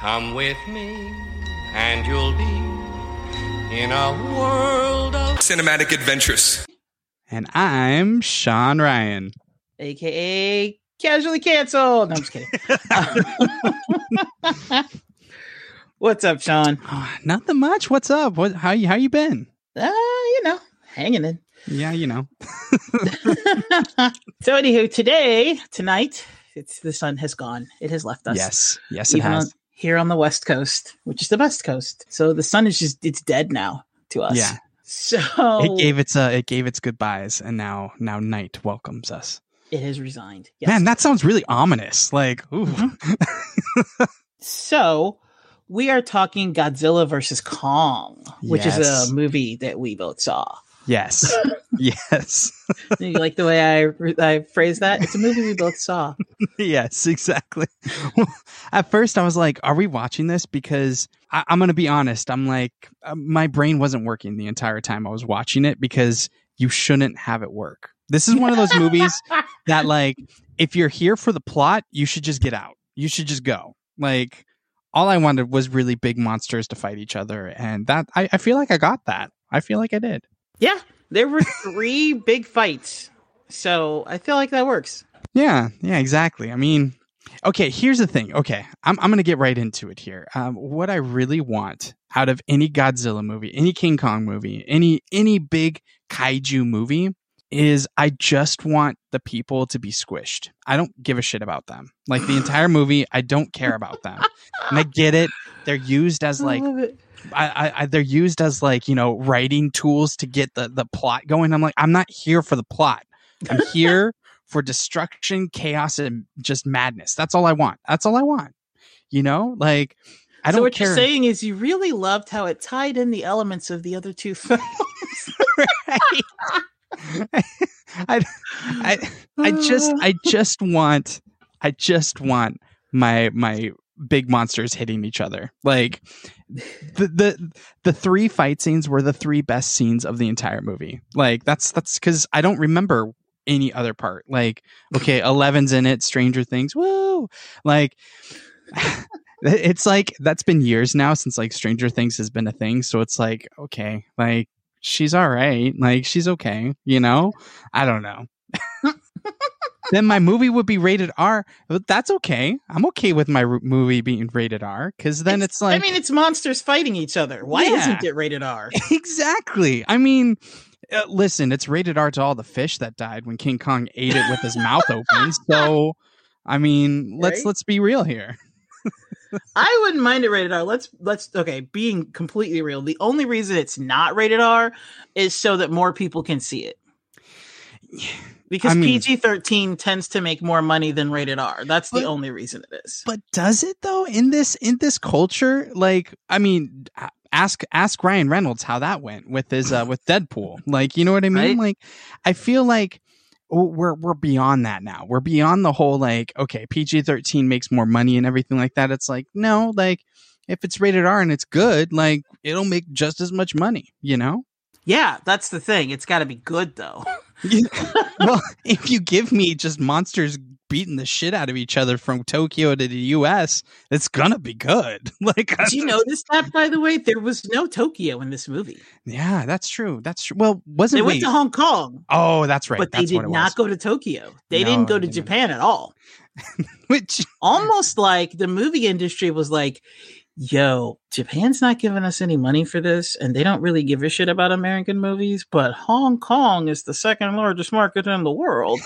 Come with me, and you'll be in a world of Cinematic adventures. And I'm Sean Ryan. aka casually canceled. No, I'm just kidding. What's up, Sean? Oh, nothing much. What's up? What? How you? How you been? Uh, you know, hanging in. Yeah, you know. so, anywho, today, tonight, it's the sun has gone. It has left us. Yes, yes, it Even has. on- here on the west coast, which is the best coast. So the sun is just it's dead now to us. Yeah. So It gave its uh, it gave its goodbyes, and now now night welcomes us. it has resigned. Yes. Man, that sounds really ominous. Like, ooh, Mm-hmm. So we are talking Godzilla versus Kong, which is a movie that we both saw. Yes, yes, you like the way I I phrased that? It's a movie we both saw. yes, exactly. At first, I was like, "Are we watching this?" Because I, I'm gonna be honest. I'm like, uh, my brain wasn't working the entire time I was watching it because you shouldn't have it work. This is one of those movies that like if you're here for the plot, you should just get out. You should just go. Like all I wanted was really big monsters to fight each other, and that I, I feel like I got that. I feel like I did. Yeah, there were three big fights, so I feel like that works. Yeah, yeah, exactly. I mean, okay, here's the thing. Okay, I'm I'm gonna get right into it here. Um, what I really want out of any Godzilla movie, any King Kong movie, any any big kaiju movie is I just want the people to be squished. I don't give a shit about them. Like the entire movie, I don't care about them. And I get it. They're used as like I. I, they're used as like you know writing tools to get the the plot going. I'm like I'm not here for the plot. I'm here for destruction, chaos, and just madness. That's all I want. That's all I want. You know, like I don't So what care. you're saying is you really loved how it tied in the elements of the other two films. I, I, I just, I just want, I just want my my big monsters hitting each other. Like the the the three fight scenes were the three best scenes of the entire movie. Like that's that's because I don't remember any other part. Like okay, Eleven's in it, Stranger Things, woo! Like. It's like that's been years now since like Stranger Things has been a thing. So it's like, okay, like she's all right. Like she's okay, you know? I don't know. then my movie would be rated R. But that's okay. I'm okay with my r- movie being rated R because then it's, like I mean, it's monsters fighting each other. Why Yeah. isn't it rated R? exactly. I mean, uh, listen, it's rated R to all the fish that died when King Kong ate it with his mouth open. So, I mean, let's let's be real here. I wouldn't mind it rated R. Let's let's okay, being completely real. The only reason it's not rated R is so that more people can see it. Because I mean- PG thirteen tends to make more money than rated R. That's the only reason it is. But does it though in this in this culture? Like, I mean, ask ask Ryan Reynolds how that went with his uh with Deadpool. Like, you know what I mean? Right. Like, I feel like w- we're we're beyond that now. We're beyond the whole like, okay, PG thirteen makes more money and everything like that. It's like, no, like if it's rated R and it's good, like it'll make just as much money. You know? Yeah, that's the thing. It's got to be good though. well, if you give me just monsters beating the shit out of each other from Tokyo to the U.S., it's gonna be good. Like, Did you notice that, by the way? There was no Tokyo in this movie. Yeah, that's true. That's true. Well, wasn't it? They wait. went to Hong Kong, oh, that's right. but they that's what did not go to Tokyo. They No, didn't go to didn't. Japan at all. Which Almost like the movie industry was like, yo, Japan's not giving us any money for this, and they don't really give a shit about American movies, but Hong Kong is the second largest market in the world.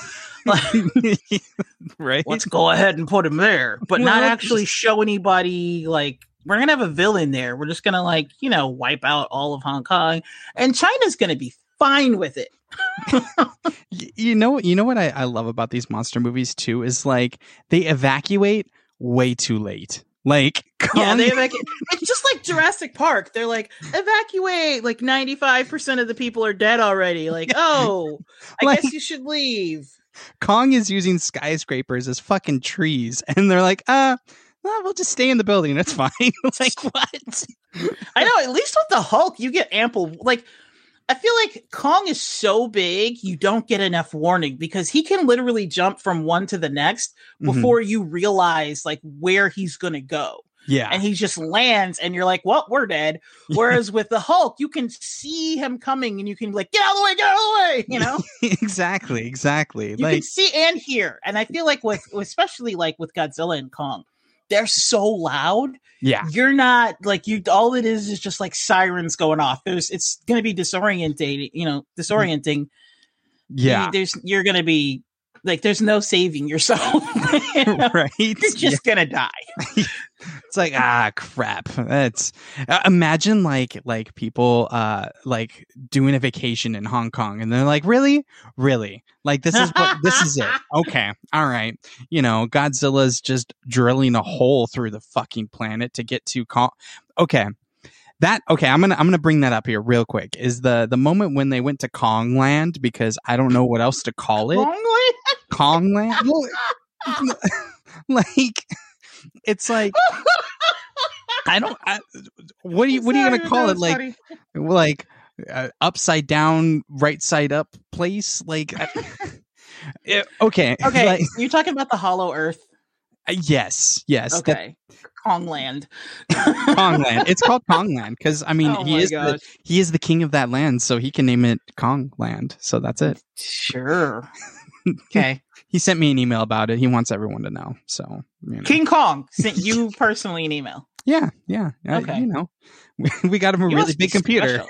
Like, right? let's go ahead and put him there, but Well, not actually show anybody like we're gonna have a villain there. We're just gonna like, you know, wipe out all of Hong Kong. And China's gonna be fine with it. You know, you know what I, I love about these monster movies too is like they evacuate way too late. Like, Yeah, they evacuate. it's just like Jurassic Park. They're like, evacuate. Like 95% of the people are dead already. Like, oh, I Like- guess you should leave. Kong is using skyscrapers as fucking trees, and they're like, uh, well, we'll just stay in the building. That's fine. like, what? I know, at least with the Hulk, you get ample like I feel like Kong is so big, you don't get enough warning because he can literally jump from one to the next Mhm. before you realize like where he's gonna go. Yeah. and he just lands and you're like, well, we're dead. Whereas with the Hulk, you can see him coming and you can be like, get out of the way, get out of the way, you know? exactly. Exactly. You like can see and hear. And I feel like with especially like with Godzilla and Kong, they're so loud. yeah. You're not like you all it is is just like sirens going off. There's it's gonna be disorientating, you know, disorienting. Yeah. You- there's you're gonna be like there's no saving yourself. You know? right. You're just gonna die. It's like ah crap. That's uh, imagine like like people uh like doing a vacation in Hong Kong and they're like really really like this is what this is it. Okay. All right. You know, Godzilla's just drilling a hole through the fucking planet to get to Kong. Okay. That okay, I'm going to I'm to bring that up here real quick. Is the the moment when they went to Kong Land because I don't know what else to call it. Kong Land? Like it's like I don't. I, what are you? What are you gonna call it? Like, funny. like uh, upside down, right side up place? Like, I- Eh, okay, Okay, like, you're talking about the Hollow Earth. Uh, yes, yes. that- Okay, Kongland. Kongland. It's called Kongland because I mean Oh he is the, he is the king of that land, so he can name it Kongland. So that's it. Sure. Okay. He sent me an email about it. He wants everyone to know. So you know. King Kong sent you personally an email. yeah, yeah. I- Okay. you know, we, we got him a You really big computer.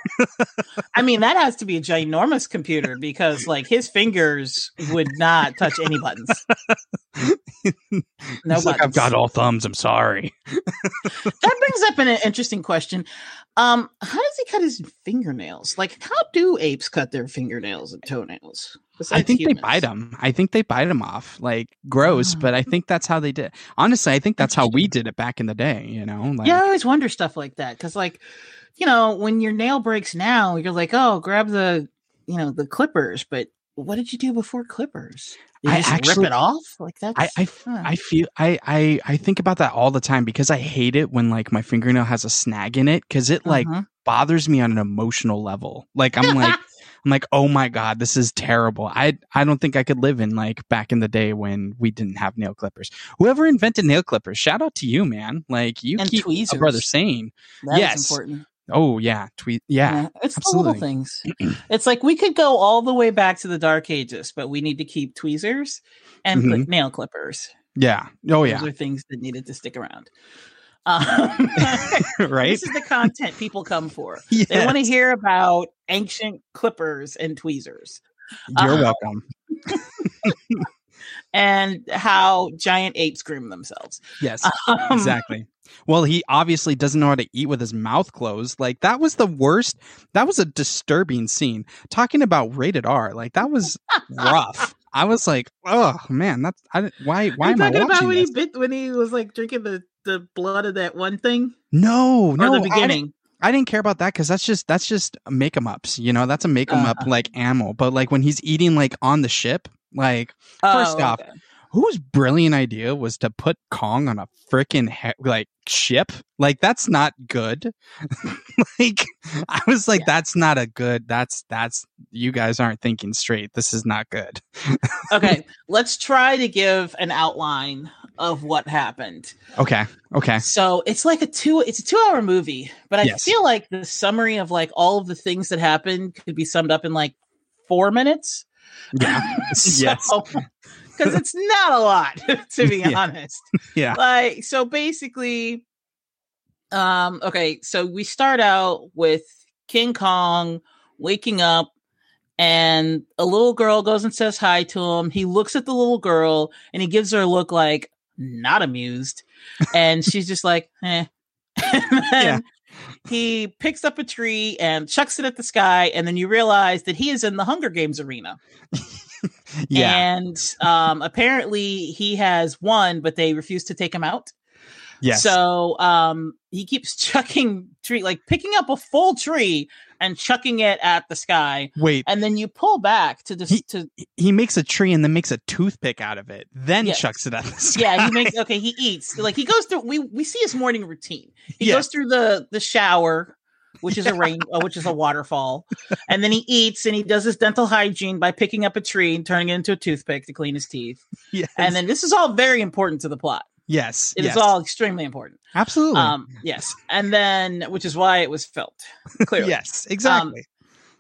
I mean, that has to be a ginormous computer because, like, his fingers would not touch any buttons. No like, I've got all thumbs. I'm sorry. That brings up an interesting question. Um, how does he cut his fingernails? Like, how do apes cut their fingernails and toenails? I think humans? they bite them. I think they bite them off, like gross. Ah. But I think that's how they did. Honestly, I think that's how we did it back in the day. You know, like, yeah, I always wonder stuff like that because, like, you know, when your nail breaks now, you're like, oh, grab the, you know, the clippers. But what did you do before clippers? You I just actually- rip it off like that? I, I, I feel I, I I think about that all the time because I hate it when like my fingernail has a snag in it because it like uh-huh. bothers me on an emotional level. Like I'm like I'm like oh my god this is terrible. I I don't think I could live in like back in the day when we didn't have nail clippers. Whoever invented nail clippers, shout out to you, man. Like you And keep tweezers. a brother sane. That's yes. important. Oh yeah, tweet yeah. it's absolutely. the little things. it's like we could go all the way back to the dark ages, but we need to keep tweezers and Mhm. nail clippers. Yeah. Oh yeah. Those are things that needed to stick around. Um, right? This is the content people come for. Yes. They want to hear about ancient clippers and tweezers You're uh, welcome. and how giant apes groom themselves. Yes. Um, exactly. Well, he obviously doesn't know how to eat with his mouth closed. Like that was the worst. That was a disturbing scene. Talking about rated R, like that was rough. I was like, oh man, that's I why why Are you am I talking about watching when this? he bit when he was like drinking the, the blood of that one thing? no, no, or I the didn't- beginning? I didn't care about that because that's just that's just make 'em ups. You know, that's a make 'em up Uh. like ammo. But like when he's eating like on the ship, like First Oh, off, okay. whose brilliant idea was to put Kong on a freaking he- like ship? Like that's not good. like I was like, Yeah. that's not a good. That's that's you guys aren't thinking straight. This is not good. okay, let's try to give an outline of what happened. Okay, okay, So it's like a two it's a two hour movie, but I Yes. feel like the summary of like all of the things that happened could be summed up in like four minutes. Yeah, yes, Because it's not a lot, to be Yeah. honest. Yeah. Like so basically, um, okay, so we start out with King Kong waking up and a little girl goes and says hi to him. He looks at the little girl and he gives her a look like not amused. And she's just like, eh. then Yeah. He picks up a tree and chucks it at the sky. And then you realize that he is in the Hunger Games arena. yeah, And um, apparently he has won, but they refuse to take him out. yes, So um, he keeps chucking tree, like picking up a full tree and chucking it at the sky. Wait, And then you pull back to just He- to he makes a tree and then makes a toothpick out of it, then Yes. chucks it at the sky. yeah, he makes okay, he eats. Like he goes through we we see his morning routine. He Yeah. goes through the the shower, which is a rain uh, which is a waterfall. And then he eats and he does his dental hygiene by picking up a tree and turning it into a toothpick to clean his teeth. Yes. And then this is all very important to the plot. Yes. It is yes. all extremely important. absolutely. Um, yes, and then which is why it was felt clearly. yes, exactly.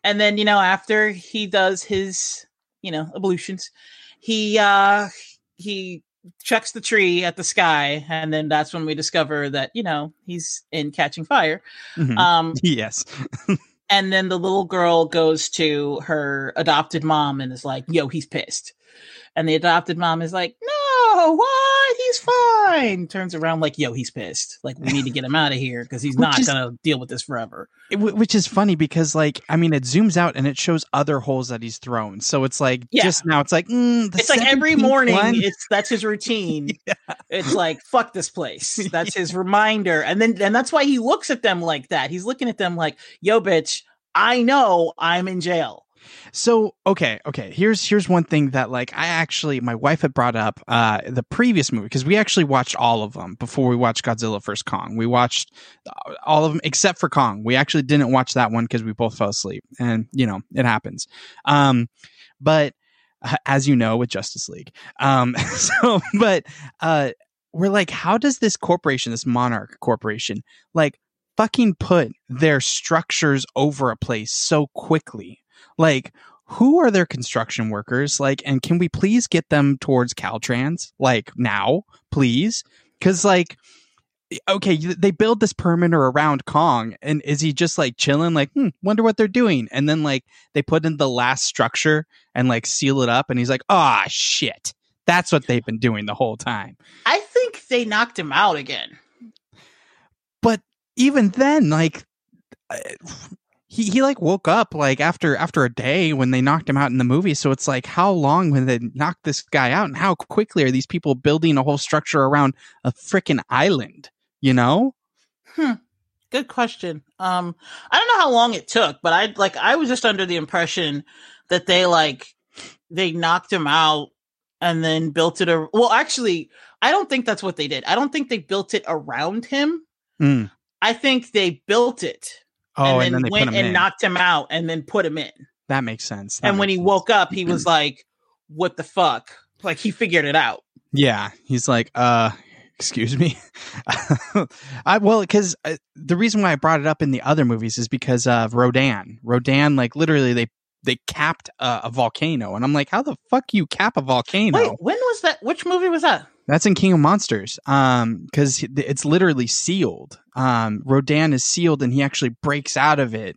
and then you know after he does his you know ablutions, he uh he checks the tree at the sky, and then that's when we discover that you know he's in catching fire. Mhm. Um, yes. and then the little girl goes to her adopted mom and is like, "Yo, he's pissed," and the adopted mom is like, "No, what? He's fine." Turns around like, "Yo, he's pissed. Like, we need to get him out of here because he's not is- gonna deal with this forever." It- which is funny because like i mean it zooms out and it shows other holes that he's thrown so it's like Yeah. just now it's like mm, it's like every morning one? it's that's his routine it's like fuck this place that's his reminder and then and that's why he looks at them like that he's looking at them like yo bitch i know i'm in jail so okay okay here's here's one thing that like i actually my wife had brought up uh the previous movie because we actually watched all of them before we watched godzilla vs. Kong. We watched uh, all of them except for kong. We actually didn't watch that one because we both fell asleep and you know it happens. Um but uh, as you know with justice league um so but uh we're like how does this corporation this monarch corporation like fucking put their structures over a place so quickly like who are their construction workers? Like and can we please get them towards caltrans? Like now please? Because like okay they build this perimeter around kong and is he just like chilling? Like hmm, wonder what they're doing. And then like they put in the last structure and like seal it up and he's like ah shit. That's what they've been doing the whole time. I think they knocked him out again. But even then like he, he like woke up like after after a day when they knocked him out in the movie. So it's like how long when they knocked this guy out? And how quickly are these people building a whole structure around a freaking island you know? Hmm. Good question. Um i don't know how long it took but i like i was just under the impression that they like they knocked him out and then built it a well actually i don't think that's what they did. I don't think they built it around him. Mm. i think they built it oh and then they went put him and in knocked him out and then put him in that makes sense That and when makes he sense. woke up he was like what the fuck like he figured it out Yeah, he's like, uh, excuse me. I well, because uh, the reason why I brought it up in the other movies is because of Rodan. Rodan, like literally, they they capped a, a volcano, and I'm like, how the fuck you cap a volcano? wait when was that which movie was that That's in King of Monsters. Um, because it's literally sealed. Um, Rodan is sealed, and he actually breaks out of it.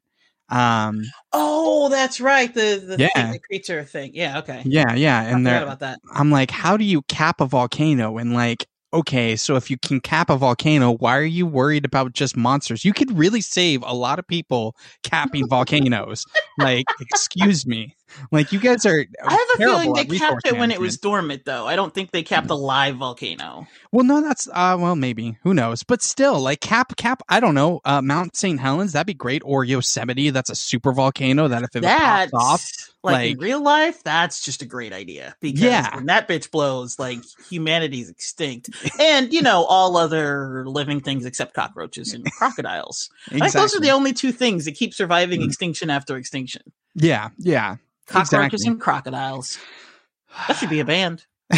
Um, oh that's right the the, Yeah. thing, the creature thing yeah okay yeah, yeah, and they're about that I'm like, how do you cap a volcano? And like, okay, so if you can cap a volcano, why are you worried about just monsters? You could really save a lot of people capping volcanoes. Like, excuse me. Like, you guys are. I have a feeling they capped it when it was dormant, though. I don't think they capped a live volcano. Well, no, that's uh, well, maybe who knows, but still, like cap, cap. I don't know. Uh, Mount St. Helens, that'd be great, or Yosemite. That's a super volcano that if it That's pops off, like, in real life, that's just a great idea because Yeah. when that bitch blows, like humanity's extinct, and you know all other living things except cockroaches and crocodiles. I think those are the only two things that keep surviving Mm. extinction after extinction: yeah, yeah. cockroaches Exactly. and crocodiles. That should be a band.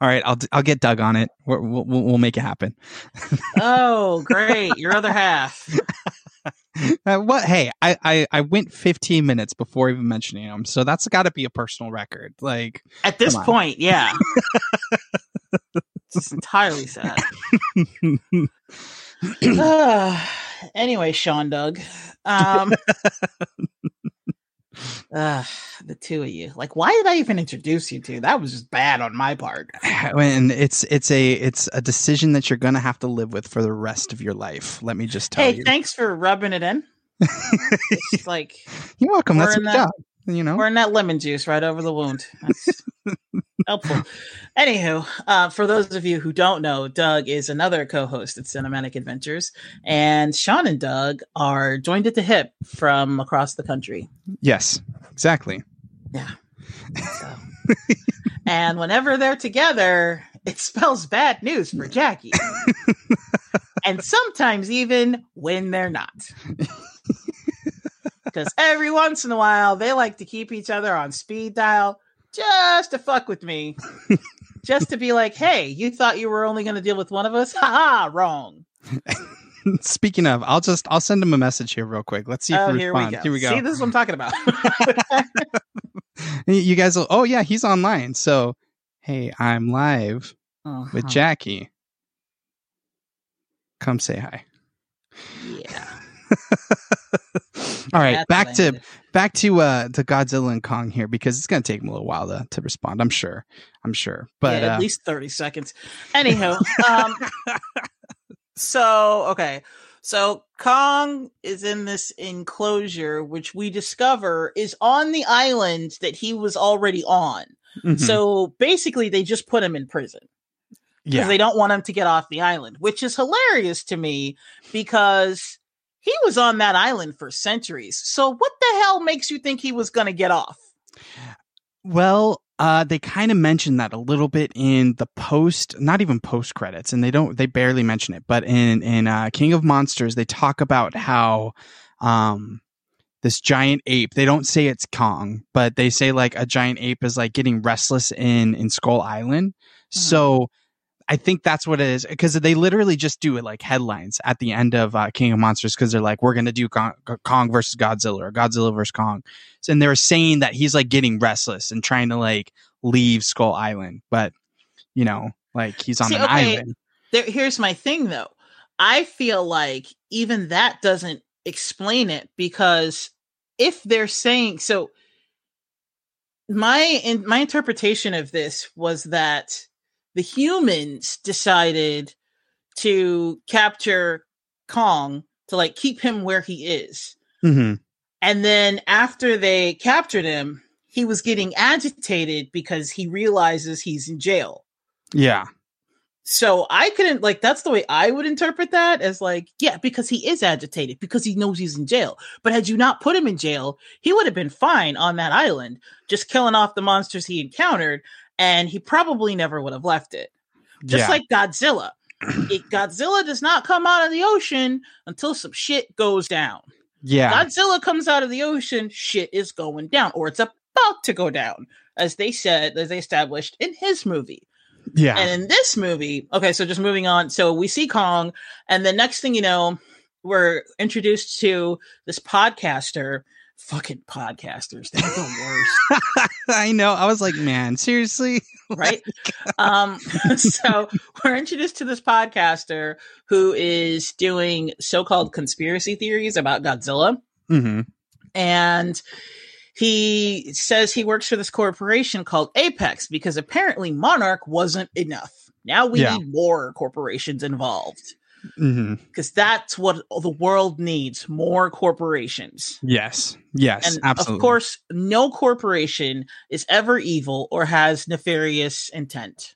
All right, I'll I'll get Doug on it. We're, we'll we'll we'll make it happen. Oh, great! Your other half. Uh, what? Hey, I, I I went 15 minutes before even mentioning him, so that's got to be a personal record. Like, At this point, yeah. it's entirely sad. Anyway, Sean Doug. Um ah, the two of you. Like, why did I even introduce you to? That was just bad on my part. when it's it's a it's a decision that you're gonna have to live with for the rest of your life. Let me just tell Hey, you. Hey, thanks for rubbing it in. It's like You're welcome. That's your that- job. You know. we're in that lemon juice right over the wound. That's helpful. Anywho, uh, for those of you who don't know, Doug is another co-host at Cinematic Adventures, and Sean and Doug are joined at the hip from across the country. Yes, exactly. So. and whenever they're together, it spells bad news for Jackie. and sometimes even when they're not. Because every once in a while, they like to keep each other on speed dial just to fuck with me. just to be like, hey, you thought you were only going to deal with one of us? Ha ha, wrong. Speaking of, I'll just I'll send him a message here real quick. Let's see if Oh, he here we responds. go. Here we go. See, this is what I'm talking about. you guys will. Oh yeah, he's online. So hey, I'm live with Uh-huh. Jackie. Come say hi. Yeah. All right, That's back I to back to uh to Godzilla and Kong here because it's gonna take him a little while to, to respond. I'm sure. I'm sure. But yeah, at uh, least 30 seconds. Anywho, um, so okay. So Kong is in this enclosure, which we discover is on the island that he was already on. mhm, So basically, they just put him in prison because yeah, they don't want him to get off the island, which is hilarious to me because he was on that island for centuries. So what the hell makes you think he was going to get off? Well, uh, they kind of mentioned that a little bit in the post, not even post credits, and they don't, they barely mention it. But in in uh, King of Monsters, they talk about how um, this giant ape. They don't say it's Kong, but they say like a giant ape is like getting restless in in Skull Island. So. I think that's what it is because they literally just do it like headlines at the end of uh, King of Monsters because they're like, we're going to do Kong, Kong versus Godzilla or Godzilla versus Kong. And they're saying that he's like getting restless and trying to like leave Skull Island, but you know, like he's on See, an okay. island. there, here's my thing though. I feel like even that doesn't explain it because if they're saying so my in, my interpretation of this was that the humans decided to capture Kong to like keep him where he is. hmm And then after they captured him, he was getting agitated because he realizes he's in jail. Yeah. So I couldn't like that's the way I would interpret that as like, yeah, because he is agitated because he knows he's in jail. But had you not put him in jail, he would have been fine on that island, just killing off the monsters he encountered, and he probably never would have left it. Just yeah. like Godzilla. it, Godzilla does not come out of the ocean until some shit goes down. yeah. Godzilla comes out of the ocean, shit is going down, or it's about to go down, as they said, as they established in his movie. yeah. And in this movie, okay, so just moving on. So we see Kong, and the next thing you know, we're introduced to this podcaster. Fucking podcasters, they're the worst, I know. I was like, man, seriously? right? um, so we're introduced to this podcaster who is doing so-called conspiracy theories about Godzilla. hmm and he says he works for this corporation called Apex because apparently Monarch wasn't enough. Now we Yeah. need more corporations involved hmm because that's what the world needs more corporations. Yes. Yes. And absolutely. of course, no corporation is ever evil or has nefarious intent.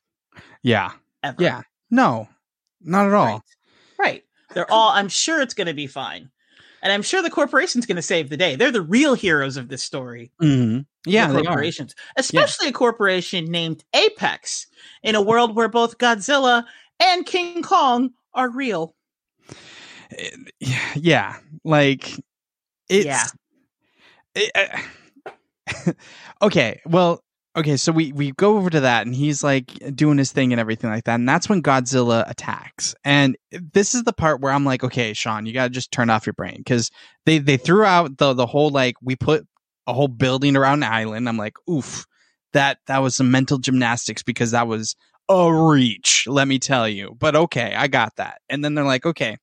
Yeah. Ever. Yeah. No, not at all. Right. Right. They're all, I'm sure it's going to be fine. And I'm sure the corporation's going to save the day. They're the real heroes of this story. hmm Yeah. the corporations, especially a corporation named Apex, in a world where both Godzilla and King Kong are real. Yeah. Like, it's. Yeah. it- uh, okay. Well, okay. So we, we go over to that and he's like doing his thing and everything like that. And that's when Godzilla attacks. And this is the part where I'm like, okay, Sean, you got to just turn off your brain because they, they threw out the, the whole, like, we put a whole building around an island. I'm like, oof, that, that was some mental gymnastics because that was a reach, let me tell you. But okay, I got that. And then they're like, okay,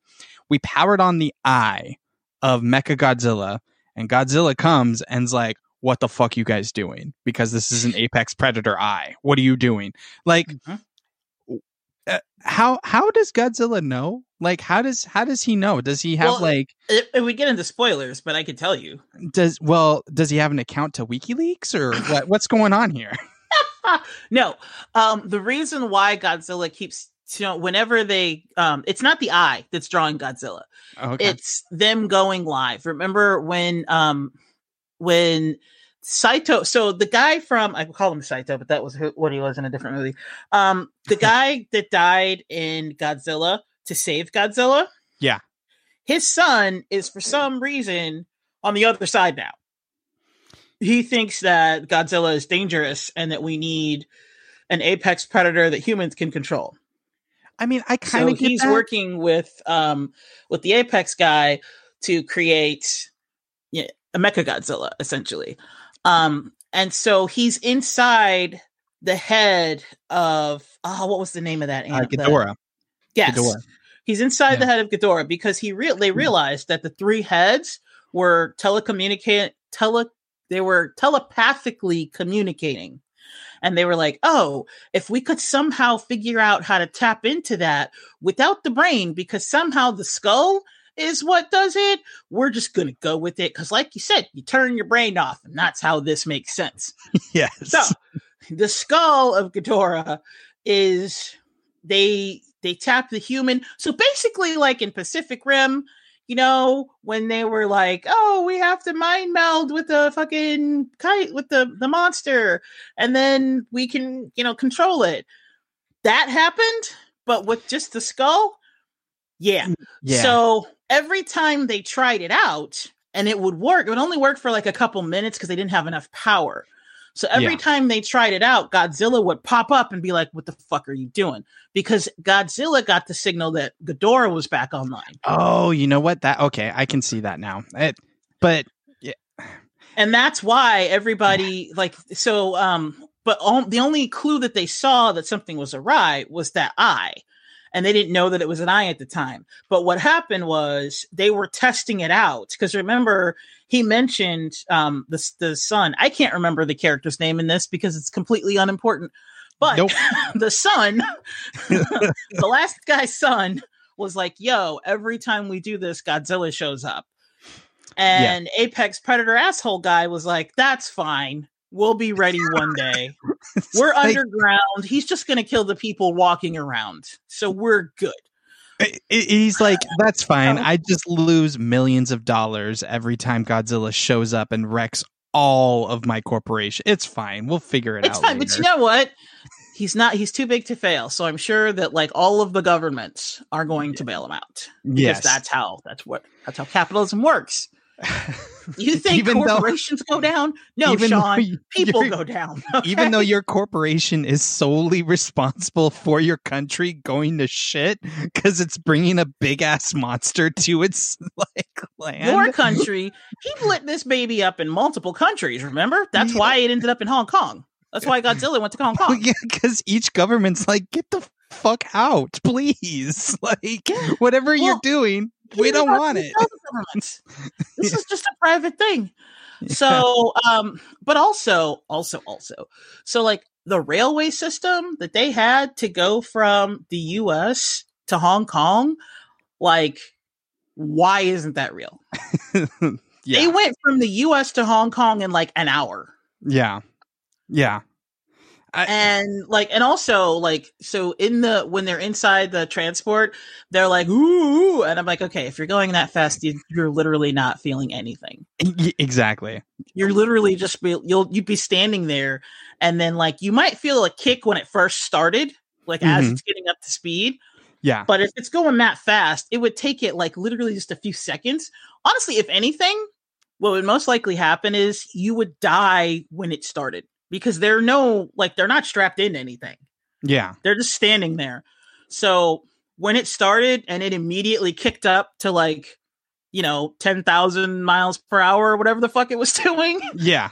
we powered on the eye of Mecha Godzilla, and Godzilla comes and's like, "What the fuck you guys doing?" Because this is an apex predator eye. What are you doing? Like, Mhm. uh, how how does Godzilla know? Like, how does how does he know? Does he have Well, like If, if we get into spoilers, but I can tell you. does well does he have an account to WikiLeaks or what? What's going on here? No, um, the reason why Godzilla keeps you know whenever they um, it's not the eye that's drawing Godzilla. Okay. It's them going live. Remember when um when Saito so the guy from I call him Saito, but that was who, what he was in a different movie. Um the guy that died in Godzilla to save Godzilla. Yeah. His son is for some reason on the other side now. He thinks that Godzilla is dangerous and that we need an apex predator that humans can control. I mean, I kind of get he's that. working with um with the apex guy to create yeah, a Mecha Godzilla essentially. Um and so he's inside the head of oh what was the name of that uh? The- Ghidorah. Yes. Ghidorah. He's inside the head of Ghidorah because he re- they realized that the three heads were telecommunicate tele they were telepathically communicating. And they were like, "Oh, if we could somehow figure out how to tap into that without the brain because somehow the skull is what does it, we're just going to go with it cuz like you said, you turn your brain off and that's how this makes sense." Yes. So the skull of Ghidorah is they they tap the human. So basically, like in Pacific Rim, you know, when they were like, "Oh, we have to mind meld with the fucking kite with the the monster, and then we can you know control it." That happened, but with just the skull, yeah. Mm, yeah. So every time they tried it out and it would work, it would only work for like a couple minutes because they didn't have enough power. So every Yeah. time they tried it out, Godzilla would pop up and be like, What the fuck are you doing? Because Godzilla got the signal that Ghidorah was back online. oh, you know what? That okay, I can see that now. It, but And that's why everybody like so um but on, the only clue that they saw that something was awry was that eye. And they didn't know that it was an eye at the time. But what happened was they were testing it out because remember he mentioned um the the son. I can't remember the character's name in this because it's completely unimportant. But Nope. the son, the last guy's son was like, "Yo, every time we do this, Godzilla shows up." And Apex Predator asshole guy was like, "That's fine. We'll be ready one day. We're like- underground. He's just going to kill the people walking around. So we're good." He's like, that's fine. I just lose millions of dollars every time Godzilla shows up and wrecks all of my corporation. It's fine. We'll figure it It's out. fine, but you know what? He's not. He's too big to fail. So I'm sure that like all of the governments are going to bail him out because yes, that's how that's what that's how capitalism works. You think Even though- corporations go down? No, Sean. you- People go down. even though your corporation is solely responsible for your country going to shit because it's bringing a big ass monster to its like land. your country, he lit this baby up in multiple countries. Remember? That's Yeah. why it ended up in Hong Kong. That's why Godzilla went to Hong Kong. yeah, because each government's like, get the fuck out, please. Like, whatever you're doing, we don't want it. This is just a private thing. So, um, but also, also, also, so like the railway system that they had to go from the U.S. to Hong Kong, like, why isn't that real? They went from the U.S. to Hong Kong in like an hour. yeah, yeah. I- and like and also like so in the when they're inside the transport they're like ooh, ooh," and i'm like okay if you're going that fast you, you're literally not feeling anything exactly. you're literally just be you'll you'd be standing there and then like you might feel a kick when it first started like as Mhm. it's getting up to speed Yeah, but if it's going that fast it would take it like literally just a few seconds honestly if anything what would most likely happen is you would die when it started because they're no like they're not strapped into anything yeah, they're just standing there. So when it started and it immediately kicked up to like, you know, 10,000 miles per hour or whatever the fuck it was doing, yeah.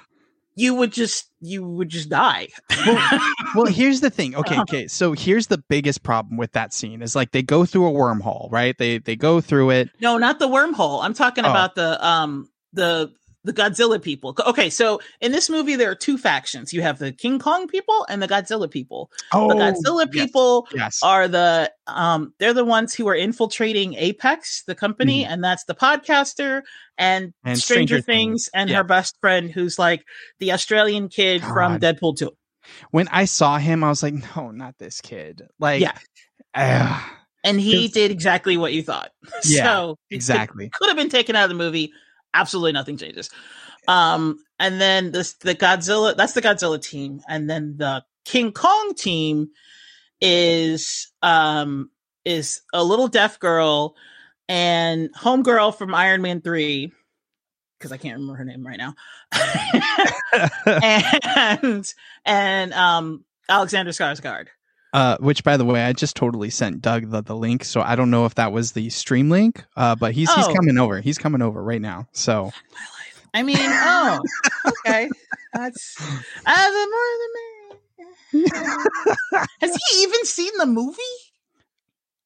you would just, you would just die. Well, here's the thing. Okay, Uh-huh. okay. So here's the biggest problem with that scene is like they go through a wormhole, right? They they go through it. no, not the wormhole. I'm talking Oh. about the, um, the, the Godzilla people. Okay, so in this movie, there are two factions. You have the King Kong people and the Godzilla people. Oh, The Godzilla yes, people Yes. are the um they're the ones who are infiltrating Apex, the company, and that's the podcaster and. And Stranger, Stranger Things, Things, and yeah. her best friend who's like the Australian kid from Deadpool 2. when I saw him, I was like, no, not this kid. Like, Yeah. ah, And he did exactly what you thought. Yeah, so exactly. could have been taken out of the movie. Absolutely nothing changes. Um, and then this the Godzilla, that's the Godzilla team, and then the King Kong team is um is a little deaf girl and homegirl from Iron Man 3 because I can't remember her name right now. and and um Alexander Skarsgård. Uh, which, by the way, I just totally sent Doug the, the link, so I don't know if that was the stream link. Uh, but he's he's Oh. coming over. He's coming over right now. So I mean, oh, okay. That's uh, the more the merrier. Has he even seen the movie,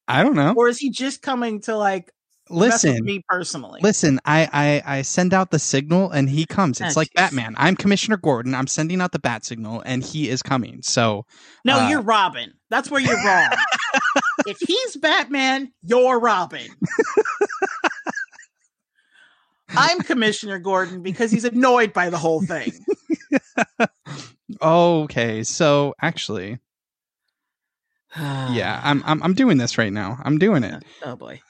I don't know. or is he just coming to like Listen, me personally? listen. I, I I send out the signal, and he comes. It's Ah, like jeez. Batman. I'm Commissioner Gordon. I'm sending out the bat signal, and he is coming. So No, uh, you're Robin. That's where you're wrong. if he's Batman, you're Robin. I'm Commissioner Gordon because he's annoyed by the whole thing. okay. So actually, yeah, I'm I'm I'm doing this right now. I'm doing it. Oh boy.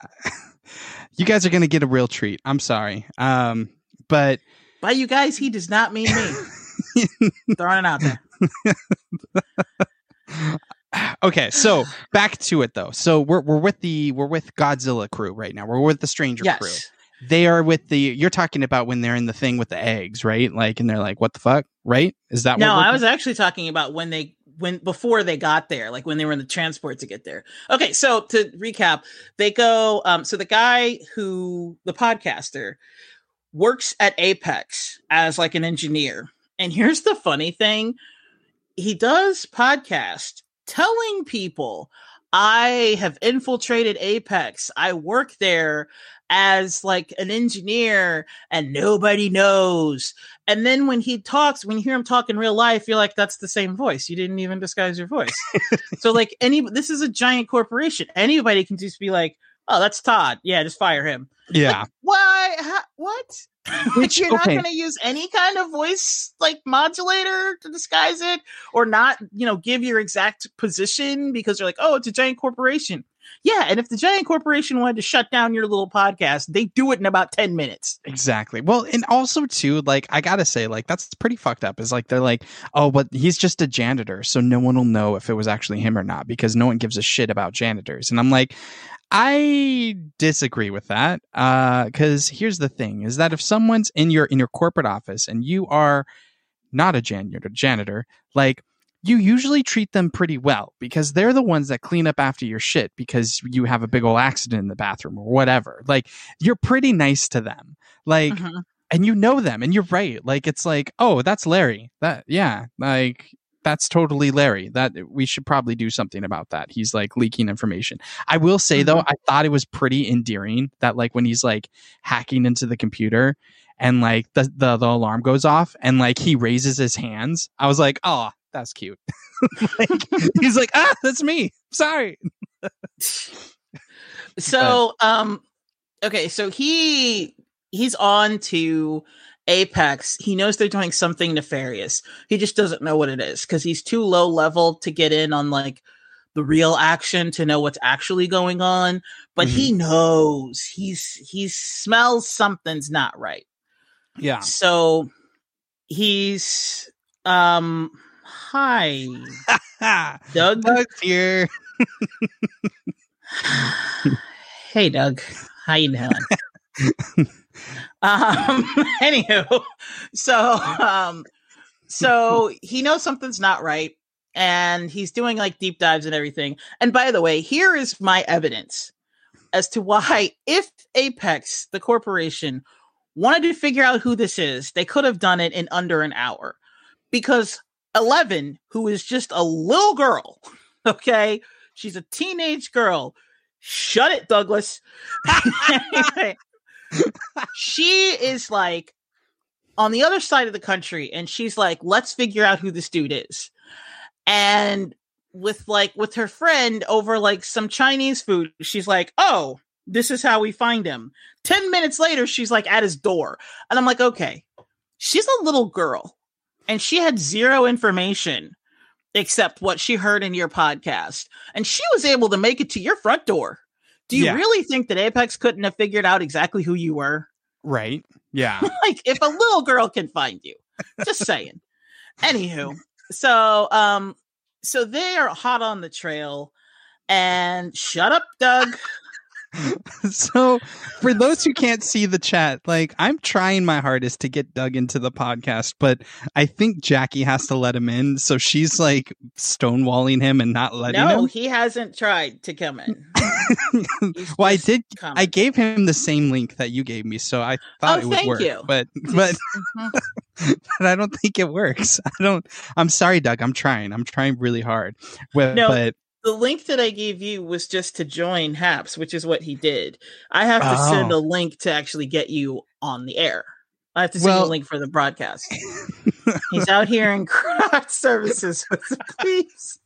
You guys are gonna get a real treat. I'm sorry. Um, but By you guys, he does not mean me. Throwing it out there. okay, so back to it though. So we're we're with the we're with Godzilla crew right now. We're with the Stranger crew. They are with the. You're talking about when they're in the thing with the eggs, right? Like, and they're like, "What the fuck?" Right? Is that No, I was actually talking about when they when before they got there, like when they were in the transport to get there. Okay, so to recap, they go um so the guy who the podcaster works at Apex as like an engineer. And here's the funny thing, he does podcast telling people I have infiltrated Apex. I work there as like an engineer and nobody knows. And then when he talks, when you hear him talk in real life, you're like, that's the same voice. You didn't even disguise your voice. so like any, this is a giant corporation. Anybody can just be like, oh, that's Todd. Yeah, just fire him. yeah. Why? Ha- what? Which- you're not going to use any kind of voice like modulator to disguise it, or not, you know, give your exact position because you're like, oh, it's a giant corporation. Yeah, and if the giant corporation wanted to shut down your little podcast, they do it in about ten minutes. Exactly. Well, and also too, like I gotta say, like that's pretty fucked up. Is like they're like, oh, but he's just a janitor, so no one will know if it was actually him or not because no one gives a shit about janitors. And I'm like, I disagree with that. Uh, because here's the thing: is that if someone's in your in your corporate office and you are not a janitor, janitor, like you usually treat them pretty well because they're the ones that clean up after your shit because you have a big old accident in the bathroom or whatever. Like you're pretty nice to them. Like Mhm. and you know them and you're right. Like it's like, "Oh, that's Larry." That yeah, like that's totally Larry. That we should probably do something about that. He's like leaking information. I will say though, I thought it was pretty endearing that like when he's like hacking into the computer and like the the, the alarm goes off and like he raises his hands. I was like, "Oh, that's cute." like he's like, "Ah, that's me. Sorry." so um okay so he he's on to apex he knows they're doing something nefarious. He just doesn't know what it is because he's too low level to get in on like the real action to know what's actually going on but he knows. He's he smells something's not right. Yeah. so he's um hi. Doug? Doug's here. hey Doug, how you doing? um, anywho, so um, so he knows something's not right, and he's doing like deep dives and everything. And by the way, here is my evidence as to why, if Apex, the corporation, wanted to figure out who this is, they could have done it in under an hour, because Eleven, who is just a little girl, okay, she's a teenage girl. Shut it, Douglas. She is like on the other side of the country, and she's like, let's figure out who this dude is. And with like with her friend over like some Chinese food, she's like, oh, this is how we find him. 10 minutes later, she's like at his door. And I'm like, okay, she's a little girl and she had zero information except what she heard in your podcast. And she was able to make it to your front door. Do you Yeah. really think that Apex couldn't have figured out exactly who you were? Right. Yeah. like if a little girl can find you. Just saying. Anywho, so um so they are hot on the trail and shut up, Doug. so for those who can't see the chat, like I'm trying my hardest to get Doug into the podcast, but I think Jackie has to let him in. So she's like stonewalling him and not letting no, him. he hasn't tried to come in. Well, I did. come. I gave him the same link that you gave me, so I thought Oh, it would thank work. you. But but but I don't think it works. I don't. I'm sorry, Doug. I'm trying. I'm trying really hard. But, No. but the link that I gave you was just to join Haps, which is what he did. I have to send Oh. a link to actually get you on the air. I have to send Well- a link for the broadcast. He's out here in crowd services with the police.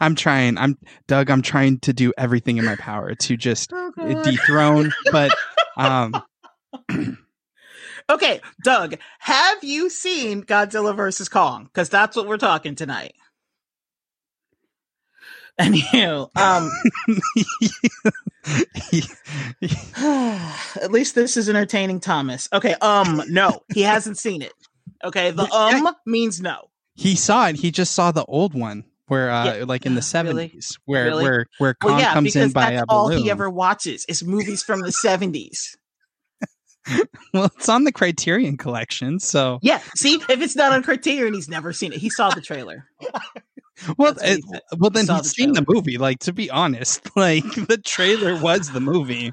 I'm trying. I'm Doug. I'm trying to do everything in my power to just dethrone. But um, Okay, Doug, have you seen Godzilla versus Kong? Because that's what we're talking tonight. Anywho, um, at least this is entertaining, Thomas. Okay, um, no, he hasn't seen it. Okay, the um means no. he saw it. He just saw the old one where, uh, Yeah. like in the Really? seventies, where Really? where where Kong Well, yeah, comes in because by that's a all he ever watches is movies from the seventies. well, it's on the Criterion collection, so Yeah, see, if it's not on Criterion, he's never seen it. He saw the trailer. well, he it, well then saw he's the seen the movie. Like to be honest, like the trailer was the movie.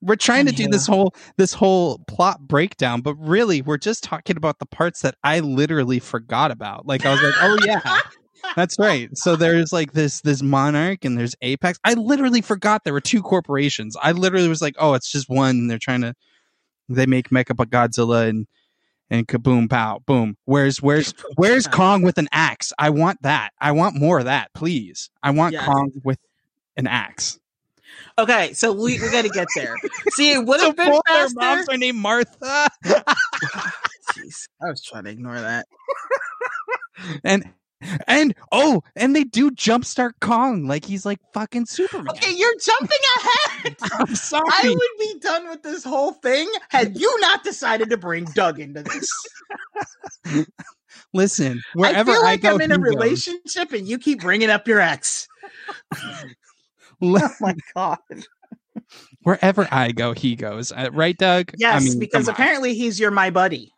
we're trying to do this whole this whole plot breakdown, but really we're just talking about the parts that I literally forgot about. Like I was like, oh yeah. That's right. So there's like this this monarch and there's Apex. I literally forgot there were two corporations. I literally was like, oh, it's just one. And they're trying to they make Mecha Godzilla and and kaboom pow boom. Where's where's where's Kong with an axe? I want that. I want more of that, please. I want Yes. Kong with an axe. Okay, so we, we got to get there. See, it would have been both their moms are named Martha. Jeez, I was trying to ignore that. and and oh, and they do jumpstart Kong like he's like fucking Superman. Okay, you're jumping ahead. I'm sorry. I would be done with this whole thing had you not decided to bring Doug into this. Listen, wherever I feel like go, I'm in a he goes. relationship and you keep bringing up your ex. Oh my god. wherever I go, he goes. Uh, right, Doug? Yes, I mean, because on. apparently he's your my buddy.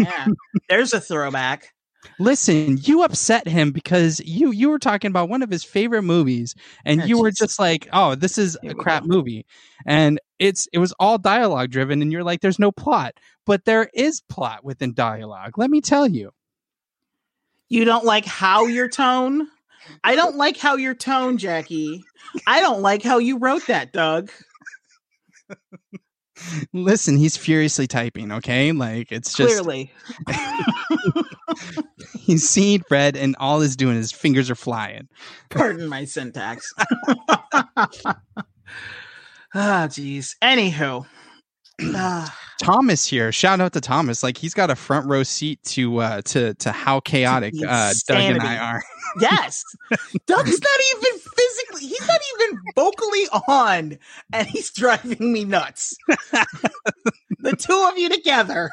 yeah, there's a throwback. Listen, you upset him because you you were talking about one of his favorite movies, and Oh, you were just like, "Oh, this is a crap movie," and it's it was all dialogue driven, and you're like, "There's no plot," but there is plot within dialogue. Let me tell you. You don't like how your tone? I don't like how your tone, Jackie. I don't like how you wrote that, Doug. Listen, he's furiously typing. Okay, like it's just Clearly. he's seeing red, and all he's doing is fingers are flying. Pardon my syntax. Ah, jeez. Anywho. Ah, Thomas here. Shout out to Thomas. Like he's got a front row seat to uh to to how chaotic uh Doug and I are. yes. Doug's not even physically, he's not even vocally on, and he's driving me nuts. the two of you together.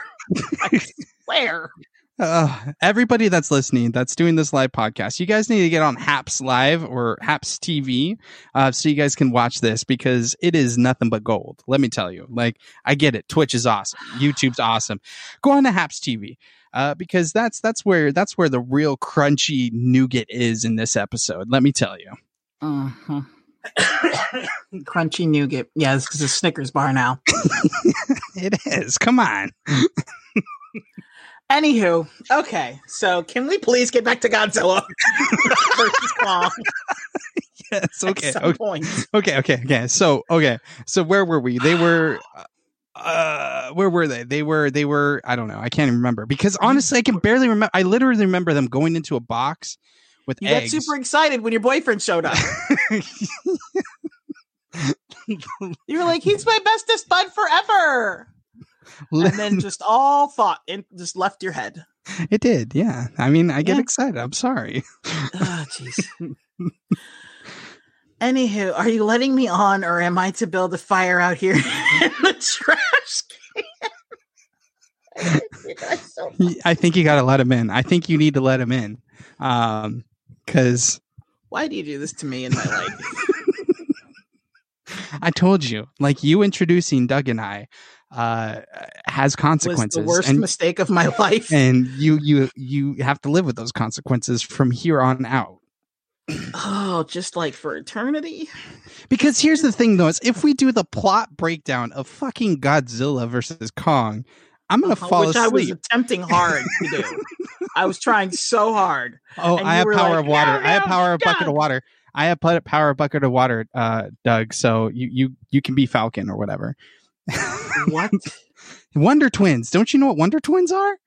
I swear. Uh, everybody that's listening, that's doing this live podcast, you guys need to get on Haps Live or Haps TV, uh, so you guys can watch this because it is nothing but gold. Let me tell you. Like, I get it. Twitch is awesome. YouTube's awesome. Go on to Haps TV. Uh, because that's that's where that's where the real crunchy nougat is in this episode. Let me tell you. Mhm. Crunchy nougat. Yeah, this is a Snickers bar now. It is. Come on. Anywho, okay, so can we please get back to Godzilla versus Kong Yes. at Okay. some Okay. point? okay okay okay so okay so where were we they were uh where were they they were they were i don't know i can't even remember because honestly i can barely remember i literally remember them going into a box with You eggs got super excited when your boyfriend showed up. You were like, "He's my bestest bud forever," and then just all thought and just left your head. it did yeah i mean i get Yeah. excited i'm sorry Oh, jeez. Anywho, are you letting me on, or am I to build a fire out here in the trash can? So i think you gotta let him in i think you need to let him in um because Why do you do this to me in my life? I told you, like you introducing Doug and I uh, has was consequences, the worst and, mistake of my life. and you you you have to live with those consequences from here on out. oh, just like for eternity. Because here's the thing, though: is if we do the plot breakdown of fucking Godzilla versus Kong, I'm gonna Uh-huh, fall which I was asleep. attempting hard to do. I was trying so hard. oh, I have power like, of water. "No, I have no, power of bucket of water. I have put power of bucket of water, uh, Doug. So you you you can be Falcon or whatever. What? Wonder Twins. Don't you know what Wonder Twins are?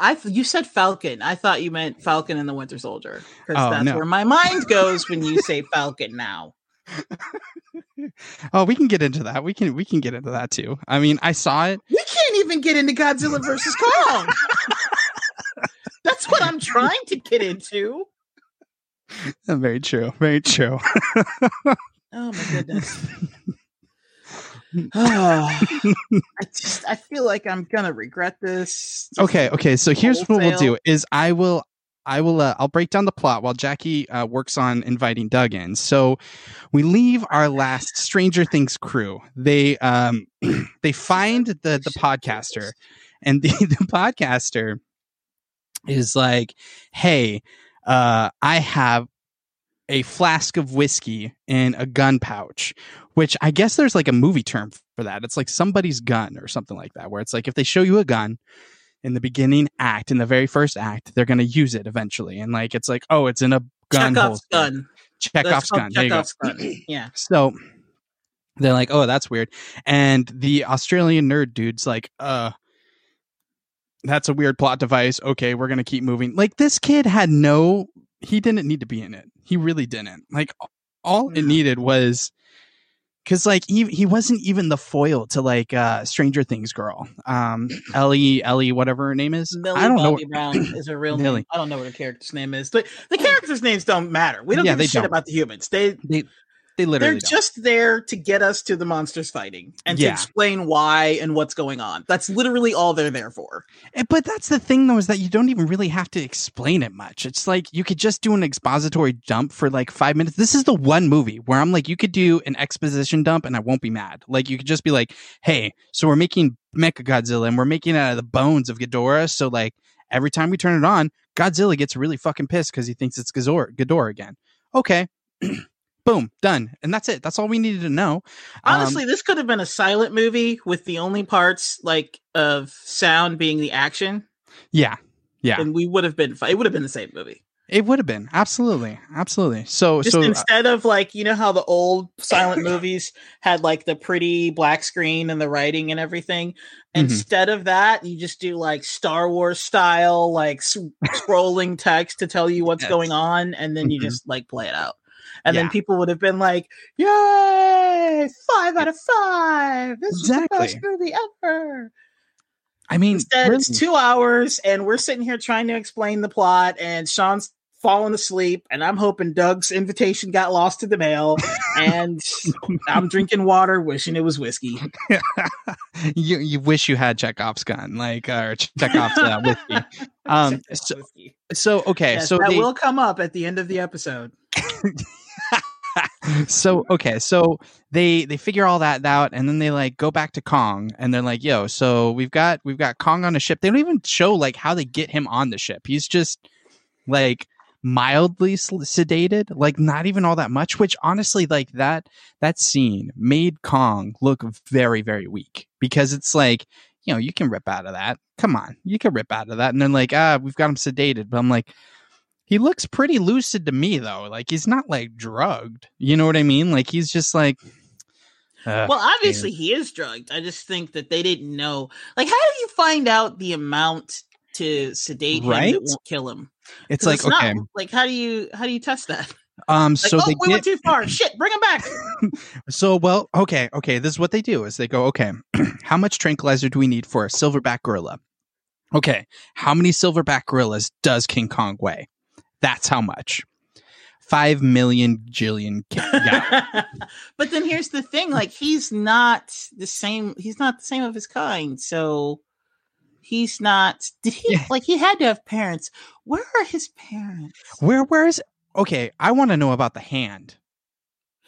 I you said Falcon. I thought you meant Falcon and the Winter Soldier because Oh, that's no. where my mind goes when you say Falcon. Now, Oh, we can get into that. We can we can get into that too. I mean, I saw it. we can't even get into Godzilla versus Kong. that's what I'm trying to get into. Very true. Very true. Oh my goodness. Oh, I just I feel like I'm gonna regret this. okay. Okay. So here's what we'll do: is I will I will uh, I'll break down the plot while Jackie uh, works on inviting Doug in. So we leave our last Stranger Things crew. They um they find the the podcaster, and the, the podcaster is like, "Hey, uh, I have a flask of whiskey in a gun pouch." Which I guess there's like a movie term for that. It's like somebody's gun or something like that, where it's like if they show you a gun in the beginning act, in the very first act, they're going to use it eventually. And like, it's like, oh, it's in a gun. Chekhov's gun. Chekhov's gun. There you go. Chekhov's gun. Yeah. So they're like, oh, that's weird. And the Australian nerd dude's like, uh, that's a weird plot device. Okay, we're going to keep moving. Like, this kid had no, he didn't need to be in it. He really didn't. Like, all it needed was, Cause like he he wasn't even the foil to like uh Stranger Things girl, um Ellie Ellie whatever her name is. Millie I don't know. Brown is her real Millie. name. I don't know what her character's name is. The, the characters' names don't matter. We don't Yeah, give a shit don't. about the humans. They They they literally they're don't. just there to get us to the monsters fighting and to explain why and what's going on. That's literally all they're there for. Eh, But that's the thing, though, is that you don't even really have to explain it much. It's like you could just do an expository dump for like five minutes. This is the one movie where I'm like, you could do an exposition dump and I won't be mad. Like, you could just be like, hey, so we're making Mecha Godzilla and we're making it out of the bones of Ghidorah. So, like, every time we turn it on, Godzilla gets really fucking pissed because he thinks it's Ghidorah, Ghidorah again. Okay. Boom, done. And that's it. That's all we needed to know. Um, Honestly, this could have been a silent movie with the only parts like of sound being the action, yeah. Yeah. and we would have been. It would have been the same movie. It would have been. Absolutely. Absolutely. So, Just so uh, instead of like you know how the old silent movies had like the pretty black screen and the writing and everything. Mhm. Instead of that, you just do like Star Wars style, like s- scrolling text to tell you what's Yes. going on, and then you Mhm. just like play it out. And Yeah. then people would have been like, "Yay! Five out of five! This is the best movie ever." I mean, Instead, it's two hours, and we're sitting here trying to explain the plot, and Sean's falling asleep, and I'm hoping Doug's invitation got lost in the mail, and I'm drinking water, wishing it was whiskey. you you wish you had Chekhov's gun, like or Chekhov's uh, whiskey. Um, so, whiskey. so okay, Yes, so that they, will come up at the end of the episode. so okay, so they they figure all that out, and then they like go back to Kong, and they're like, "Yo, so we've got we've got Kong on a ship." They don't even show like how they get him on the ship. He's just like mildly sedated, like not even all that much. Which honestly, like that that scene made Kong look very very weak because it's like you know you can rip out of that. Come on, you can rip out of that, and then like ah, we've got him sedated, but I'm like. He looks pretty lucid to me though. Like he's not like drugged. You know what I mean? Like he's just like uh, Well, obviously he is drugged. I just think that they didn't know. Like, how do you find out the amount to sedate him that won't kill him? It's like not- okay. like how do you how do you test that? Um Like, so oh, they we went too far. Shit, bring him back. so well, okay, okay, this is what they do is they go, okay, how much tranquilizer do we need for a silverback gorilla? Okay, how many silverback gorillas does King Kong weigh? That's how much. Five million jillion but then here's the thing: like he's not the same. He's not the same of his kind. So he's not. Did he Yeah. like he had to have parents? Where are his parents? Where where's okay, I want to know about the hand.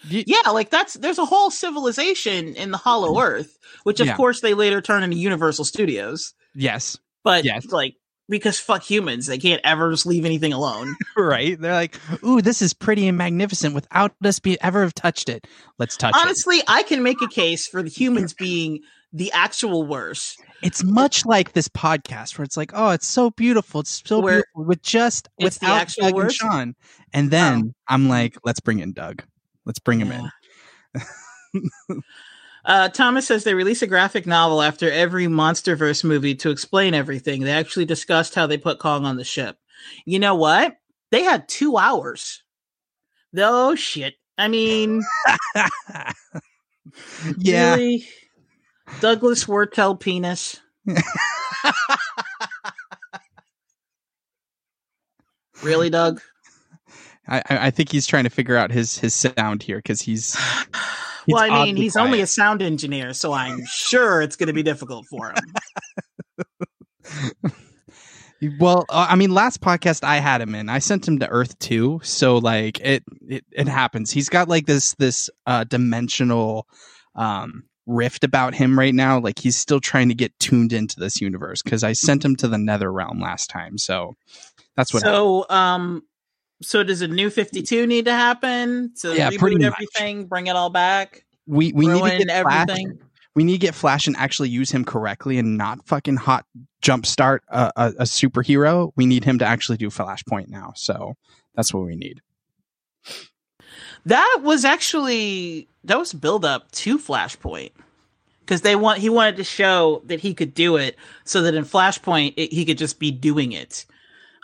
Yeah, like that's there's a whole civilization in the Hollow mm-hmm. Earth, which of Yeah. course they later turn into Universal Studios. Yes. But Yes. like because fuck humans, they can't ever just leave anything alone. Right. They're like, ooh, this is pretty and magnificent without us be ever have touched it. Let's touch it. Honestly, I can make a case for the humans being the actual worst. It's much like this podcast where it's like, oh, it's so beautiful. It's so Where beautiful with just it's the without actual Doug and worst? Sean. And then oh. I'm like, let's bring in Doug. Let's bring him in. Uh, Thomas says they release a graphic novel after every MonsterVerse movie to explain everything. They actually discussed how they put Kong on the ship. You know what? They had two hours. Oh shit! I mean, yeah. really? Douglas Wertel penis. Really, Doug? I, I I think he's trying to figure out his his sound here because he's well, I mean, he's only a sound engineer, so I'm sure it's going to be difficult for him. well. Uh, I mean, last podcast I had him in, I sent him to Earth too. So like it it it happens. He's got like this this uh dimensional um rift about him right now. Like he's still trying to get tuned into this universe because I sent him to the Nether realm last time. So that's what. happened. so, um, so does a new 52 need to happen to Yeah, reboot much. everything, bring it all back, we we need to get Flash, everything? we need to get Flash and actually use him correctly and not fucking hot jumpstart a, a, a superhero. We need him to actually do Flashpoint now. So that's what we need. That was actually that was build up to Flashpoint because they want he wanted to show that he could do it, so that in Flashpoint it, he could just be doing it.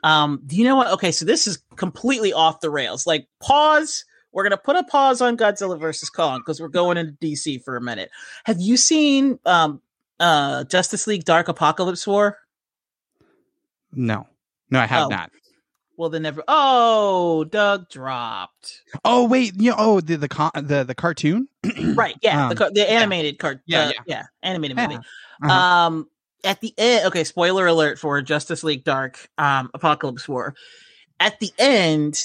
Um, do you know what? Okay, so this is completely off the rails. Like pause. We're gonna put a pause on Godzilla versus Kong because we're going into DC for a minute. Have you seen um uh Justice League Dark Apokolips War? No, no, I have Oh. not. Well, then never. Oh, Doug dropped. Oh wait, you know, oh the the con- the the cartoon. Right? Yeah, the Um, car- the animated card. Yeah, uh, yeah. yeah, animated Yeah. movie. Uh-huh. Um, at the end, okay, spoiler alert for Justice League Dark, um, Apokolips War. At the end,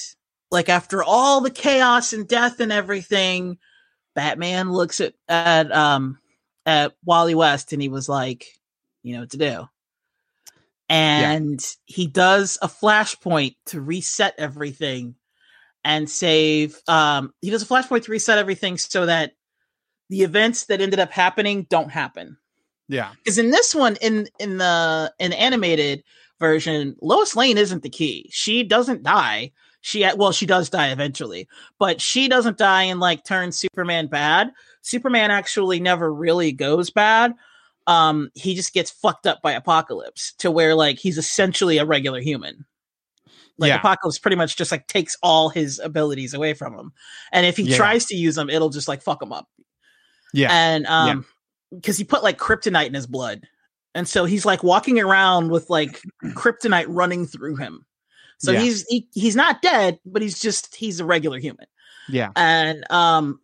like after all the chaos and death and everything, Batman looks at at um at Wally West and he was like, you know what to do. And he does a flashpoint to reset everything and save um he does a flashpoint to reset everything so that the events that ended up happening don't happen yeah, because in this one in in the in animated version lois lane isn't the key. She doesn't die. She well she does die eventually but she doesn't die and like turn superman bad. Superman actually never really goes bad. Um he just gets fucked up by apocalypse to where like he's essentially a regular human. Like Yeah. apocalypse pretty much just like takes all his abilities away from him. And if he Yeah. tries to use them it'll just like fuck him up. Yeah, and um because he put like kryptonite in his blood. And so he's like walking around with like kryptonite running through him. So Yeah. he's he, he's not dead but he's just he's a regular human. Yeah, and um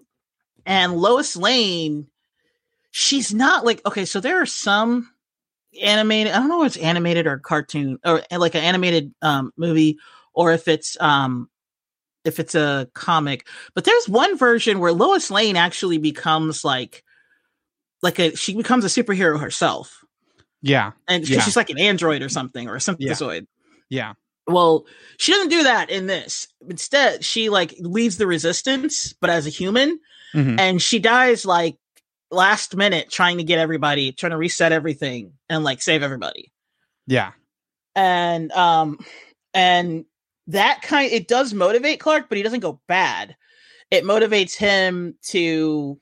and lois lane she's not like okay so there are some animated i don't know if it's animated or cartoon or like an animated um movie or if it's um if it's a comic but there's one version where lois lane actually becomes like like a she becomes a superhero herself yeah, And Yeah. she's like an android or something or a synthesoid yeah, well, she doesn't do that in this. Instead, she like leaves the resistance, but as a human, Mhm. and she dies like last minute trying to get everybody, trying to reset everything and like save everybody. yeah, And um and that kind it does motivate Clark, but he doesn't go bad. It motivates him to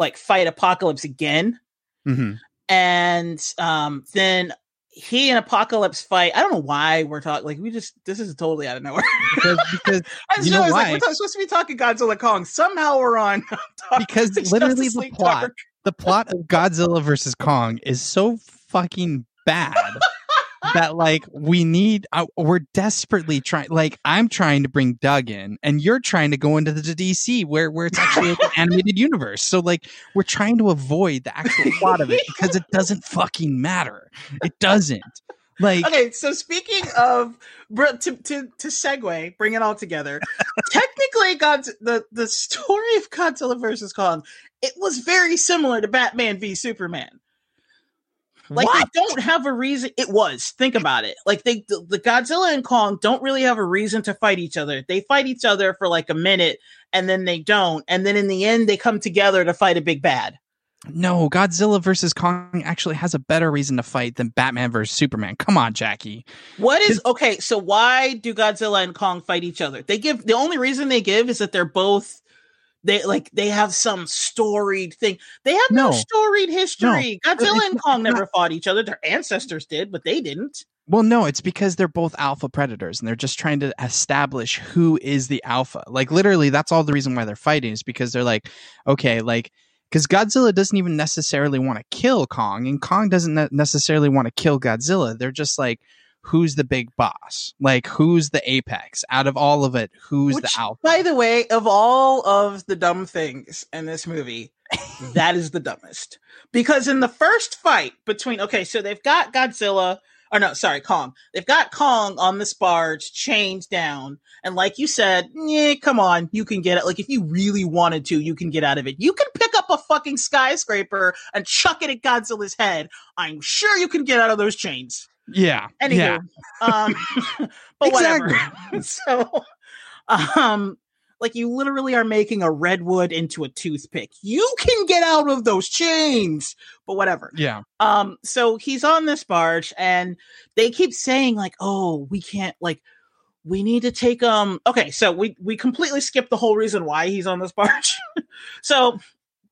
like fight Apocalypse again hmm and um then he and Apocalypse fight. I don't know why we're talking like we just this is totally out of nowhere. because because You know realized, like why? we're supposed to be talking Godzilla Kong. Somehow we're on because literally the plot Dark. the plot of Godzilla versus Kong is so fucking bad that like we need uh, we're desperately trying like I'm trying to bring Doug in and you're trying to go into the DC where where it's actually like an animated universe so like we're trying to avoid the actual plot of it because it doesn't fucking matter it doesn't Like, okay, so speaking of to to to segue, bring it all together. technically, God's the the story of Godzilla versus Kong, it was very similar to Batman v Superman. Like what? they don't have a reason. It was. Think about it. Like they, the, the Godzilla and Kong don't really have a reason to fight each other. They fight each other for like a minute, and then they don't, and then in the end, they come together to fight a big bad. No, Godzilla versus Kong actually has a better reason to fight than Batman versus Superman. Come on, Jackie. What is okay? So why do Godzilla and Kong fight each other? They give the only reason they give is that they're both they like they have some storied thing. They have no, No. storied history. Godzilla it's and Kong never fought each other. Their ancestors did, but they didn't. Well, no, it's because they're both alpha predators and they're just trying to establish who is the alpha. Like, literally, that's all the reason why they're fighting is because they're like, okay, like, because Godzilla doesn't even necessarily want to kill Kong and Kong doesn't ne- necessarily want to kill Godzilla. They're just like, who's the big boss? Like, who's the apex out of all of it? Who's Which, the alpha? by the way, of all of the dumb things in this movie, that is the dumbest. Because in the first fight between okay, so they've got Godzilla, or no, sorry, Kong. They've got Kong on this barge, chained down, and like you said, yeah, come on, you can get it. Like if you really wanted to, you can get out of it. You can pick up a fucking skyscraper and chuck it at Godzilla's head. I'm sure you can get out of those chains. Yeah. Anywho, yeah. um, but Exactly. whatever. so, um, like you literally are making a redwood into a toothpick. You can get out of those chains, but whatever. Yeah. Um, so he's on this barge, and they keep saying like, "Oh, we can't like." We need to take um okay, so we we completely skipped the whole reason why he's on this barge. so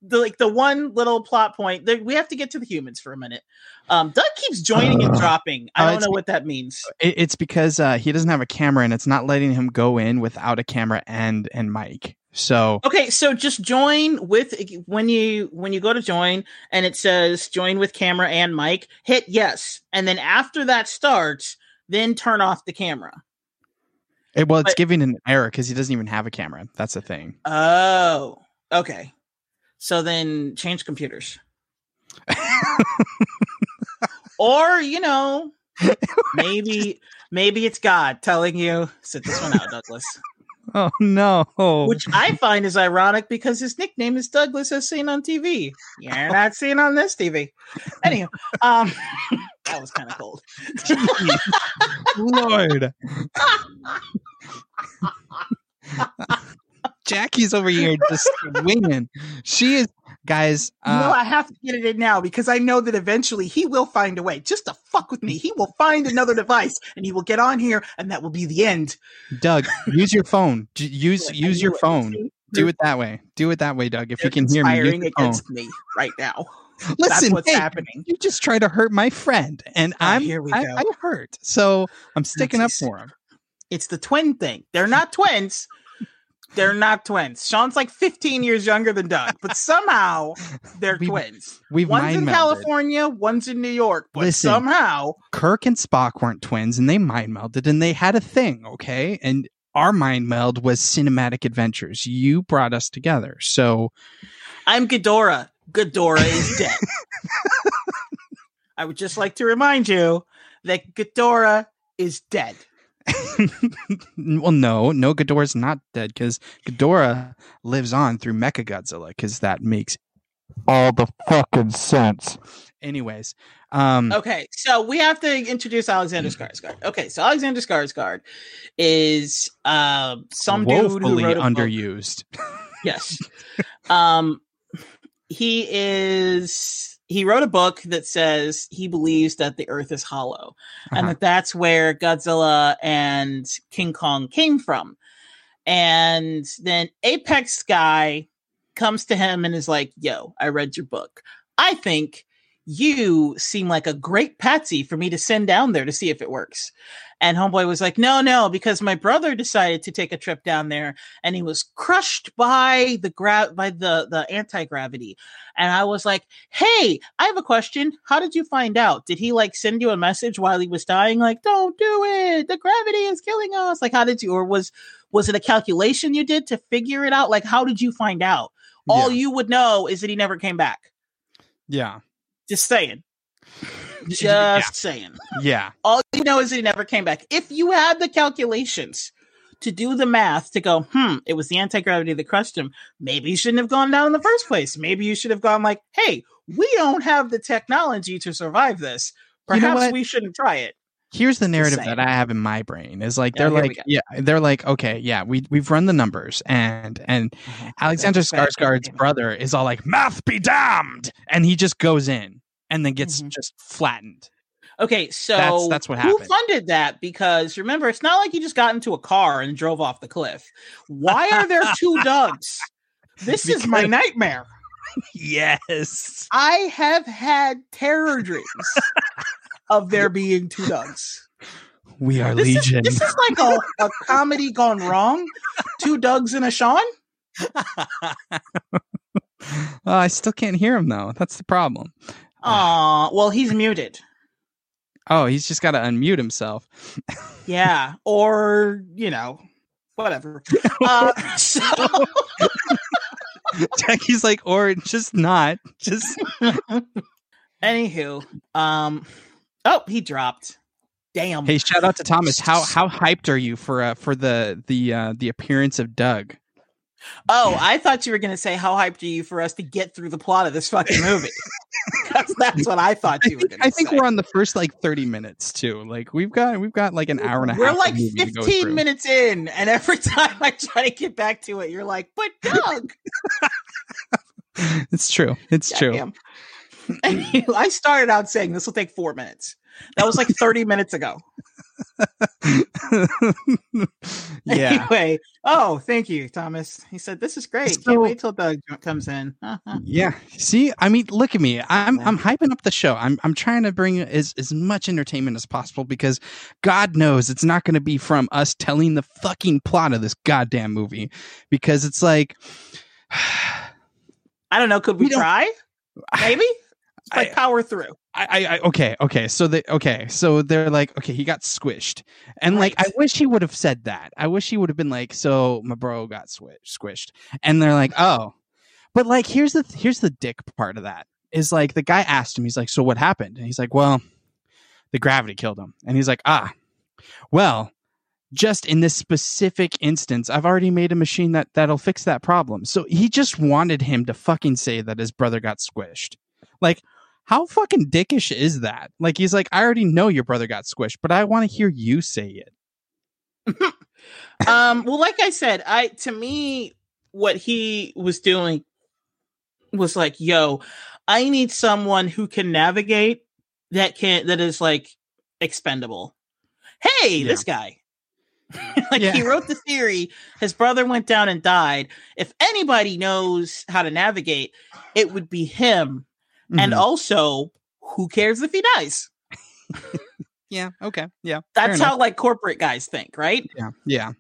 the like the one little plot point that we have to get to the humans for a minute. Um Doug keeps joining and Uh, dropping. I uh, don't know what that means. It, it's because uh, he doesn't have a camera and it's not letting him go in without a camera and and mic. So Okay, so just join with when you when you go to join and it says join with camera and mic, hit yes. And then after that starts, then turn off the camera. it, well, it's But- giving an error because he doesn't even have a camera. That's the thing. Oh, okay. So then change computers. or, you know, maybe maybe it's God telling you sit this one out, Douglas. oh no! Which I find is ironic because his nickname is Douglas as seen on TV. You're not seen on this TV. Anyhow, um that was kind of cold. Lord. Jackie's over here just winging. She is, guys. no, Uh, I have to get it in now because I know that eventually he will find a way. Just to fuck with me, he will find another device and he will get on here, and that will be the end. Doug, use your phone. Use use your phone. Do it that way. Do it that way, Doug. If They're you can hear me, use conspiring your phone. against me right now. That's Listen, what's hey, happening. you just try to hurt my friend, and Oh, I'm here we I, go. I hurt, so I'm sticking up for him. It's the twin thing. They're not twins. They're not twins. Sean's like 15 years younger than Doug, but somehow they're We've- twins. We've One's in melded. California, one's in New York, but Listen. somehow Kirk and Spock weren't twins, and they mind melded, and they had a thing, okay? And our mind meld was cinematic adventures. You brought us together, so I'm Ghidorah. Ghidorah is dead. I would just like to remind you that Ghidorah is dead. well, no, no, Ghidorah's not dead because Ghidorah lives on through Mechagodzilla because that makes all the fucking sense. Anyways, um, Okay, so we have to introduce Alexander Skarsgård. Okay, so Alexander Skarsgård is uh, some dude who woefully wrote a book- underused. Yes. um he is he wrote a book that says he believes that the earth is hollow and Uh-huh. that that's where Godzilla and King Kong came from. And then Apex guy comes to him and is like, "Yo, I read your book. I think you seem like a great patsy for me to send down there to see if it works." And homeboy was like, "No, no, because my brother decided to take a trip down there and he was crushed by the gra- by the the anti-gravity." And I was like, "Hey, I have a question. How did you find out? Did he like send you a message while he was dying like, "Don't do it. The gravity is killing us." Like how did you or was was it a calculation you did to figure it out? Like how did you find out? All Yeah. you would know is that he never came back. yeah. Just saying. Just Yeah. saying. Yeah. All you know is he never came back. If you had the calculations to do the math to go, hmm, it was the anti gravity that crushed him. Maybe you shouldn't have gone down in the first place. Maybe you should have gone like, hey, we don't have the technology to survive this. You know Perhaps we shouldn't try it. Here's the narrative that I have in my brain is like Yeah, they're like yeah they're like okay yeah we we've run the numbers and and Alexander Skarsgård's brother is all like math be damned and he just goes in and then gets Mhm. just flattened. Okay, so That's- that's what who happened. funded that? Because remember, it's not like you just got into a car and drove off the cliff. Why are there two Dougs? This is my nightmare. Yes. I have had terror dreams of there being two Dougs. We are This is, legion. this is like a, a comedy gone wrong. Two Dougs and a Sean. oh, I still can't hear him though. That's the problem. Aw, well, he's muted. Oh, he's just got to unmute himself. Yeah, or you know, whatever. Uh, so, Jackie's like, or just not. Just anywho, um, oh, he dropped. Damn. hey, shout out to Thomas. How how hyped are you for uh, for the the uh, the appearance of Doug? Oh, I thought you were going to say how hyped are you for us to get through the plot of this fucking movie? that's, that's what I thought I you were think, going to say. I think say. we're on the first like 30 minutes too. Like we've got we've got like an hour and a half. We're like movie to go 15 minutes in, and every time I try to get back to it, you're like, but Doug. It's true. It's true. Goddamn. And you- I started out saying this will take four minutes. That was like 30 minutes ago. yeah. Anyway, oh, thank you, Thomas. He said, This is great. So- Can't wait till Doug comes in. Yeah. See, I mean, look at me. I'm I'm hyping up the show. I'm I'm trying to bring as as much entertainment as possible because God knows it's not going to be from us telling the fucking plot of this goddamn movie because it's like I don't know. Could we, We try? Maybe? Like I- power through. I, I, okay, okay. So they okay, so they're like, okay, he got squished, and like, I wish he would have said that. I wish he would have been like, so my bro got squished, and they're like, oh, but like, here's the here's the dick part of that is like the guy asked him, he's like, so what happened? And he's like, well, the gravity killed him, and he's like, ah, well. Just in this specific instance, I've already made a machine that that'll fix that problem. So he just wanted him to fucking say that his brother got squished. Like, how fucking dickish is that? Like he's like, I already know your brother got squished, but I want to hear you say it. um well like i said i to me what he was doing was like yo i need someone who can navigate that can that is like expendable hey this guy like Yeah. he wrote the theory his brother went down and died if anybody knows how to navigate it would be him and Mhm. also who cares if he dies yeah, okay, yeah, that's how like corporate guys think right yeah, yeah,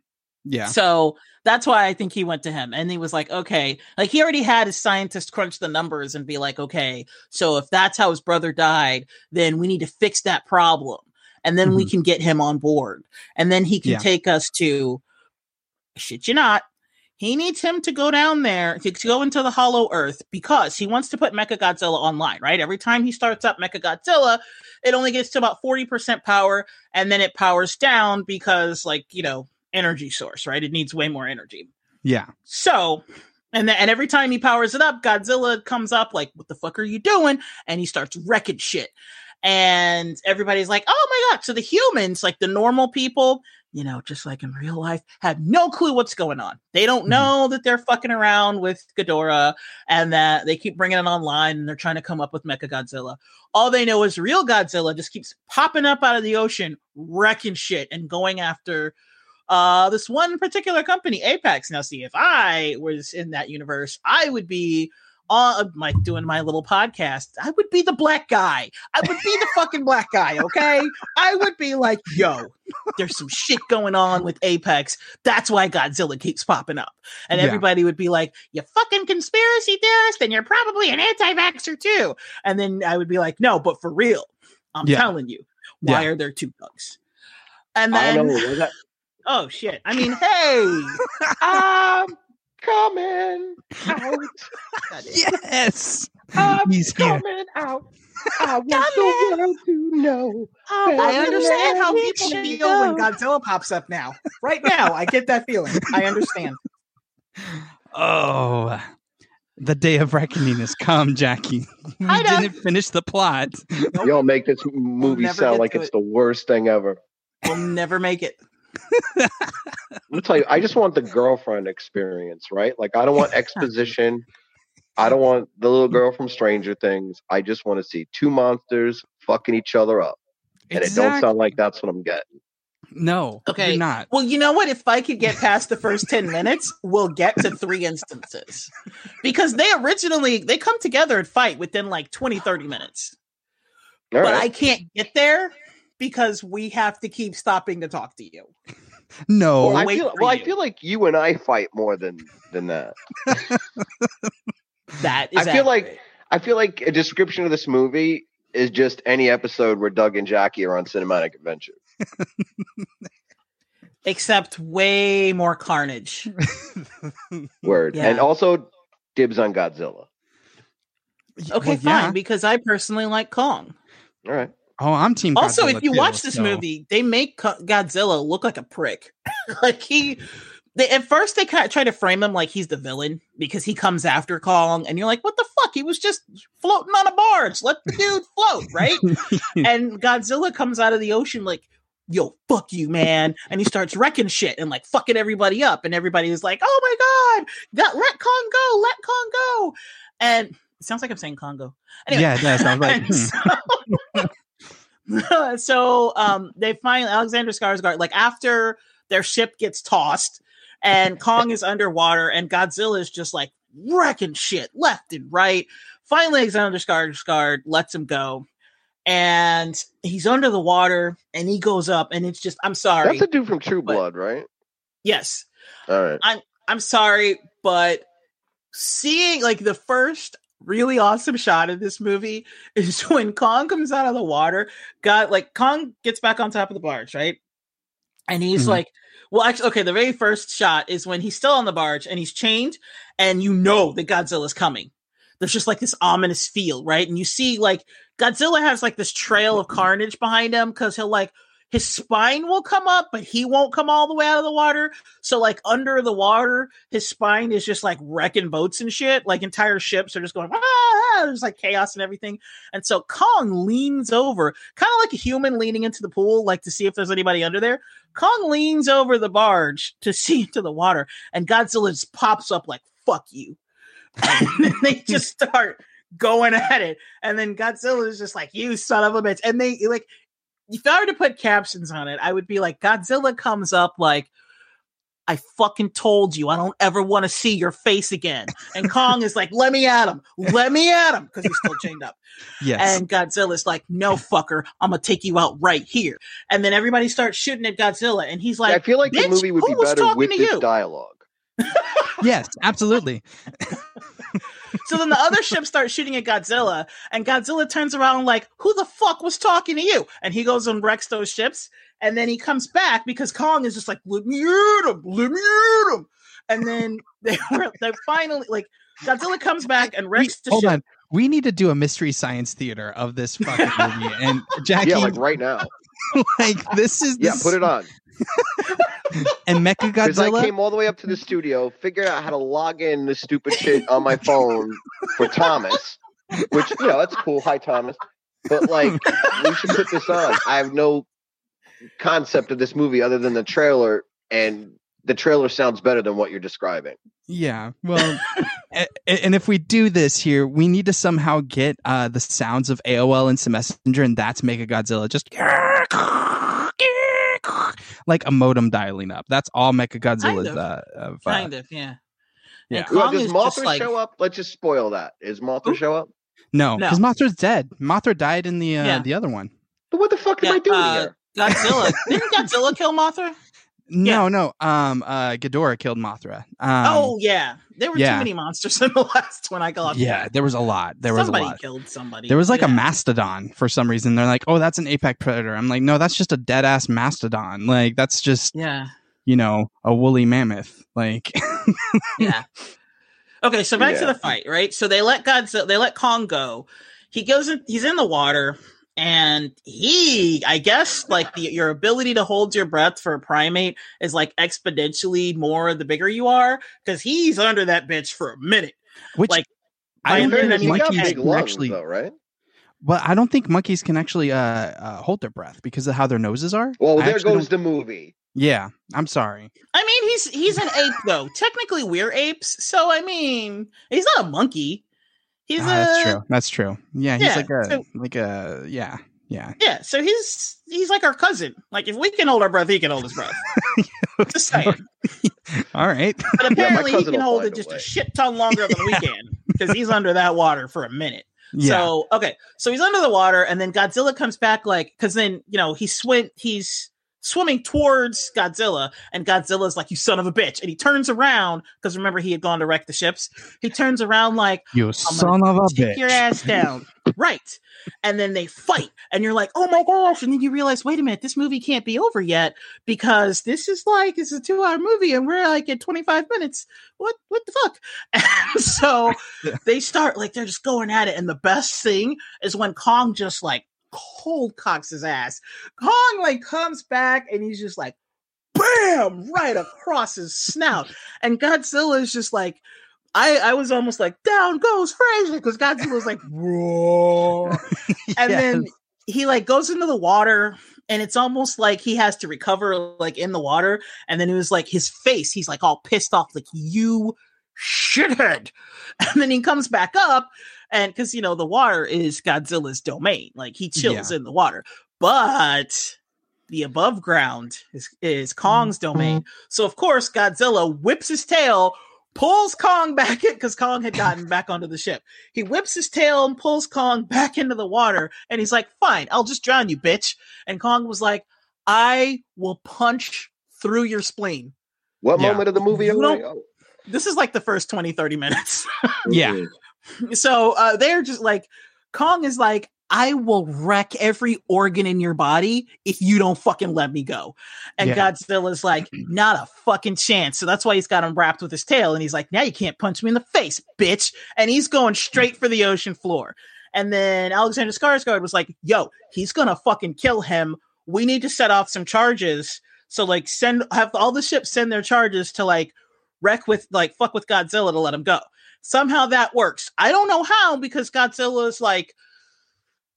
yeah. So that's why I think he went to him and he was like, okay, like he already had his scientist crunch the numbers and be like, okay, so if that's how his brother died, then we need to fix that problem. And then we can get him on board. And then he can Yeah. take us to shit you not. He needs him to go down there to, to go into the hollow earth because he wants to put Mecha Godzilla online, right? Every time he starts up Mecha Godzilla, it only gets to about 40% power and then it powers down because, like, you know, energy source, right? It needs way more energy. yeah, So, and then, and every time he powers it up, Godzilla comes up like, "What the fuck are you doing?" And he starts wrecking shit. And everybody's like, "Oh my god!" So the humans, like the normal people, you know, just like in real life, have no clue what's going on. They don't Mhm. know that they're fucking around with Ghidorah and that they keep bringing it online and they're trying to come up with Mecha Godzilla. All they know is real Godzilla just keeps popping up out of the ocean, wrecking shit and going after uh this one particular company apex now see if i was in that universe i would be on like doing my little podcast i would be the black guy i would be the fucking black guy okay i would be like yo there's some shit going on with apex that's why godzilla keeps popping up and Yeah. everybody would be like you fucking conspiracy theorist and you're probably an anti-vaxxer too and then i would be like no but for real i'm Yeah. telling you why Yeah. are there two Dougs and then. Oh shit! I mean, hey, I'm um, coming out. yes, I'm He's here. coming out. I want the world to know. Oh, I understand how Better people let it feel when Godzilla pops up now. Right now, I get that feeling. I understand. Oh, the day of reckoning has come, Jackie. We I didn't finish the plot. Y'all make this movie never sound like it's it. the worst thing ever. We'll never make it. I'll tell you, I just want the girlfriend experience, right? Like, I don't want exposition. I don't want the little girl from Stranger Things. I just want to see two monsters fucking each other up. And it don't sound like that's what I'm getting. No, Okay. you're not. Well, you know what? If I could get past the first 10 minutes, we'll get to three instances. Because they originally they come together and fight within like 20, 30 minutes. All but right. I can't get there because we have to keep stopping to talk to you. No, well, I feel, for well, I feel like you and I fight more than than that. That is I feel like- I feel like a description of this movie is just any episode where Doug and Jackie are on cinematic adventure. except way more carnage. Word. Yeah. And also dibs on Godzilla. Okay, Well, fine, yeah. because I personally like Kong. All right. Oh, I'm team. Also, Godzilla if you too, watch this so- movie, they make Godzilla look like a prick. like he, they, at first they kind of try to frame him like he's the villain because he comes after Kong, and you're like, what the fuck? He was just floating on a barge. Let the dude float, right? and Godzilla comes out of the ocean like, yo, fuck you, man. And he starts wrecking shit and like fucking everybody up. And everybody is like, oh my God, that, let Kong go, let Kong go. And it sounds like I'm saying Congo. Anyway, Yeah, it does. I was like, and hmm. so, so um, they find Alexander Skarsgård like after their ship gets tossed and Kong is underwater and Godzilla is just like wrecking shit left and right. Finally, Alexander Skarsgård lets him go, and he's under the water and he goes up and it's just I'm sorry, That's a dude from True Blood, right? yes, All right. I'm I'm sorry, but seeing like the first really awesome shot of this movie is when Kong comes out of the water. Got like Kong gets back on top of the barge, right? And he's Mhm. like, well, actually, okay, the very first shot is when he's still on the barge and he's chained, and you know that Godzilla's coming. There's just like this ominous feel, right? And you see like Godzilla has like this trail of carnage behind him because he'll like his spine will come up, but he won't come all the way out of the water. So like under the water, his spine is just like wrecking boats and shit. Like entire ships are just going, ah, there's like chaos and everything. And so Kong leans over, kind of like a human leaning into the pool, like to see if there's anybody under there. Kong leans over the barge to see into the water, and Godzilla just pops up like, fuck you. And they just start going at it. And then Godzilla is just like, you son of a bitch. And they like, if I were to put captions on it, I would be like, Godzilla comes up like, I fucking told you I don't ever want to see your face again. And Kong is like, let me at him. Let me at him. Because he's still chained up. yes, And Godzilla's like, no fucker, I'm gonna take you out right here. And then everybody starts shooting at Godzilla, and he's like, I feel like the movie would be better talking with to this you?" dialogue. yes, absolutely. so then the other ship starts shooting at Godzilla, and Godzilla turns around like, who the fuck was talking to you? And he goes and wrecks those ships, and then he comes back because Kong is just like, let me at him, let me at him. And then they were they finally like Godzilla comes back and We- wrecks the hold ship. on. We need to do a mystery science theater of this fucking movie. And Jackie, Yeah, like, like right now. Like this is Yeah, this- put it on. And Mecha Because I came all the way up to the studio, figured out how to log in this stupid shit on my phone for Thomas, which you know that's cool. Hi, Thomas. But like, we should put this on. I have no concept of this movie other than the trailer, and the trailer sounds better than what you're describing. Yeah. Well, a- a- and if we do this here, we need to somehow get uh, the sounds of AOL Instant Messenger, and that's Mega Godzilla. Just like a modem dialing up. That's all Mecha Godzilla is. of. Uh, of, uh, Kind of, yeah. Yeah. Well, does is just Mothra like, show up? Let's just spoil that. Is Mothra Who? show up? No, No. because Mothra's dead. Mothra died in the uh, Yeah. the other one. But what the fuck am I doing uh, here? Godzilla. Didn't Godzilla kill Mothra? No, no. Um, uh, Ghidorah killed Mothra. Um, oh yeah, there were yeah. too many monsters in the last one. I got. yeah. There was a lot. There was somebody a lot. killed somebody. There was like a mastodon for some reason. They're like, oh, that's an apex predator. I'm like, no, that's just a dead ass mastodon. Like that's just Yeah, you know a woolly mammoth. Like yeah. Okay, so back to the fight, right? So they let Godzilla, they let Kong go. he goes in, he's in the water and he, I guess, like the, your ability to hold your breath for a primate is like exponentially more the bigger you are because he's under that bitch for a minute. Which like, I I don't think monkeys can lungs, actually. though, right? Well, I don't think monkeys can actually uh, uh, hold their breath because of how their noses are. Well, I there goes don't- the movie. Yeah, I'm sorry. I mean, he's he's an ape though. Technically, we're apes, so I mean, he's not a monkey. He's Ah, a that's true. That's true. Yeah, he's Yeah, like a so- like a yeah yeah. yeah. So he's he's like our cousin. Like if we can hold our breath, he can hold his breath. Just saying. All right. But apparently, he can hold it just a shit ton longer than we can because he's under that water for a minute. yeah. So okay, so he's under the water, and then Godzilla comes back like because then you know he's swim he's swimming towards Godzilla, and Godzilla's like, "You son of a bitch!" and he turns around because remember he had gone to wreck the ships. He turns around like, you son of a "Take bitch. your ass down!" right, and then they fight, and you're like, "Oh my gosh!" And then you realize, wait a minute, this movie can't be over yet because this is like it's a two hour movie, and we're like at 25 minutes. What what the fuck? And so they start like they're just going at it, and the best thing is when Kong just like cold cocks his ass. Kong like comes back and he's just like bam right across his snout. And Godzilla is just like I, I was almost like down goes Frazier because Godzilla's like roar. And then he like goes into the water and it's almost like he has to recover like in the water. And then it was like his face, he's like all pissed off, like you shithead. And then he comes back up and because you know the water is Godzilla's domain, like he chills in the water. But the above ground is is mm-hmm. Kong's domain. So of course Godzilla whips his tail, pulls Kong back in because Kong had gotten back onto the ship. He whips his tail and pulls Kong back into the water, and he's like, "Fine, I'll just drown you, bitch." And Kong was like, "I will punch through your spleen." What Yeah. moment of the movie? You are we? Oh. This is like the first 20, 30 minutes. Yeah. Mm-hmm. so uh, they're just like Kong is like, I will wreck every organ in your body if you don't fucking let me go. And Yeah. Godzilla's like, not a fucking chance. So that's why he's got him wrapped with his tail. And he's like, now you can't punch me in the face, bitch. And he's going straight for the ocean floor. And then Alexander Skarsgård was like, yo, he's gonna fucking kill him. We need to set off some charges. So like send have all the ships send their charges to like wreck with like fuck with Godzilla to let him go. Somehow that works. I don't know how because Godzilla is like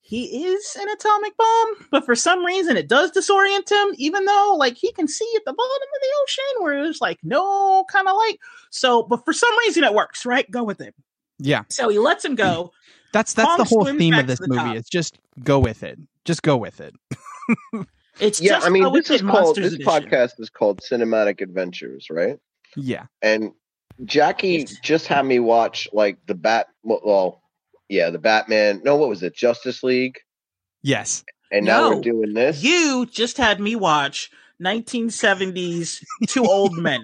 he is an atomic bomb, but for some reason it does disorient him, even though like he can see at the bottom of the ocean where there's like no kind of light. So, but for some reason it works, right? Go with it. Yeah. So he lets him go. That's that's Kong the whole theme of this to the movie. top. It's just go with it. Just go with it. It's Yeah, just I mean, Go With this is It called Monsters this Edition. podcast is called Cinematic Adventures, right? Yeah. And Jackie just had me watch like the Bat. Well, yeah, the Batman. No, what was it? Justice League. Yes. And now No, we're doing this. You just had me watch 1970s Two Old Men.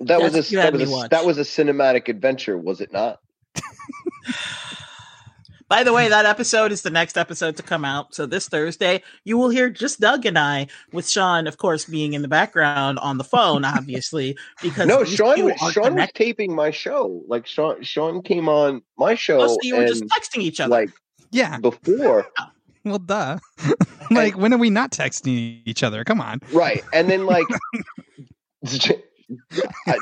that was a that was a, that was a cinematic adventure, was it not? By the way, that episode is the next episode to come out. So this Thursday, you will hear just Doug and I, with Sean, of course, being in the background on the phone, obviously, because No, Sean was are Sean was taping my show. Like Sean Sean came on my show Oh, so you were and just texting each other. like Yeah. before. Well, duh. like, when are we not texting each other? Come on. Right. And then like I-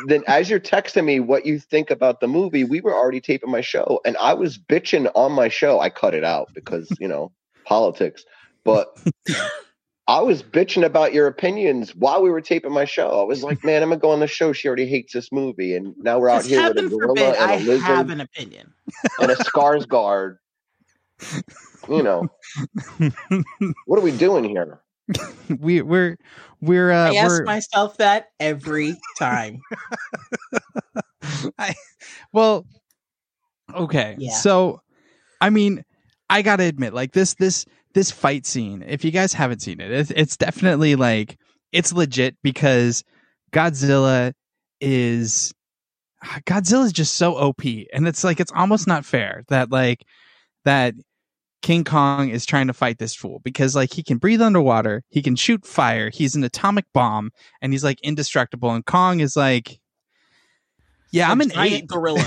then as you're texting me what you think about the movie, we were already taping my show and I was bitching on my show. I cut it out because, you know, politics. But I was bitching about your opinions while we were taping my show. I was like, man, I'm gonna go on the show. She already hates this movie. And now we're out Just here with a gorilla forbid and a I lizard I have an opinion. and a Skarsgård. You know, what are we doing here? we we're we're uh I ask we're myself that every time. I, well okay Yeah. so i mean i gotta admit like this this this fight scene if you guys haven't seen it it's, it's definitely like it's legit because godzilla is godzilla is just so op and it's like it's almost not fair that like that king kong is trying to fight this fool because like he can breathe underwater he can shoot fire he's an atomic bomb and he's like indestructible and kong is like Yeah, I'm an giant ape. gorilla.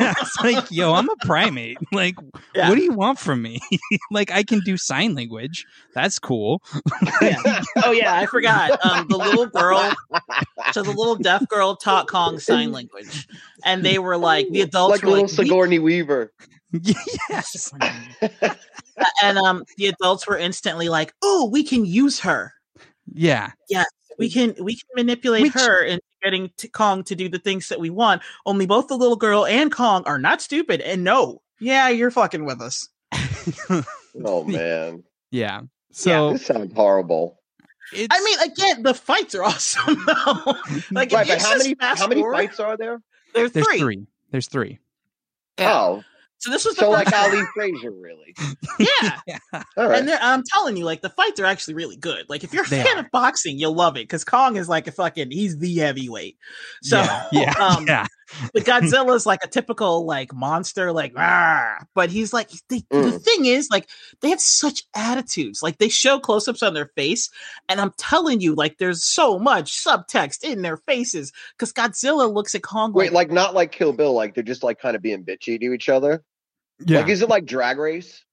yeah, it's like, yo, I'm a primate. Like, Yeah. what do you want from me? like, I can do sign language. That's cool. Yeah. Oh yeah, I forgot. Um, the little girl, so the little deaf girl taught Kong sign language, and they were like the adults like were little like, "We Sigourney Weaver. yes. and um the adults were instantly like oh we can use her Yeah. Yeah. We can we can manipulate Which- her into getting to kong to do the things that we want only both the little girl and kong are not stupid and no yeah you're fucking with us Oh man, Yeah. So this sounds horrible. it's, i mean again the fights are awesome though like Right, but how many how many forward- fights are there? there's there's three. three. There's three. Yeah. Oh, so this was the so first like. Ali Frazier, really? yeah Yeah. All right. And they're- I'm telling you, like the fights are actually really good. Like if you're a They fan are. of boxing, you'll love it because Kong is like a fucking he's the heavyweight. So yeah. Yeah. um, yeah. the Godzilla's like a typical like monster, like "Rah," but he's like they, the Mm. thing is like they have such attitudes. Like they show close-ups on their face, and I'm telling you, like there's so much subtext in their faces because Godzilla looks at Kong Wait, like, like not like Kill Bill, like they're just like kind of being bitchy to each other. Yeah. Like, is it like Drag Race?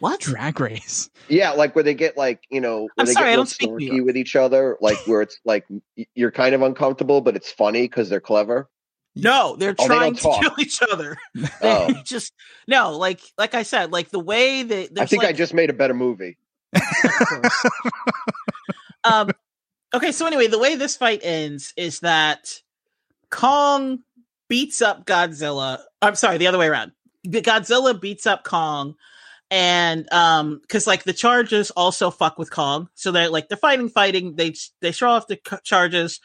what? Drag race. Yeah, like where they get like you know, where I'm they sorry, I don't speak snarky with each other, like where it's like you're kind of uncomfortable, but it's funny because they're clever. No, they're Oh, trying don't to kill each other. Oh. They just no, like like I said, like the way that I think I just made a better movie. um okay so anyway the way this fight ends is that kong beats up godzilla i'm sorry the other way around godzilla beats up kong and um because like the charges also fuck with kong. So they're like they're fighting fighting. They they throw off the charges.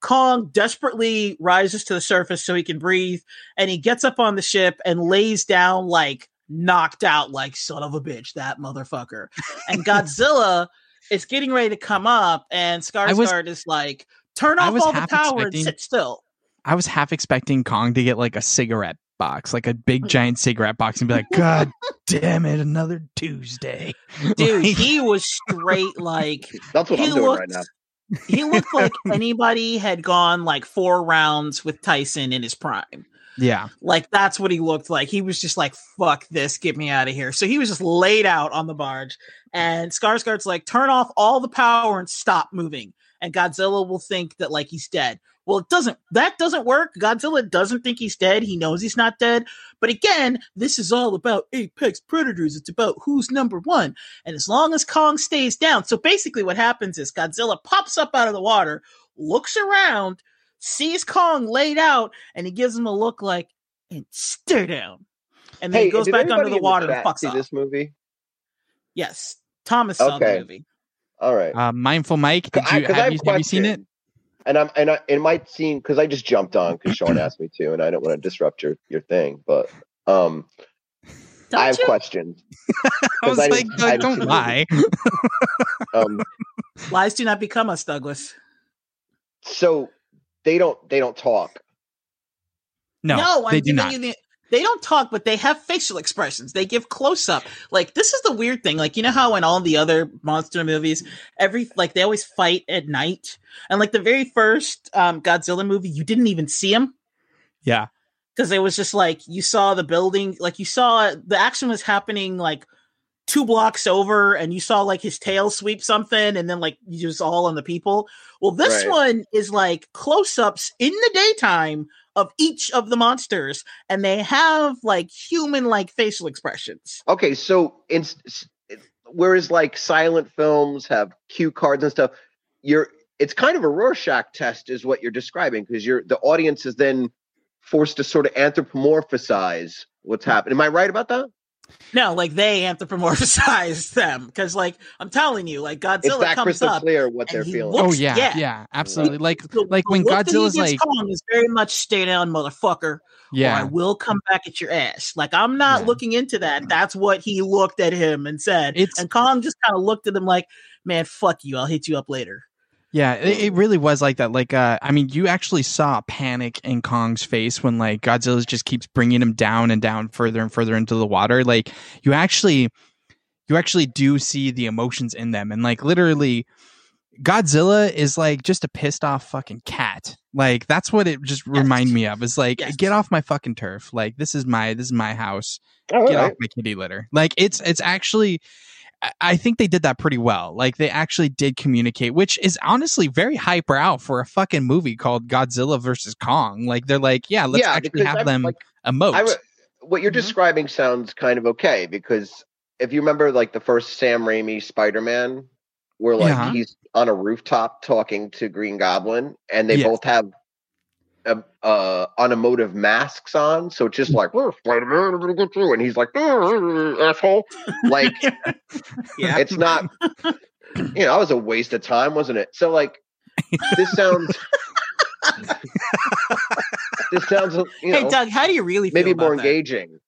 Kong desperately rises to the surface so he can breathe and he gets up on the ship and lays down like knocked out like son of a bitch that motherfucker. And godzilla is getting ready to come up and Skarsgård is like turn off all the power and sit still. I was half expecting Kong to get like a cigarette box, like a big mm. giant cigarette box, and be like, God damn it, another Tuesday. dude Like, he was straight like That's what he I'm doing looked right now. he looked like anybody had gone like four rounds with Tyson in his prime. yeah. Like that's what he looked like. He was just like, "Fuck this, get me out of here." So he was just laid out on the barge, and Skarsgård's like, "Turn off all the power and stop moving." And Godzilla will think that like he's dead. Well, it doesn't. That doesn't work. Godzilla doesn't think he's dead. He knows he's not dead. But again, this is all about apex predators. It's about who's number one. And as long as Kong stays down, so basically what happens is Godzilla pops up out of the water, looks around, sees Kong laid out, and he gives him a look like, and stare down. And then Hey, he goes back under the in water and chat fucks see off. this movie? Yes. Thomas saw Okay. the movie. All right. Uh, Mindful Mike, did you, I have, have you, have you seen it? Question. And I'm and I, it might seem because I just jumped on because Sean asked me to, and I don't want to disrupt your your thing, but um, Don't I have you? questions. I was I like, didn't- I "Doug, didn't don't lie. Um, Lies do not become us, Douglas. so they don't they don't talk. No, I'm they do giving not. you the- they don't talk, but they have facial expressions. They give close up. Like this is the weird thing. Like you know how in all the other monster movies, every like they always fight at night, and like the very first um, Godzilla movie, you didn't even see him Yeah. because it was just like you saw the building, like you saw the action was happening like two blocks over, and you saw like his tail sweep something, and then like you just all on the people. Well, this Right. one is like close ups in the daytime of each of the monsters, and they have like human like facial expressions. Okay, so in whereas like silent films have cue cards and stuff, you're it's kind of a Rorschach test, is what you're describing, because you're the audience is then forced to sort of anthropomorphize what's hmm. happening. Am I right about that? No, like they anthropomorphize them because, like, I'm telling you, like It's Godzilla that comes up. clear what they're feeling. Oh, looks- Oh yeah, yeah. yeah, absolutely. Like The- like when look that Godzilla's like, Kong is very much stay down, motherfucker. Or I will come back at your ass. Like I'm not Yeah. looking into that. That's what he looked at him and said. It's- and Kong just kind of looked at him like, "Man, fuck you. I'll hit you up later." Yeah, it, it really was like that. Like, uh, I mean, you actually saw panic in Kong's face when like Godzilla just keeps bringing him down and down further and further into the water. Like, you actually, you actually do see the emotions in them, and like literally. Godzilla is like just a pissed off fucking cat. Like that's what it just remind me of. Is like Yes. get off my fucking turf. Like this is my this is my house. All Get right. off my kitty litter. Like it's it's actually. I- I think they did that pretty well. Like they actually did communicate, which is honestly very hyperbrow for a fucking movie called Godzilla versus Kong. Like they're like, yeah, let's yeah, actually have I'm, them like, emote. I, what you're Mhm. describing sounds kind of okay because if you remember, like the first Sam Raimi Spider-Man, where like Yeah. he's on a rooftop talking to Green Goblin, and they Yes. both have uh, unemotive masks on, so it's just like, "We're Spider-Man, I'm through," and he's like, "Uh, asshole," like yeah. it's not. You know, that was a waste of time, wasn't it? So like, this sounds. this sounds, you know, hey, Doug, how do you really feel maybe more that? engaging.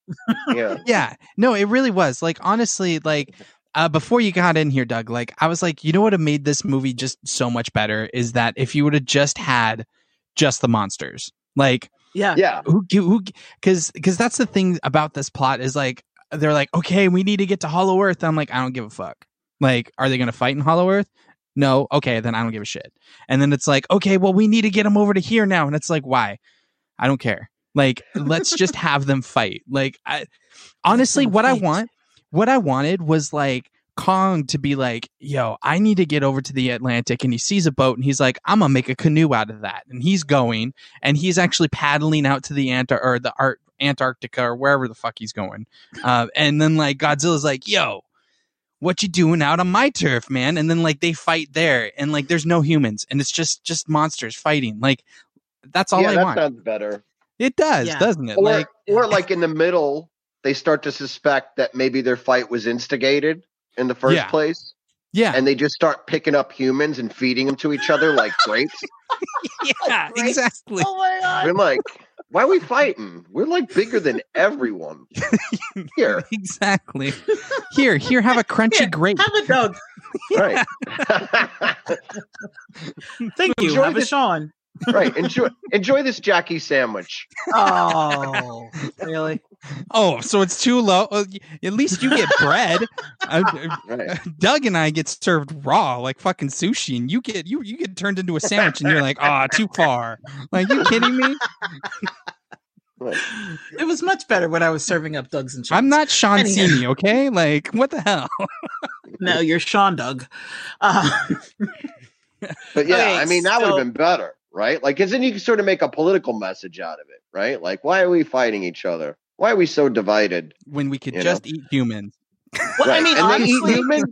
Yeah. yeah no it really was like honestly like uh, before you got in here doug like i was like you know what have made this movie just so much better is that if you would have just had just the monsters like Yeah. Yeah. who who because because that's the thing about this plot is like they're like okay we need to get to hollow earth. I'm like i don't give a fuck. Like are they gonna fight in hollow earth? No. Okay then i don't give a shit. And then it's like okay well we need to get them over to here now. And it's like why? I don't care. Like let's just have them fight. Like i honestly them what i want what i wanted was like kong to be like yo i need to get over to the atlantic and he sees a boat and he's like i'm gonna make a canoe out of that and he's going and he's actually paddling out to the Ant or the Art Antarctica or wherever the fuck he's going. Uh, and then like Godzilla's like, "Yo, what you doing out on my turf, man?" And then like they fight there, and like there's no humans, and it's just just monsters fighting. Like that's all yeah, I that want. sounds better. it does, Yeah. doesn't it? Or, like or like in the middle, they start to suspect that maybe their fight was instigated in the first Yeah. place, yeah, and they just start picking up humans and feeding them to each other like grapes. yeah, Right. exactly. Oh my god. We're like, why are we fighting? We're like bigger than everyone. Here, exactly. Here, here, have a crunchy Here, grape. Have a Doug. right, Thank you. Enjoy Have a Sean. Right. Enjoy, enjoy this Jackie sandwich. Oh, really? Oh, so it's too low. At least you get bread. Uh, Right. Doug and I get served raw like fucking sushi, and you get you you get turned into a sandwich, and you're like, ah, too far. Like, you kidding me? right. It was much better when I was serving up Doug's and Sean's. I'm not Sean Anyway. Cini, okay? Like, what the hell? No, you're Sean Doug. Uh, But yeah, Okay, I mean that would have been better, right? Like, because then you can sort of make a political message out of it, right? Like, why are we fighting each other? Why are we so divided? When we could You just eat humans. well, I mean, and they eat honestly, humans,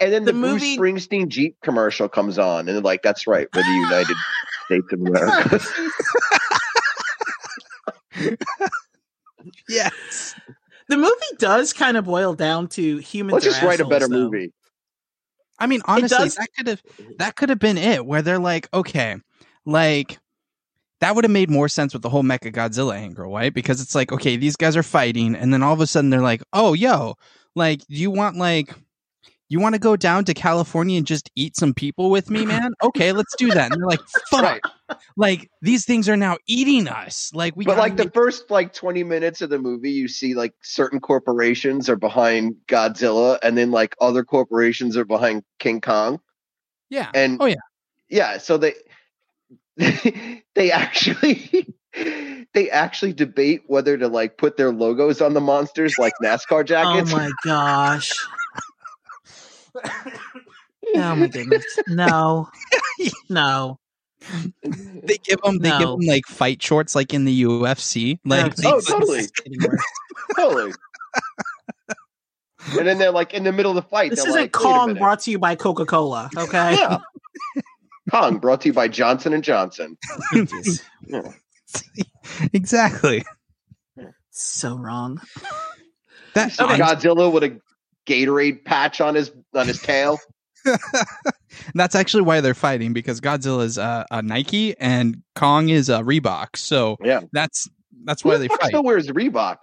and then the, the Bruce Springsteen Jeep commercial comes on, and they're like, "That's right, we're the United States of America." Yes. the movie does kind of boil down to humans. Let's are just write a better though. movie. I mean, honestly, that could have that could have been it. Where they're like, okay, like that would have made more sense with the whole Mecha Godzilla angle, right? Because it's like, okay, these guys are fighting, and then all of a sudden they're like, oh, yo, like, do you want like you want to go down to California and just eat some people with me, man? Okay, let's do that. And they're like, fuck, Right. like these things are now eating us. Like we But like the first like 20 minutes of the movie, you see like certain corporations are behind Godzilla, and then like other corporations are behind King Kong. yeah, And Oh, yeah. yeah. So they they actually they actually debate whether to like put their logos on the monsters like NASCAR oh jackets. Oh my gosh. Oh my goodness. No. No. they give them they give them like fight shorts like in the UFC. Like No, Oh, it's- totally. it's getting worse. totally. and then they're like in the middle of the fight. This isn't like, a Kong brought to you by Coca Cola. Okay. Yeah. Kong brought to you by Johnson and Johnson. Jeez. exactly. so wrong. That Okay. Godzilla with a Gatorade patch on his on his tail. That's actually why they're fighting because Godzilla is uh, a Nike and Kong is a Reebok. So Yeah. that's that's Who why the they fuck fight. still wears Reebok?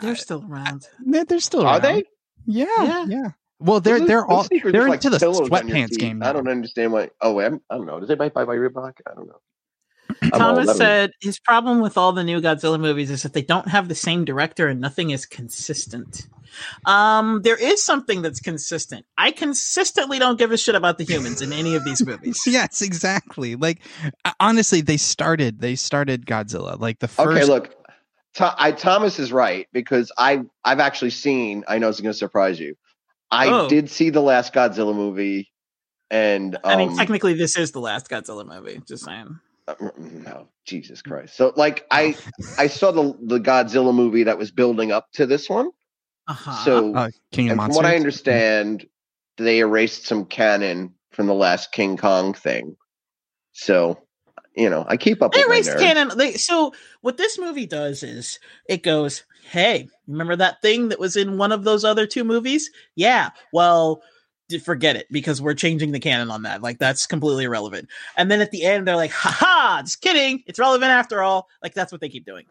They're still around. They're, they're still Are around. they? Yeah, Yeah. yeah. Well, they're Those- they're all they're look into the pillows sweatpants feet. game. I don't understand why. Oh, wait, I'm- I don't know. Does anybody buy by Reebok? I don't know. I'm Thomas said his problem with all the new Godzilla movies is that they don't have the same director and nothing is consistent. Um, there is something that's consistent. I consistently don't give a shit about the humans in any of these movies. yes, exactly. Like uh, honestly, they started they started Godzilla. Like the first Okay, look, Tho- I, Thomas is right because I I've actually seen. I know it's going to surprise you. I Oh. did see the last Godzilla movie, and um, I mean, technically, this is the last Godzilla movie. Just saying. uh, no, Jesus Christ. So, like, I I saw the the Godzilla movie that was building up to this one. Uh-huh. So, uh, King of and from what I understand, they erased some canon from the last King Kong thing. So, you know, I keep up They with erased nerds. canon. They, so what this movie does is it goes, "Hey, remember that thing that was in one of those other two movies? Yeah, well, forget it because we're changing the canon on that. Like that's completely irrelevant." And then at the end, they're like, "Ha ha! Just kidding. It's relevant after all." Like that's what they keep doing.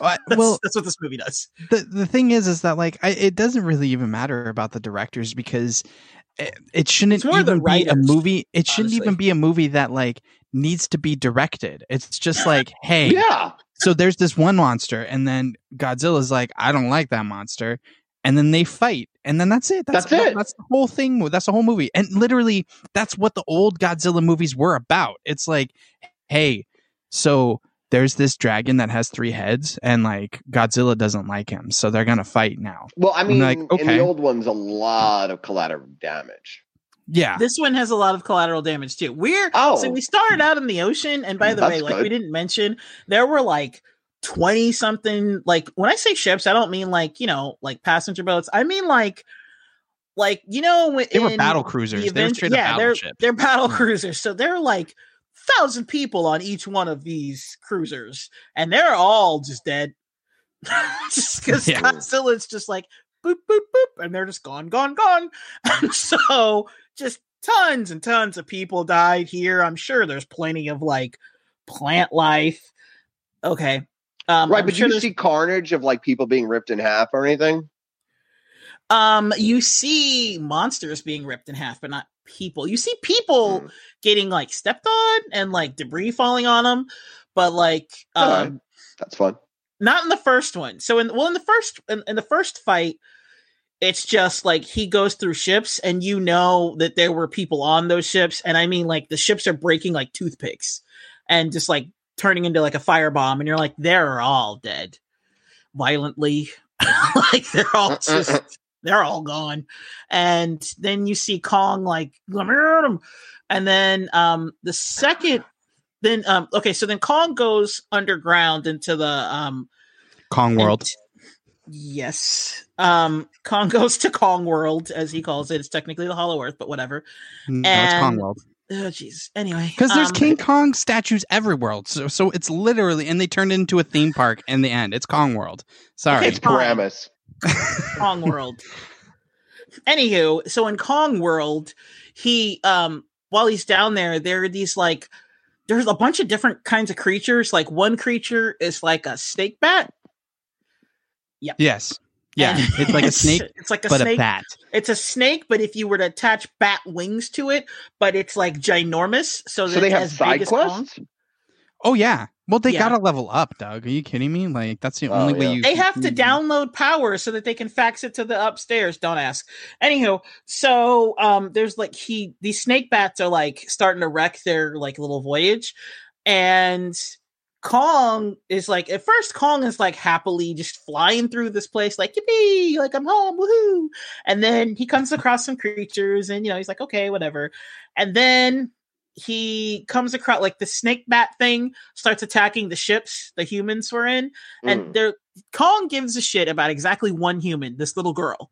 Uh, That's, well, that's what this movie does. the the thing is, is that like I, it doesn't really even matter about the directors because it, it shouldn't It's more the even be a movie. It shouldn't honestly. even be a movie that like needs to be directed. It's just like, hey, Yeah, so there's this one monster, and then Godzilla's like, I don't like that monster, and then they fight, and then that's it. That's it. That's the whole thing. That's the whole movie, and literally, that's what the old Godzilla movies were about. It's like, hey, so there's this dragon that has three heads, and like Godzilla doesn't like him, so they're gonna fight now. well, I mean, like, in the old ones, a lot of collateral damage. Yeah, This one has a lot of collateral damage too. We're Oh. so we started out in the ocean, and by the That's way, like good. we didn't mention, there were like twenty something. Like when I say ships, I don't mean like you know like passenger boats. I mean like like you know when they were in battle the cruisers. They were yeah, they're they're battle hmm. cruisers. So there are like thousand people on each one of these cruisers, and they're all just dead. just because Yeah. Godzilla's just like boop boop boop, and they're just gone, gone, gone. And so just tons and tons of people died here. I'm sure there's plenty of like plant life. Okay. Um, right, I'm but sure you there's- see carnage of like people being ripped in half or anything? um you see monsters being ripped in half, but not people. You see people Hmm. getting like stepped on and like debris falling on them, but like um Alright. That's fun. not in the first one. So in well in the first in, in the first fight, it's just like he goes through ships and you know that there were people on those ships, and I mean like the ships are breaking like toothpicks and just like turning into like a firebomb, and you're like they're all dead violently, like they're all just they're all gone, and then you see Kong like let me at him, and then um the second then um okay so then kong goes underground into the um Kong World. and- yes um kong goes to kong world as he calls it it's technically the hollow earth but whatever no, it's Kong World. oh jeez anyway Because there's um, King Kong statues everywhere, so so it's literally, and they turned it into a theme park in the end. It's Kong World. Sorry, it's fine. Paramus. kong world anywho so in kong world he um while he's down there there are these like there's a bunch of different kinds of creatures like one creature is like a snake bat yes, yeah, and it's like a snake, it's like a but snake a bat. It's a snake, but if you were to attach bat wings to it, but it's like ginormous. So, So they have as side big Kong. quests? Oh yeah, well they Yeah. gotta level up, Doug. Are you kidding me? Like that's the Oh, only way you. They have to you- download power so that they can fax it to the upstairs. Don't ask. Anywho, so um, there's like he these snake bats are like starting to wreck their like little voyage, and Kong is like at first Kong is like happily just flying through this place like yippee like I'm home woohoo and then he comes across some creatures and you know he's like okay whatever and then he comes across like the snake bat thing starts attacking the ships the humans were in and Mm. they're Kong gives a shit about exactly one human this little girl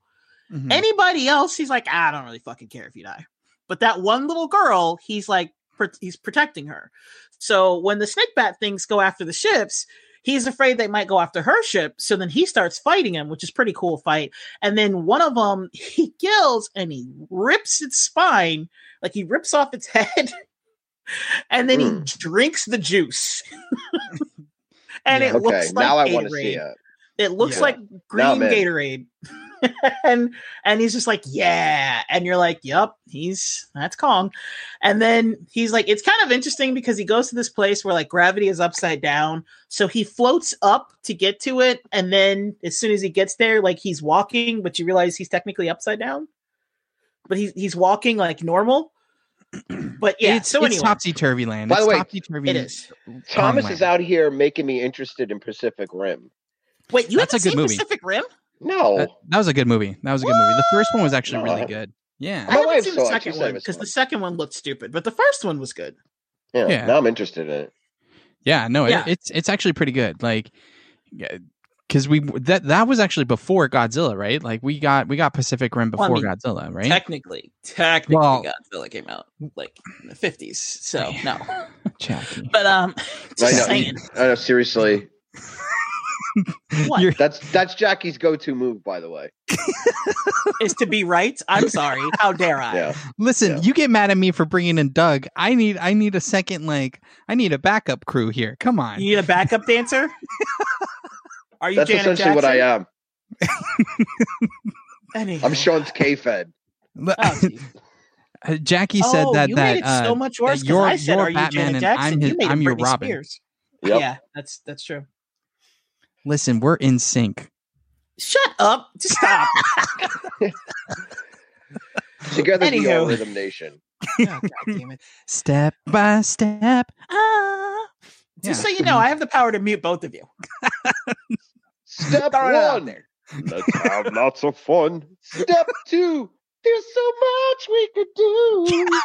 Mhm. anybody else he's like "Ah, I don't really fucking care if you die but that one little girl he's like pr- he's protecting her so when the snake bat things go after the ships he's afraid they might go after her ship so then he starts fighting him which is pretty cool fight and then one of them he kills and he rips its spine like he rips off its head and then Hmm. he drinks the juice and Yeah. it Okay, looks like now I want to Gatorade. see it. It looks Yeah. like green I'm. Gatorade. and and he's just like, yeah, and you're like, yep, he's that's Kong, and then he's like, it's kind of interesting because he goes to this place where like gravity is upside down, so he floats up to get to it, and then as soon as he gets there, like he's walking, but you realize he's technically upside down, but he's he's walking like normal. But yeah, it's, so it's anyway, topsy turvy land. By it's the way, topsy turvy. it is. Thomas Kong is out here making me interested in Pacific Rim. Wait, you That's haven't a good seen movie. Pacific Rim? No, That, that was a good movie. That was a good movie. The first one was actually No, really haven't. good. Yeah. I My haven't wife seen the second one because the second one looked stupid, but the first one was good. yeah, Yeah. now I'm interested in it. Yeah, no, it- it's it's actually pretty good. Like, because we that that was actually before Godzilla, right? Like we got we got Pacific Rim Well, I before mean, Godzilla, right? Technically, technically, Well- Godzilla came out like in the fifties, so no. Jackie, But um, I just know. saying, I know. Seriously, what You're- that's that's Jackie's go-to move, by the way. is to be right? I'm sorry. How dare I? Yeah, listen, Yeah. you get mad at me for bringing in Doug. I need I need a second like I need a backup crew here. Come on. You need a backup dancer? Are you that's Janet essentially what I am. Anywho. I'm Sean's K-Fed. Oh. Jackie said Oh, that you that made it uh, so much worse. 'cause you're- I said, you're "Are you Batman Janet and Jackson?" I'm you his- made it I'm your Britney Robin. Spears. Yep. Yeah, that's that's true. Listen, we're in sync. Shut up! Just stop. Together, we are Rhythm Nation. oh, God damn it. Step by step. Ah. Just Yeah. so you know, I have the power to mute both of you. Step Throwing it out one. there. Let's have lots of fun. Step two. There's so much we could do.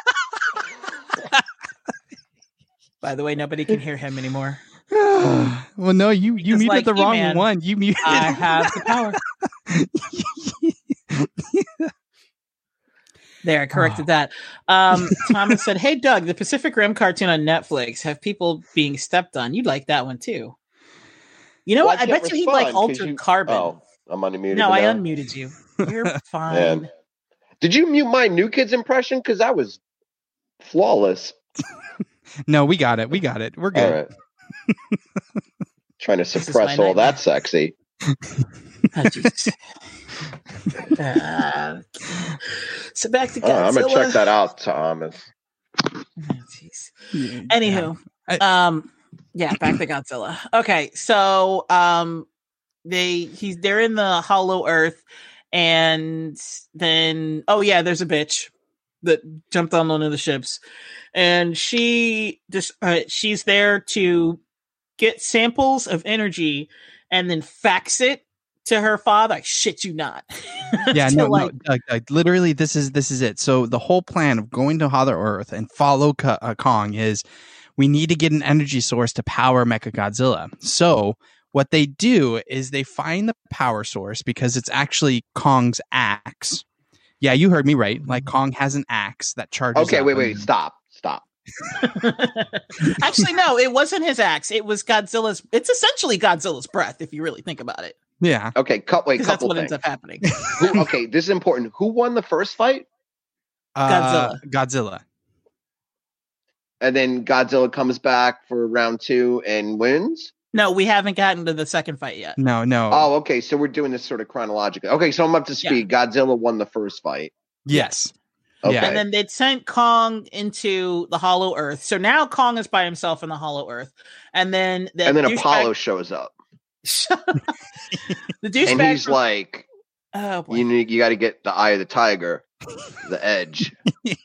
By the way, nobody can hear him anymore. well, no, you you Because, muted like the wrong He-Man, one. You muted. I have the power. There, I corrected that. Um, Thomas said, "Hey, Doug, the Pacific Rim cartoon on Netflix have people being stepped on. You'd like that one too. You know Well, what? I can't bet you he'd like Altered you- Carbon. Oh, I'm unmuted. no, I unmuted you. You're fine. Man. Did you mute my New Kids impression? Because that was flawless. no, we got it. We got it. We're good. right. Trying to suppress all nightmare. that sexy. Oh, Uh, so back to Oh, I'm gonna check that out, Thomas. Oh, jeez. Anywho, I- um, yeah, back to Godzilla. Okay, so um, they he's they're in the Hollow Earth, and then oh yeah, there's a bitch that jumped on one of the ships, and she just uh, she's there to get samples of energy and then fax it to her father. I shit you not. yeah, no, like, no, Doug, Doug, literally, this is this is it. So the whole plan of going to Hollow Earth and follow Ka- uh, Kong is we need to get an energy source to power Mecha Godzilla. So what they do is they find the power source because it's actually Kong's axe. Yeah, you heard me right. Like Kong has an axe that charges. Okay, up wait, and wait, then- stop, stop. Actually, no, it wasn't his axe. It was Godzilla's. It's essentially Godzilla's breath, if you really think about it, Yeah, Okay, cut. Wait, because that's what things. ends up happening. Who, okay, this is important. Who won the first fight? uh, Godzilla. And then Godzilla comes back for round two and wins. No, we haven't gotten to the second fight yet. No, no. Oh, okay. So we're doing this sort of chronologically. Okay, so I'm up to speed. Godzilla won the first fight. yes. Okay. And then they sent Kong into the Hollow Earth. So now Kong is by himself in the Hollow Earth, and then the and then douchebag- Apollo shows up, the douchebag. and he's from- like, oh boy. "You need, you got to get the eye of the tiger, the edge."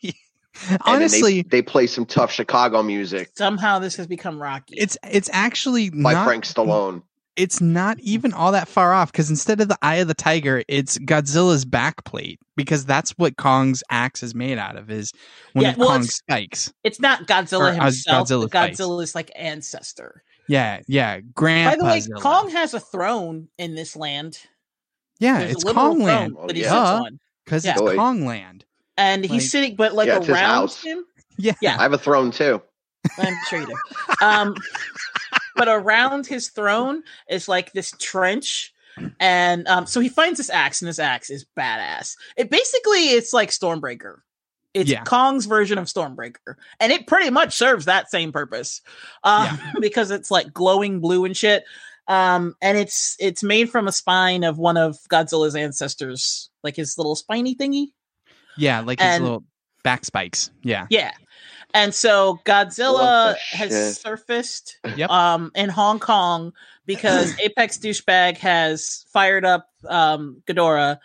Honestly, they, they play some tough Chicago music somehow this has become Rocky. it's it's actually by not Frank Stallone. It's not even all that far off because instead of the eye of the tiger, it's Godzilla's backplate because that's what Kong's axe is made out of. Is one Yeah, well, Kong's it's- spikes. it's not Godzilla Or, uh, himself. Godzilla. Godzilla's like ancestor. Yeah, yeah. Grand. By Grandpa. the way, Kong has a throne in this land. yeah, There's it's a literal Kong land that he Oh, sits yeah. because Yeah. it's Boy. Kong land. and he's Like- sitting, but like Yeah, around him. Yeah, Yeah. I have a throne too. I'm sure you do. Um, but around his throne is like this trench. And um, so he finds this axe, and this axe is badass. It basically it's like Stormbreaker. It's Yeah. Kong's version of Stormbreaker, and it pretty much serves that same purpose. Uh, because it's like glowing blue and shit. Um, and it's it's made from a spine of one of Godzilla's ancestors, like his little spiny thingy. Yeah, like his And- little back spikes. Yeah. Yeah. And so Godzilla has shit? surfaced Yep. um in Hong Kong because Apex douchebag has fired up um Ghidorah.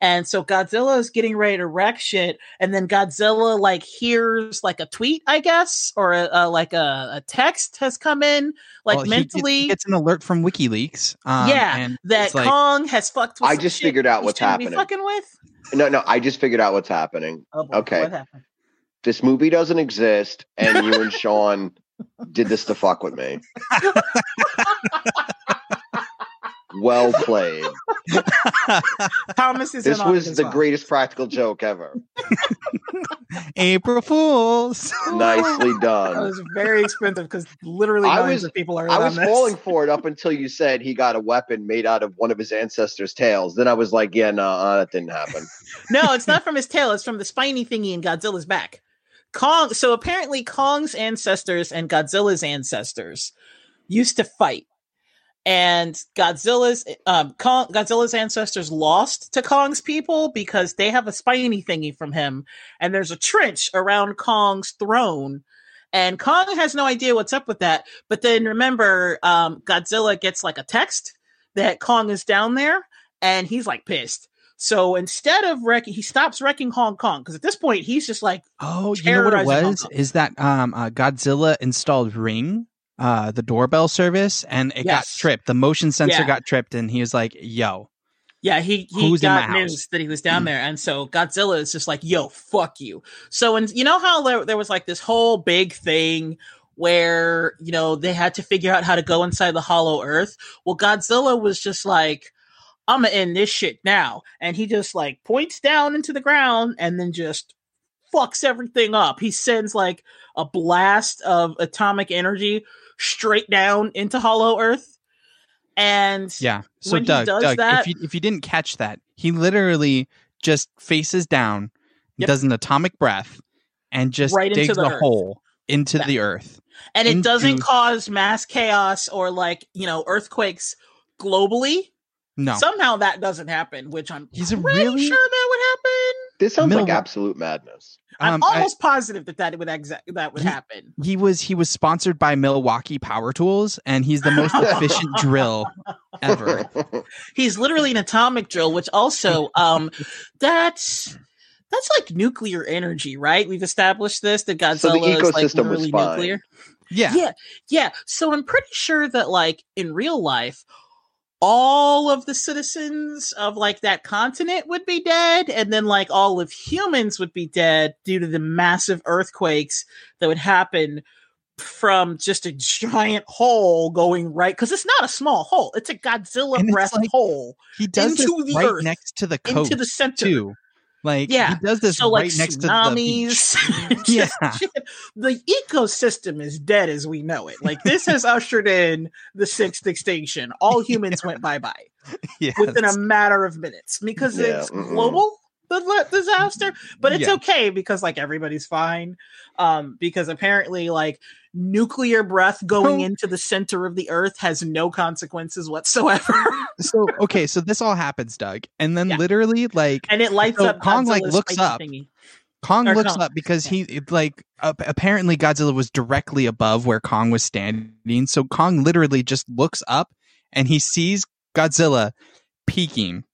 And so Godzilla is getting ready to wreck shit, and then Godzilla like hears like a tweet, I guess, or a, a like a, a text has come in, like Well, mentally he gets an alert from WikiLeaks. Um, Yeah, and that like, Kong has fucked. With I just shit figured out what's happening. Fucking with. No, no, I just figured out what's happening. Oh, boy, Okay. What happened? This movie doesn't exist, and you and Sean did this to fuck with me. Well played. Thomas is This in was the well. greatest practical joke ever. April Fools. Nicely done. That was very expensive because literally I was- of people are. I was this. falling for it up until you said he got a weapon made out of one of his ancestors' tails. Then I was like, yeah, no, uh, that didn't happen. no, it's not from his tail. It's from the spiny thingy in Godzilla's back. Kong. So apparently, Kong's ancestors and Godzilla's ancestors used to fight, and Godzilla's um, Kong, Godzilla's ancestors lost to Kong's people because they have a spiny thingy from him, and there's a trench around Kong's throne. And Kong has no idea what's up with that. But then remember, um, Godzilla gets like a text that Kong is down there, and he's like pissed. So instead of wrecking, he stops wrecking Hong Kong because at this point he's just like, Oh, you know what it was? Is that um uh, Godzilla installed Ring, uh the doorbell service, and it got tripped. The motion sensor Yeah. got tripped, and he was like, "Yo, yeah, he he Who's got news that he was down there, and so Godzilla is just like, yo, fuck you. So and you know how there, there was like this whole big thing where you know they had to figure out how to go inside the Hollow Earth. Well, Godzilla was just like. I'm gonna end this shit now. And he just like points down into the ground and then just fucks everything up. He sends like a blast of atomic energy straight down into Hollow Earth. And yeah." So Doug, does Doug, that- if you if you didn't catch that, he literally just faces down, Yep. does an atomic breath, and just Right into digs the a hole into Yeah. the earth. and it doesn't cause mass chaos or like, you know, earthquakes globally. No, Somehow that doesn't happen, which I'm He's a pretty really- sure that would happen. This sounds like Middle- absolute madness. I'm Um, I- almost positive that that would exa- that would He- happen. he was he was sponsored by Milwaukee Power Tools, and he's the most efficient drill ever. He's literally an atomic drill, which also um that's that's like nuclear energy, right? We've established this that Godzilla So the is like ecosystem literally nuclear. Yeah, yeah yeah so i'm pretty sure that like in real life all of the citizens of like that continent would be dead and then like all of humans would be dead due to the massive earthquakes that would happen from just a giant hole going right because it's not a small hole it's a godzilla breath like hole he does into this the right earth, next to the coast into the center too. Like Yeah. he does this so like right next to the tsunamis Yeah. The ecosystem is dead as we know it like this has ushered in the sixth extinction all humans went bye-bye Yes. within a matter of minutes because Yeah, it's global the disaster but it's Yeah. okay because like everybody's fine um because apparently like nuclear breath going into the center of the earth has no consequences whatsoever so okay, so this all happens, Doug, and then Yeah. literally like and it lights So up Kong, like, looks up. thingy. Kong Or looks Kong. up because he it, like ap- apparently Godzilla was directly above where Kong was standing. So Kong literally just looks up and he sees Godzilla peeking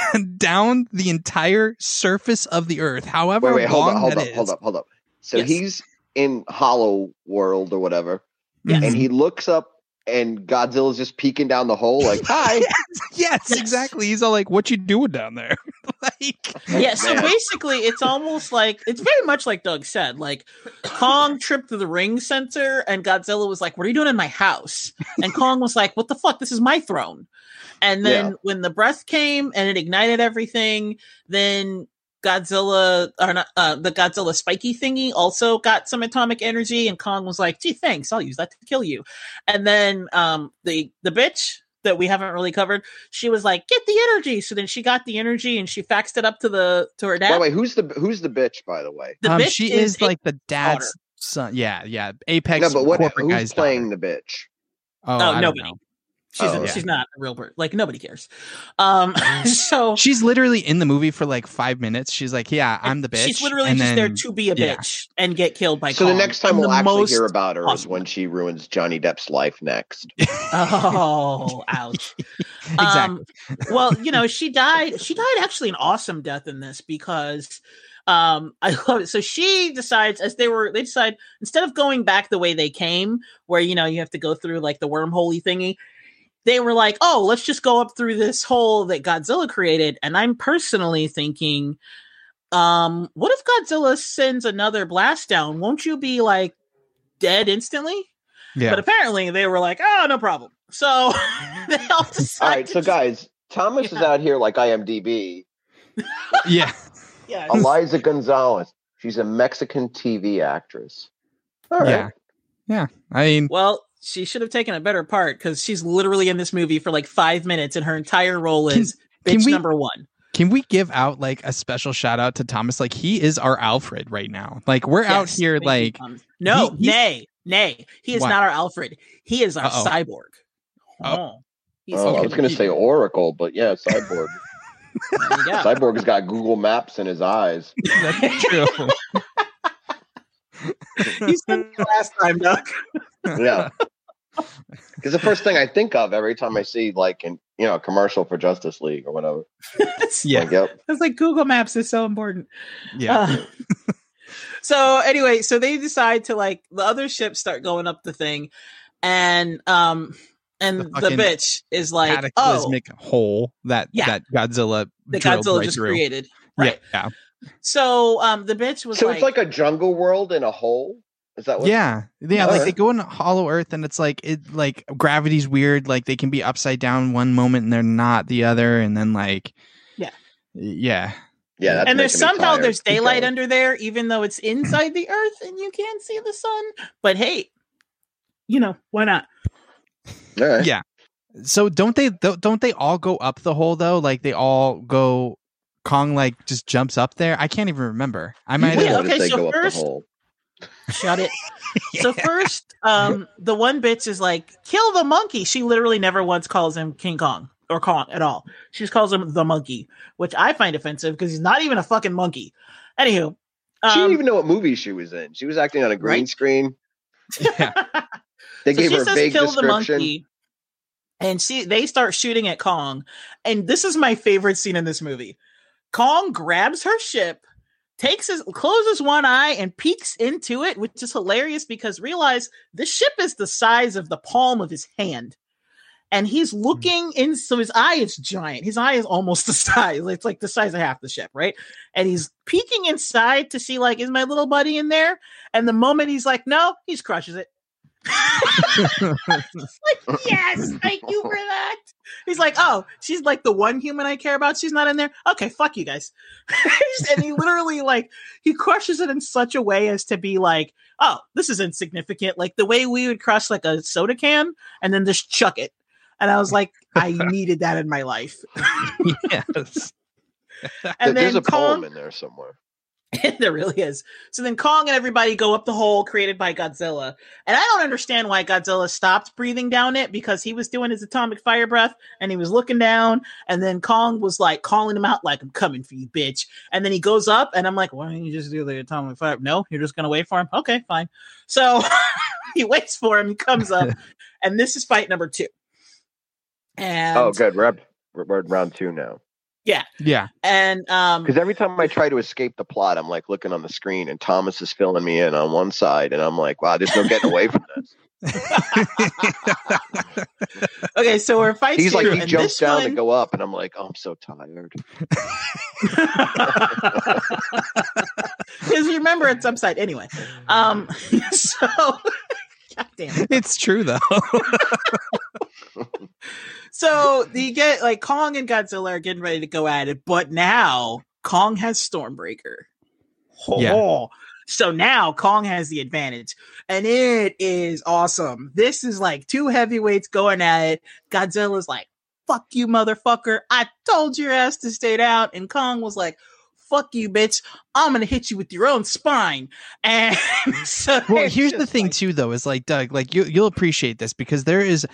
down the entire surface of the earth. However Wait, wait, hold long up, hold that up, is. hold up, hold up. So Yes. he's in Hollow World or whatever, Mhm. and he looks up, and Godzilla's just peeking down the hole, like, "Hi." yes, Yes. exactly. He's all like, "What you doing down there?" like, yeah so Man. basically it's almost like it's very much like doug said like kong tripped to the ring center and godzilla was like what are you doing in my house and kong was like what the fuck this is my throne and then Yeah. when the breath came and it ignited everything then godzilla or not uh, the godzilla spiky thingy also got some atomic energy and kong was like gee thanks i'll use that to kill you and then um the the bitch that we haven't really covered she was like get the energy so then she got the energy and she faxed it up to the to her dad. By the way, who's the who's the bitch? By the way, the um, bitch she is, is, like the dad's daughter. son. Yeah, yeah. Apex no, but what? corporate Who's guy's playing daughter. the bitch? Oh, Oh, I don't nobody. know. She's Oh, a, yeah. she's not a real bird. Like nobody cares. Um, so She's literally in the movie for like five minutes. She's like, "Yeah, I'm the bitch." She's literally and just there to be a yeah. bitch and get killed by. So the next time in we'll actually hear about her is when she ruins Johnny Depp's life next. Oh, ouch. exactly. Um, well, you know, she died. She died actually an awesome death in this because um I love it. So she decides as they were they decide instead of going back the way they came, where you know you have to go through like the wormholey thingy, they were like, oh, let's just go up through this hole that Godzilla created. And I'm personally thinking, um, what if Godzilla sends another blast down? Won't you be like dead instantly? yeah. But apparently they were like, oh, no problem. So they all decided. All right, so guys, Thomas is out here like IMDb. yeah. yeah, Eliza Gonzalez. She's a Mexican TV actress. All right. Yeah. Yeah. I mean, well, she should have taken a better part because she's literally in this movie for like five minutes, and her entire role is can bitch we- number one. can we give out like a special shout out to Thomas? Like he is our Alfred right now. Like we're out here thank you, like no, he- nay, nay. He is What? not our Alfred. He is our Uh-oh. cyborg. Oh. Uh-huh. He's Oh, I was going to say Oracle, but yeah, Cyborg. there go. Cyborg's got Google Maps in his eyes. that's true. you said last time, Doug. Yeah. Because the first thing I think of every time I see like an you know a commercial for Justice League or whatever. it's, Yeah. Like, yep. it's like Google Maps is so important. Yeah. Uh, so anyway, so they decide to like the other ships start going up the thing, and um and The the, bitch is like, oh, Cataclysmic hole that Yeah. that Godzilla the Godzilla right just through. created, right? Yeah. So um the bitch was So like, it's like a jungle world in a hole. Is that what? Yeah. Yeah. Like Okay. they go in Hollow Earth and it's like it like gravity's weird. Like they can be upside down one moment and they're not the other, and then like Yeah. Yeah. Yeah. And there's somehow there's daylight under there, even though it's inside the Earth and you can't see the sun. But hey, you know why not? All right. Yeah. So don't they th- don't they all go up the hole though? Like they all go Kong like just jumps up there. I can't even remember. I might Yeah, okay, so go up first- the hole. Shut it. So first, um, the one bitch is like, kill the monkey. She literally never once calls him King Kong or Kong at all. She just calls him the monkey, which I find offensive because he's not even a fucking monkey. Anywho, She didn't um, even know what movie she was in. She was acting on a green Right? screen. Yeah. They so gave she her a says vague kill the description. monkey. And she they start shooting at Kong. And this is my favorite scene in this movie. Kong grabs her ship, takes his closes one eye and peeks into it, which is hilarious because realize the ship is the size of the palm of his hand. And he's hmm. looking in, so his eye is giant. His eye is almost the size. It's like the size of half the ship, right? And he's peeking inside to see, like, is my little buddy in there? And the moment he's like, no, he crushes it. Like, yes, thank you for that. He's like, oh, she's like the one human I care about. She's not in there. Okay, fuck you guys. and he literally like he crushes it in such a way as to be like, oh, this is insignificant. Like the way we would crush like a soda can and then just chuck it. And I was like, I needed that in my life. yes. And There's then a poem in there somewhere. there really is. So then Kong and everybody go up the hole created by Godzilla. And I don't understand why Godzilla stopped breathing down it because he was doing his atomic fire breath and he was looking down. And then Kong was like calling him out, like, I'm coming for you, bitch. And then he goes up and I'm like, why don't you just do the atomic fire? No, you're just going to wait for him. Okay, fine. So he waits for him. He comes up. and this is fight number two. Oh, and, Oh, good. We're up. We're, we're at round two now. Yeah. Yeah. And, um, Because every time I try to escape the plot, I'm like looking on the screen, and Thomas is filling me in on one side, and I'm like, wow, there's no getting away from this. okay, so we're fighting. He's like, he jumps down one- to go up, and I'm like, oh, I'm so tired. Because remember, it's upside anyway. Um, so, God damn it. It's true though. So you get like Kong and Godzilla are getting ready to go at it, but now Kong has Stormbreaker. Yeah. Oh. So now Kong has the advantage, and it is awesome. This is like two heavyweights going at it. Godzilla's like, "Fuck you, motherfucker! I told your ass to stay down," and Kong was like. Fuck you, bitch! I'm gonna hit you with your own spine. And so well, here's the thing like- too though is like Doug, like you you'll appreciate this because there is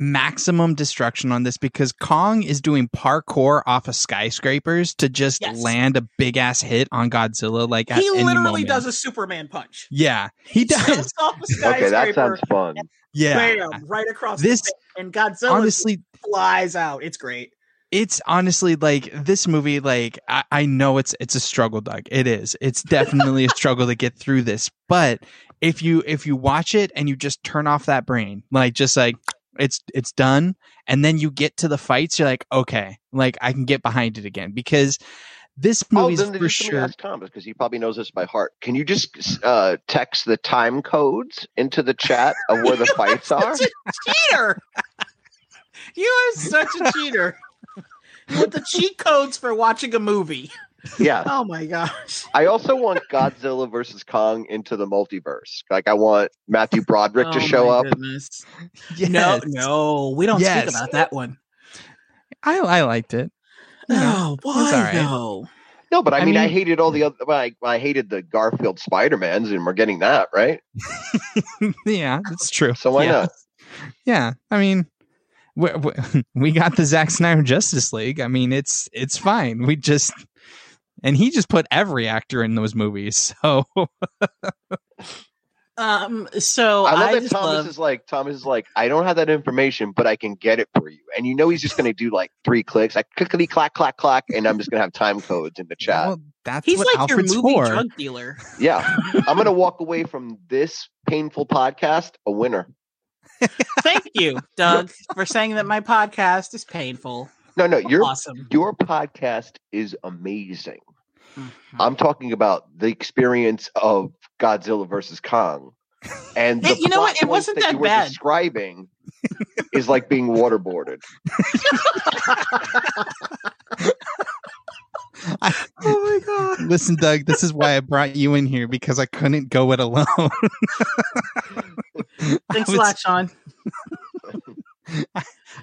maximum destruction on this because Kong is doing parkour off of skyscrapers to just Yes. land a big ass hit on Godzilla. Like at he any literally moment. does a Superman punch. Yeah, he does. Jumps off a Okay, that sounds fun. Yeah, bam, right across This- the and Godzilla honestly, flies out. It's great. It's honestly like this movie. Like I, I know it's it's a struggle, Doug. It is. It's definitely a struggle to get through this. But if you if you watch it and you just turn off that brain, like just like it's it's done, and then you get to the fights, you're like, okay, like I can get behind it again because this Oh, movie's then for just let me sure. ask Thomas because he probably knows this by heart. Can you just uh, text the time codes into the chat of where the fights are? Cheater. you are such a cheater. With the cheat codes for watching a movie. Yeah. Oh my gosh. I also want Godzilla versus Kong into the multiverse. Like I want Matthew Broderick to Oh show up. goodness. Yes. No, no, we don't Yes. speak about that one. I I liked it. You know, Oh, it's why all right. no? No, but I, I mean, I hated all the other. Well, I, I hated the Garfield Spider Mans, and we're getting that right. yeah, that's true. So why yeah. not? Yeah, I mean, we, we, we got the Zack Snyder Justice League. I mean, it's it's fine. We just and he just put every actor in those movies. So Um, so I I, love that just Thomas love is like Thomas is like I don't have that information, but I can get it for you. And you know he's just going to do like three clicks, like clickety clack clack clack, and I'm just going to have time codes in the chat. well, that's he's what like Alfred's your movie for. drug dealer. yeah, I'm going to walk away from this painful podcast a winner. Thank you, Doug, for saying that my podcast is painful. No, no, your awesome. your podcast is amazing. Mhm. I'm talking about the experience of Godzilla versus Kong. And Hey, you know what? It wasn't that, that you were bad. describing is like being waterboarded. I- Oh my god. Listen, Doug, this is why I brought you in here because I couldn't go it alone. Thanks a was- lot, Sean.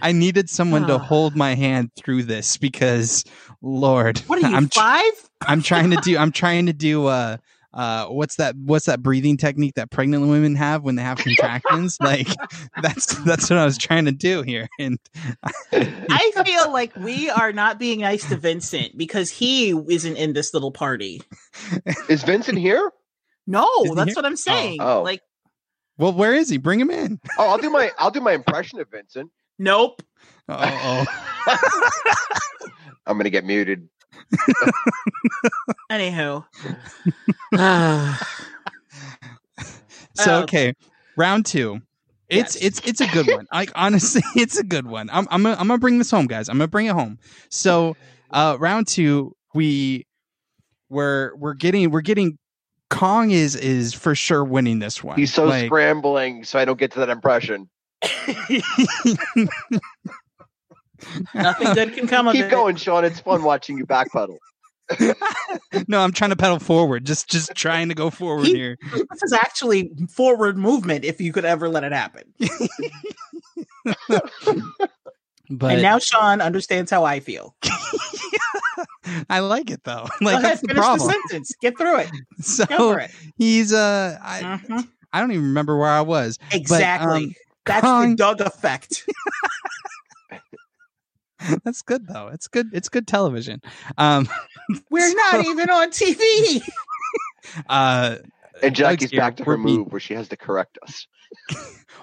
I needed someone to Ah. hold my hand through this because, Lord, What are you, I'm five? I'm trying to do I'm trying to do uh uh what's that what's that breathing technique that pregnant women have when they have contractions like that's that's what I was trying to do here and I feel like we are not being nice to Vincent because he isn't in this little party. Is Vincent here? No, Is he that's here? what I'm saying. Oh. Like, well where is he bring him in Oh, I'll do my I'll do my impression of Vincent. nope. oh I'm gonna get muted. Anywho. So okay round 2 it's Yes. it's it's a good one like honestly it's a good one I'm I'm gonna, I'm gonna bring this home guys I'm gonna bring it home so uh round 2 we we're we're getting we're getting Kong is is for sure winning this one He's so Like- scrambling, so I don't get to that impression. Nothing good can come of Keep going, Sean. It's fun watching you backpedal. no, I'm trying to pedal forward. Just just trying to go forward He- here. This is actually forward movement if you could ever let it happen. But and now Sean understands how I feel. I like it though. Go Like ahead, that's the finish the problem. sentence. Get through it. Go So it. he's uh I Mhm. I don't even remember where I was. Exactly. um, That's Kong- the Doug effect. That's good though. It's good it's good television. Um We're not even on TV. uh And Jackie's Doug's back to her move where she has to correct us.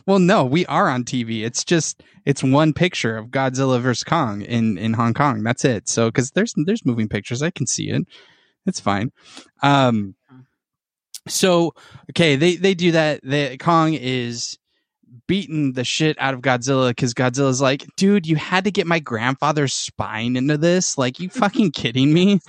well no, we are on TV. It's just it's one picture of Godzilla vs Kong in in Hong Kong. That's it. So cuz there's there's moving pictures. I can see it. It's fine. Um so okay, they they do that. The Kong is beating the shit out of Godzilla because Godzilla's like, dude, you had to get my grandfather's spine into this. Like, you fucking kidding me?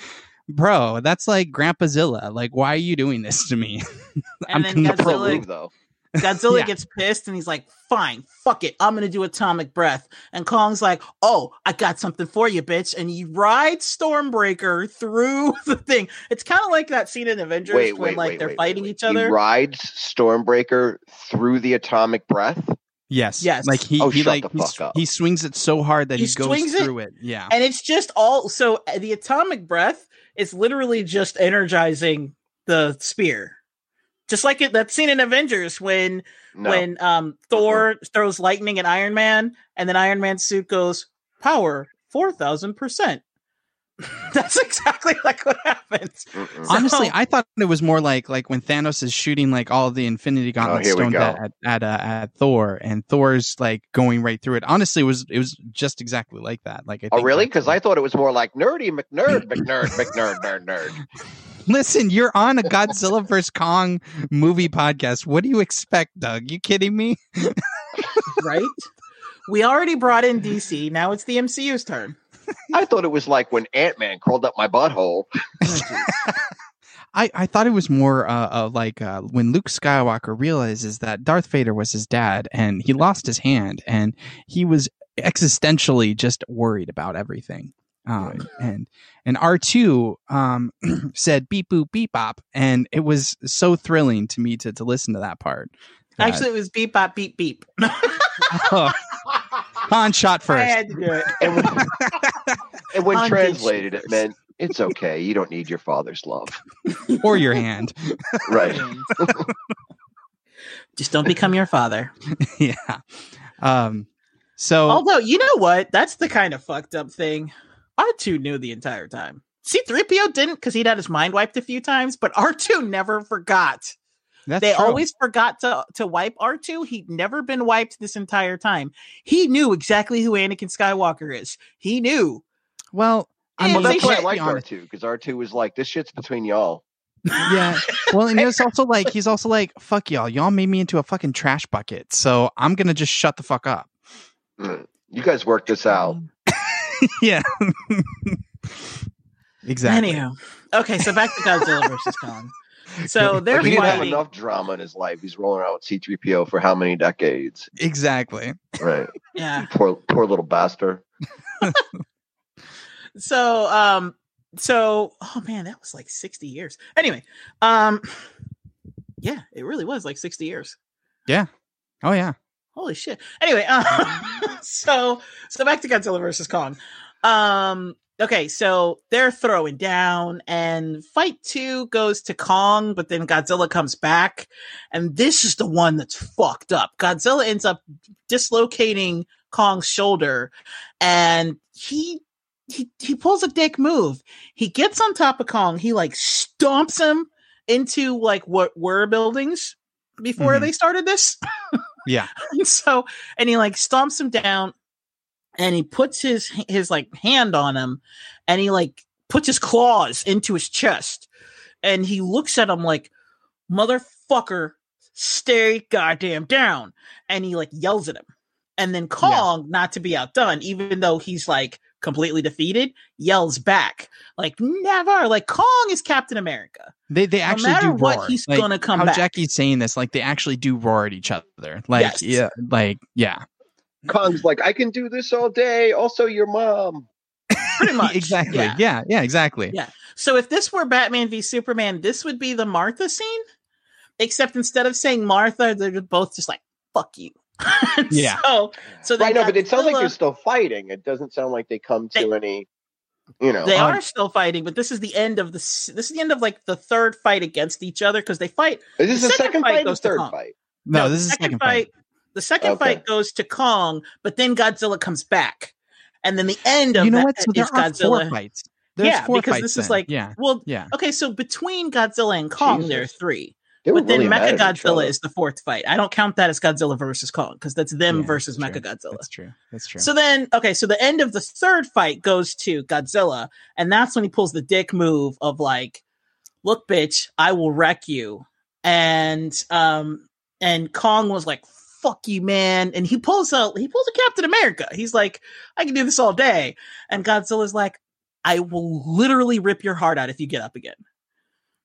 Bro, that's like Grandpazilla. Like, why are you doing this to me? I'm And then gonna Godzilla, though. Godzilla Yeah. gets pissed and he's like, fine, fuck it. I'm going to do atomic breath. And Kong's like, oh, I got something for you, bitch. And he rides Stormbreaker through the thing. It's kind of like that scene in Avengers Wait, when wait, like wait, they're wait, fighting wait, each other. He rides Stormbreaker through the atomic breath. yes. Yes. Like he, Oh, he like he, fuck s- up. he swings it so hard that he, He goes swings it- through it. Yeah. and it's just all so uh, the atomic breath is literally just energizing the spear just like it, that scene in avengers when No. when um Thor throws lightning at Iron Man, and then Iron Man's suit goes power four thousand percent. That's exactly like what happens. Mm-mm. Honestly, I thought it was more like like when Thanos is shooting like all the Infinity Gauntlet Oh, stones go. at at, uh, at Thor, and Thor's like going right through it. Honestly, it was it was just exactly like that. Like, I oh, really? Because what- I thought it was more like nerdy McNerd, McNerd, McNerd, nerd, nerd. listen, you're on a Godzilla vs Kong movie podcast. What do you expect, Doug? You kidding me? right? We already brought in DC. Now it's the MCU's turn. I thought it was like when Ant Man crawled up my butthole. I, I thought it was more uh, uh, like uh, when Luke Skywalker realizes that Darth Vader was his dad and he lost his hand and he was existentially just worried about everything. Um, and and R two um, said beep boop beep bop and it was so thrilling to me to to listen to that part. that- Actually, it was beep bop beep beep. oh, Han shot I first. had to do it. And when, and when On translated, it meant it's okay. You don't need your father's love. or your hand. Right. Just don't become your father. yeah. Um. So Although, you know what? That's the kind of fucked up thing. R2 knew the entire time. C3PO didn't because he'd had his mind wiped a few times, but R2 never forgot. that's they true. always forgot to, to wipe R2. He'd never been wiped this entire time. He knew exactly who Anakin Skywalker is. He knew. well. I'm Well, they that's why I like. R2 because R2 was like, this shit's between y'all. Yeah. Well, and it's also like he's also like, fuck y'all. Y'all made me into a fucking trash bucket. So I'm gonna just shut the fuck up. Mm. You guys worked this out. yeah. exactly. Anyhow. Okay, so back to Godzilla versus Kong. So they're Like, he didn't have enough drama in his life. He's rolling around with C3PO for how many decades? Exactly. Right. Yeah. poor, poor little bastard. So um so oh man, that was like 60 years. Anyway, um yeah, it really was like 60 years. Yeah. Oh yeah. Holy shit. Anyway, um, so so back to Godzilla versus Kong. Um okay, so they're throwing down and fight 2 goes to Kong, but then Godzilla comes back and this is the one that's fucked up. Godzilla ends up dislocating Kong's shoulder and he he he pulls a dick move. He gets on top of Kong, he like stomps him into like what were buildings before Mhm. they started this. Yeah. And so and he like stomps him down and he puts his his like hand on him and he like puts his claws into his chest and he looks at him like motherfucker stay goddamn down and he like yells at him and then kong not to be outdone even though he's like completely defeated yells back like never like kong is captain america They they No actually matter do what, roar. he's Like, gonna come how back. Jackie's saying this, like they actually do roar at each other. Like Yes. yeah, like yeah. Kong's like, I can do this all day. Also, your mom. pretty much exactly. yeah. Yeah. yeah, exactly. Yeah. So if this were Batman v Superman, this would be the Martha scene. Except instead of saying Martha, they're both just like "fuck you." Yeah. So, so then Right, no, but it sounds like Godzilla- they're still fighting. It doesn't sound like they come to any, you know. they Um, are still fighting, but this is the end of the. This is the end of like the third fight against each other because they fight. is this the the second second fight fight or goes to third Kong. fight? No, the this is the second fight. The second Okay. fight goes to Kong, but then Godzilla comes back, and then the end of You know that what? So there is are Godzilla. four fights. There's Yeah, four because fights. this is like- yeah, Well, yeah. okay, so between Godzilla and Kong, there are three. But then really Mecha Godzilla is the fourth fight. I don't count that as Godzilla versus Kong because that's them Yeah, versus that's Mecha true. Godzilla. That's true. That's true. So then, okay, so the end of the third fight goes to Godzilla, and that's when he pulls the dick move of like, "Look, bitch, I will wreck you." And um, and Kong was like, "Fuck you, man!" And he pulls a he pulls a Captain America. He's like, "I can do this all day," and Godzilla's like, "I will literally rip your heart out if you get up again."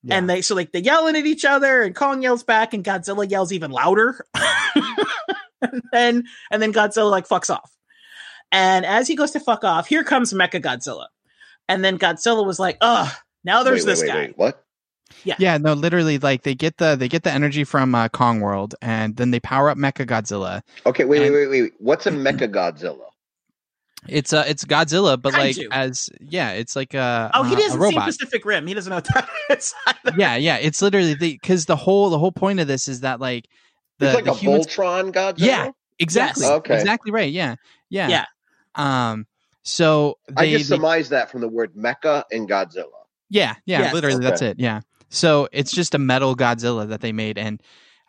Yeah. And they so like they yelling at each other, and Kong yells back, and Godzilla yells even louder. and then and then Godzilla like fucks off. And as he goes to fuck off, here comes Mecha Godzilla. And then Godzilla was like, "Ugh, now there's Wait, wait, this wait, guy." wait, What? Yeah. Yeah, no, literally, like they get the they get the energy from uh, Kong World, and then they power up Mecha Godzilla. Okay, wait, And- wait, wait, wait. What's a Mecha Godzilla? It's uh, it's Godzilla, but like as yeah, it's like a Oh, he uh, a doesn't see robot. Pacific Rim. He doesn't know what that is. either. yeah, yeah. It's literally the because the whole the whole point of this is that like the, it's like the a humans- Voltron Godzilla. Yeah. exactly Yes. Okay. exactly right yeah yeah Yeah. um so I just they- surmised that from the word mecha and Godzilla. yeah yeah Yes. literally that's it yeah so it's just a metal godzilla that they made and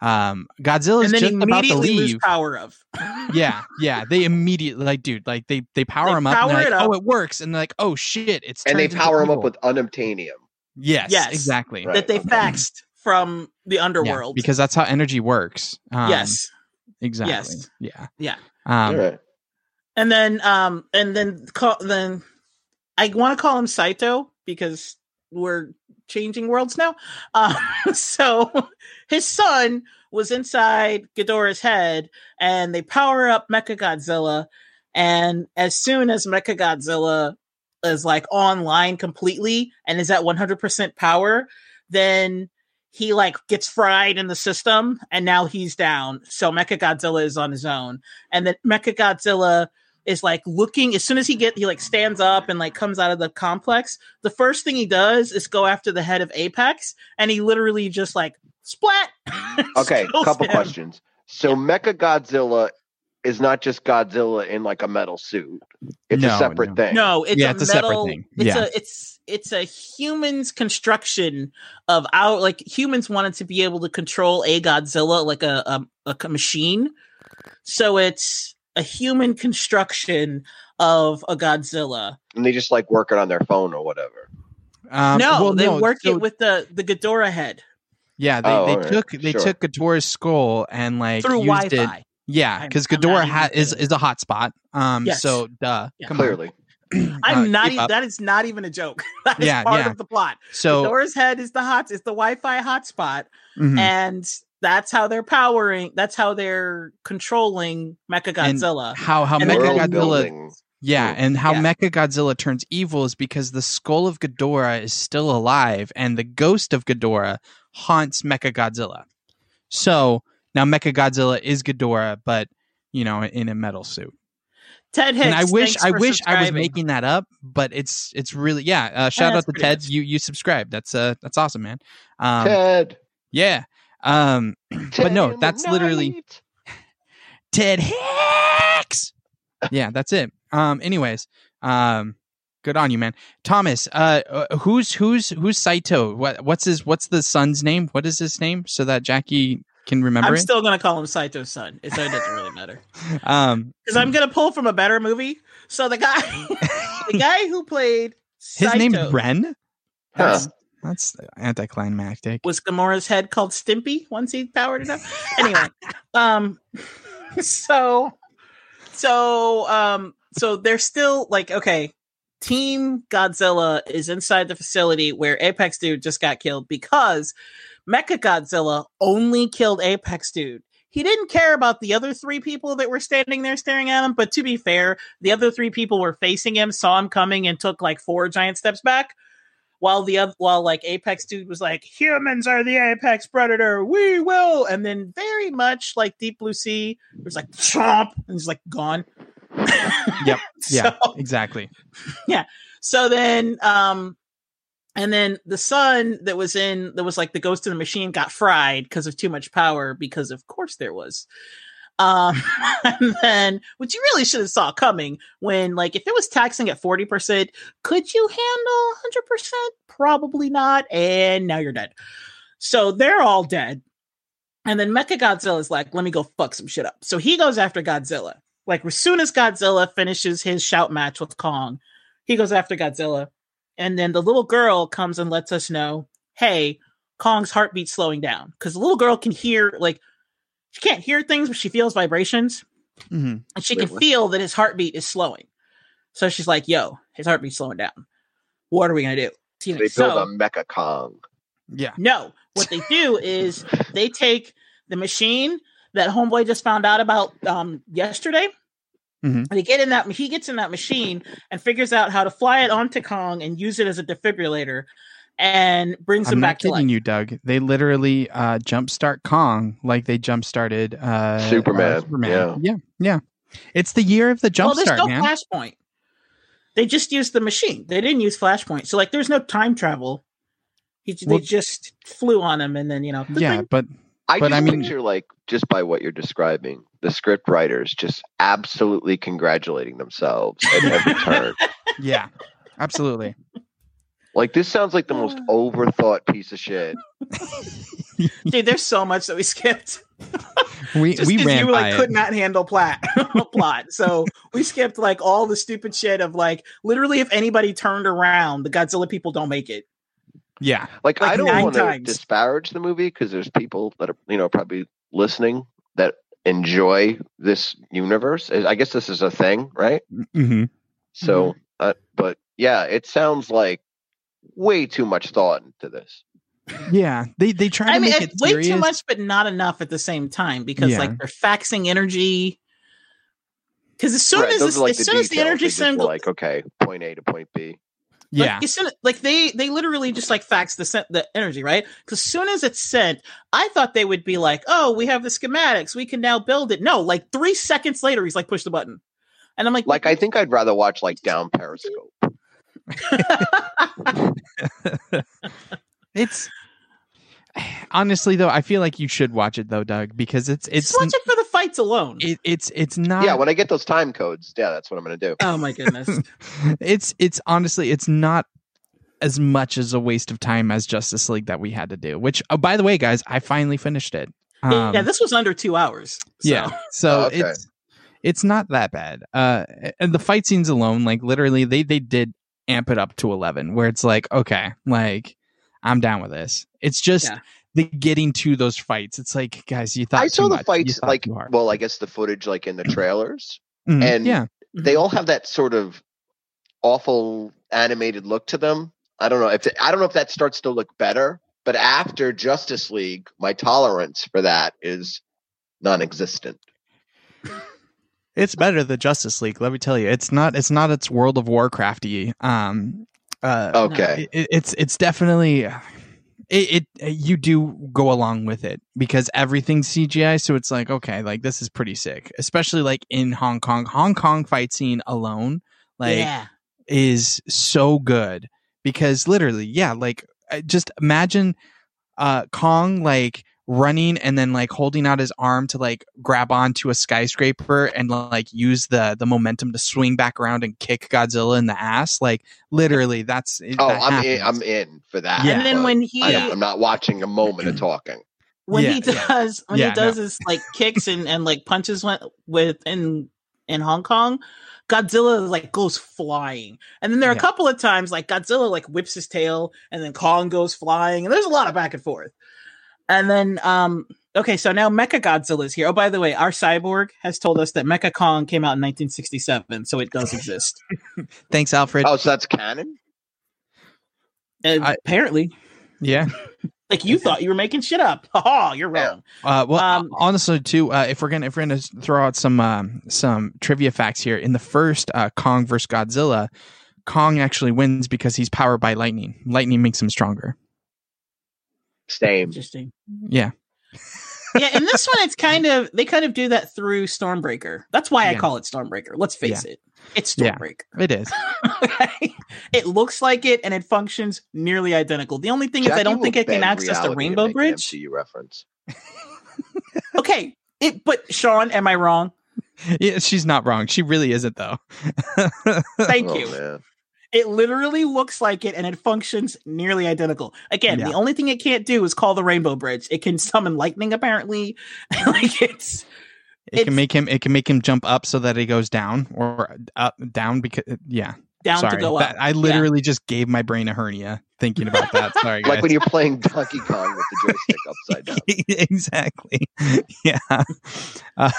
um godzilla is just about to immediately lose leave power of. yeah yeah they immediately like dude like they they power They him up and power they're it like, oh it works and they're like oh shit it's And they power him up with unobtainium. yes Yes. exactly Right. that they faxed from the Yeah, underworld. because that's how energy works um, yes, exactly Yes. yeah Yeah. um All right. and then um and then call then I want to call him Saito because we're changing worlds now. Um, so his son was inside Ghidorah's head, and they power up Mecha Godzilla. And as soon as Mecha Godzilla is like online completely and is at 100% power, then he like gets fried in the system and now he's down. So Mecha Godzilla is on his own. And then Mecha Godzilla is like looking as soon as he get he like stands up and like comes out of the complex the first thing he does is go after the head of apex and he literally just like splat Okay, kills couple him. questions. So Mecha Godzilla is not just Godzilla in like a metal suit. It's No, a separate no. thing. no it's Yeah, a it's a separate metal thing. it's Yeah. a it's it's a human's construction of our like humans wanted to be able to control a godzilla like a a, a machine so it's a human construction of a godzilla And they just like work it on their phone or whatever. um, no well, they no, work so- it with the the Ghidorah head yeah they, Oh, they alright, took they sure. took Ghidorah's skull and like through used Wi-Fi. it Yeah, because I'm Ghidorah ha- is is a hotspot. Um, Yes. so duh, Yeah. come on. Clearly. I'm Uh, not. e- that is not even a joke. That is Yeah, part yeah. of the plot. So Ghidorah's head is the hot. Is the Wi-Fi hotspot, mhm. and that's how they're powering. That's how they're controlling Mecha Godzilla. how how and then- Mechagodzilla building. Yeah, and how Yeah. Mechagodzilla turns evil is because the skull of Ghidorah is still alive, and the ghost of Ghidorah haunts Mecha Godzilla. So now Mecha Godzilla is Ghidorah, but you know, in a metal suit. Ted Hicks. and I wish, thanks I wish I was making that up, but it's it's really yeah. Uh, shout that's out to pretty Ted. good. You you subscribed. That's uh that's awesome, man. Um, Ted. yeah. Um, Ted no, in the that's literally- Ted Hicks. yeah, that's it. Um, anyways, um, good on you, man. Thomas, uh, uh, who's who's who's Saito? What what's his what's the son's name? What is his name so that Jackie can remember I'm it? still gonna call him Saito's son. So it doesn't really matter um, because I'm gonna pull from a better movie. So the guy, the guy who played his Saito name's Ren. Huh. That's that's anticlimactic. was Ghidorah's head called Stimpy once he powered it up. anyway, um, so so um so they're still like okay. Team Godzilla is inside the facility where Apex Dude just got killed because Mecha Godzilla only killed Apex Dude. He didn't care about the other three people that were standing there staring at him, but to be fair, the other three people were facing him, saw him coming, and took like four giant steps back while the other while like apex dude was like humans are the apex predator we will and then very much like deep blue sea was like chomp and he's like gone Yep. Yeah, so, exactly. Yeah. So then um and then the sun that was in that was like the ghost in the machine got fried because of too much power because of course there was. Um and then which you really should have saw coming when like if it was taxing at 40% could you handle 100% probably not and now you're dead. So they're all dead. And then mecha godzilla is like let me go fuck some shit up. So he goes after godzilla like as soon as godzilla finishes his shout match with kong he goes after godzilla and then the little girl comes and lets us know hey kong's heartbeat slowing down because the little girl can hear like she can't hear things but she feels vibrations hmm and she can Really? feel that his heartbeat is slowing. So she's like, "Yo, his heartbeat's slowing down. What are we gonna do?" They build so a Mecha Kong. Yeah. no, what they do is they take the machine that Homeboy just found out about um, yesterday. Mhm. They get in that he gets in that machine and figures out how to fly it onto Kong and use it as a defibrillator, and brings I'm him not back to kidding life. you, Doug. They literally uh, jumpstart Kong like they jumpstarted uh, Superman, uh, Superman. yeah. yeah, yeah. It's the year of the well, there's jumpstart, no man. flashpoint. They just used the machine. They didn't use flashpoint. So like, there's no time travel. He, Well- they just flew on him, and then you know, yeah, but I But just I mean- picture like just by what you're describing, the script writers just absolutely congratulating themselves at every turn. Yeah, absolutely. Like this sounds like the most overthought piece of shit. Dude, there's so much that we skipped. We Just we ran you by like it. could not handle plot plot. So we skipped like all the stupid shit of like literally if anybody turned around, the Godzilla people don't make it. Yeah, Like, Like I don't want to disparage the movie because there's people that are you know probably listening that enjoy this universe. I guess this is a thing, right? hmm So, Mm-hmm. uh, but yeah, it sounds like way too much thought into this. yeah. They they try to I mean, make it- it way serious. too much, but not enough at the same time because Yeah. like they're faxing energy. Because as soon right, as those this, like as the soon as the energy They just symbol, like okay, point A to point B. Yeah, Like, as soon, like they they literally just like fax the sen- the energy, right? Because as soon as it's sent, I thought they would be like, "Oh, we have the schematics, we can now build it." No, like three seconds later, he's like, "Push the button," and I'm like, Like I think I'd rather watch like Down Periscope. it's honestly though. I feel like you should watch it though, Doug, because it's it's Just watch it for the fights alone. it, it's it's not. yeah, when I get those time codes, yeah, that's what I'm gonna do. oh my goodness! it's it's honestly it's not as much as a waste of time as Justice League that we had to do. Which, oh, by the way, guys, I finally finished it. Um, yeah, this was under two hours. So. yeah, so Oh, okay. it's it's not that bad. Uh, and the fight scenes alone, like literally, they they did amp it up to eleven, where it's like, okay, like I'm down with this. It's just Yeah. The getting to those fights. It's like, guys, you thought I too saw the much. Fights like well, I guess the footage like in the trailers. Mhm. and- yeah, They all have that sort of awful animated look to them. I don't know if I don't know if that starts to look better, but after Justice League, my tolerance for that is non-existent. it's better than Justice League. Let me tell you, it's not. It's not. It's World of Warcrafty. Um, uh, Okay. it, it's it's definitely it, it you do go along with it because everything's CGI so it's like okay like this is pretty sick especially like in Hong Kong. Hong Kong fight scene alone like yeah, is so good because literally yeah like just imagine uh Kong like running and then like holding out his arm to like grab onto a skyscraper and like use the the momentum to swing back around and kick Godzilla in the ass like literally that's Oh, that I'm in. I'm in for that. Yeah. and then when he I, am not watching a moment of talking. when Yeah, he yeah. does when Yeah, he does his like kicks and and like punches with, with in in Hong Kong, Godzilla like goes flying, and then there are Yeah. a couple of times like Godzilla like whips his tail, and then Kong goes flying, and there's a lot of back and forth. And then um okay, so now Mecha Godzilla is here. Oh, by the way, our cyborg has told us that Mecha Kong came out in 1967, so it does exist. thanks Alfred Oh, so that's canon. And I- apparently, yeah like you thought you were making shit up. Ha you're Yeah. wrong. Uh, well, Um, honestly, too, uh, if we're gonna if we're gonna throw out some um, some trivia facts here, in the first uh, Kong versus Godzilla, Kong actually wins because he's powered by lightning. Lightning makes him stronger. Same. Interesting. Mm-hmm. Yeah, yeah, in this one, it's kind of they kind of do that through Stormbreaker. That's why I call it Stormbreaker. Let's face it, it's Yeah. Stormbreaker. it is. it looks like it, and it functions nearly identical. The only thing is, I don't think it can access the Rainbow make an Bridge. MCU reference. Okay, it. But Sean, am I wrong? Yeah, she's not wrong. She really isn't though. Thank oh, you. Man. It literally looks like it, and it functions nearly identical. Again, Yeah. the only thing it can't do is call the Rainbow Bridge. It can summon lightning, apparently. like it's It It's- can make him. It can make him jump up so that he goes down or up down because yeah. down Sorry, to go That- up. I Yeah. literally just gave my brain a hernia thinking about that. Sorry, guys. Like when you're playing Donkey Kong with the joystick upside down. exactly. Yeah. Uh,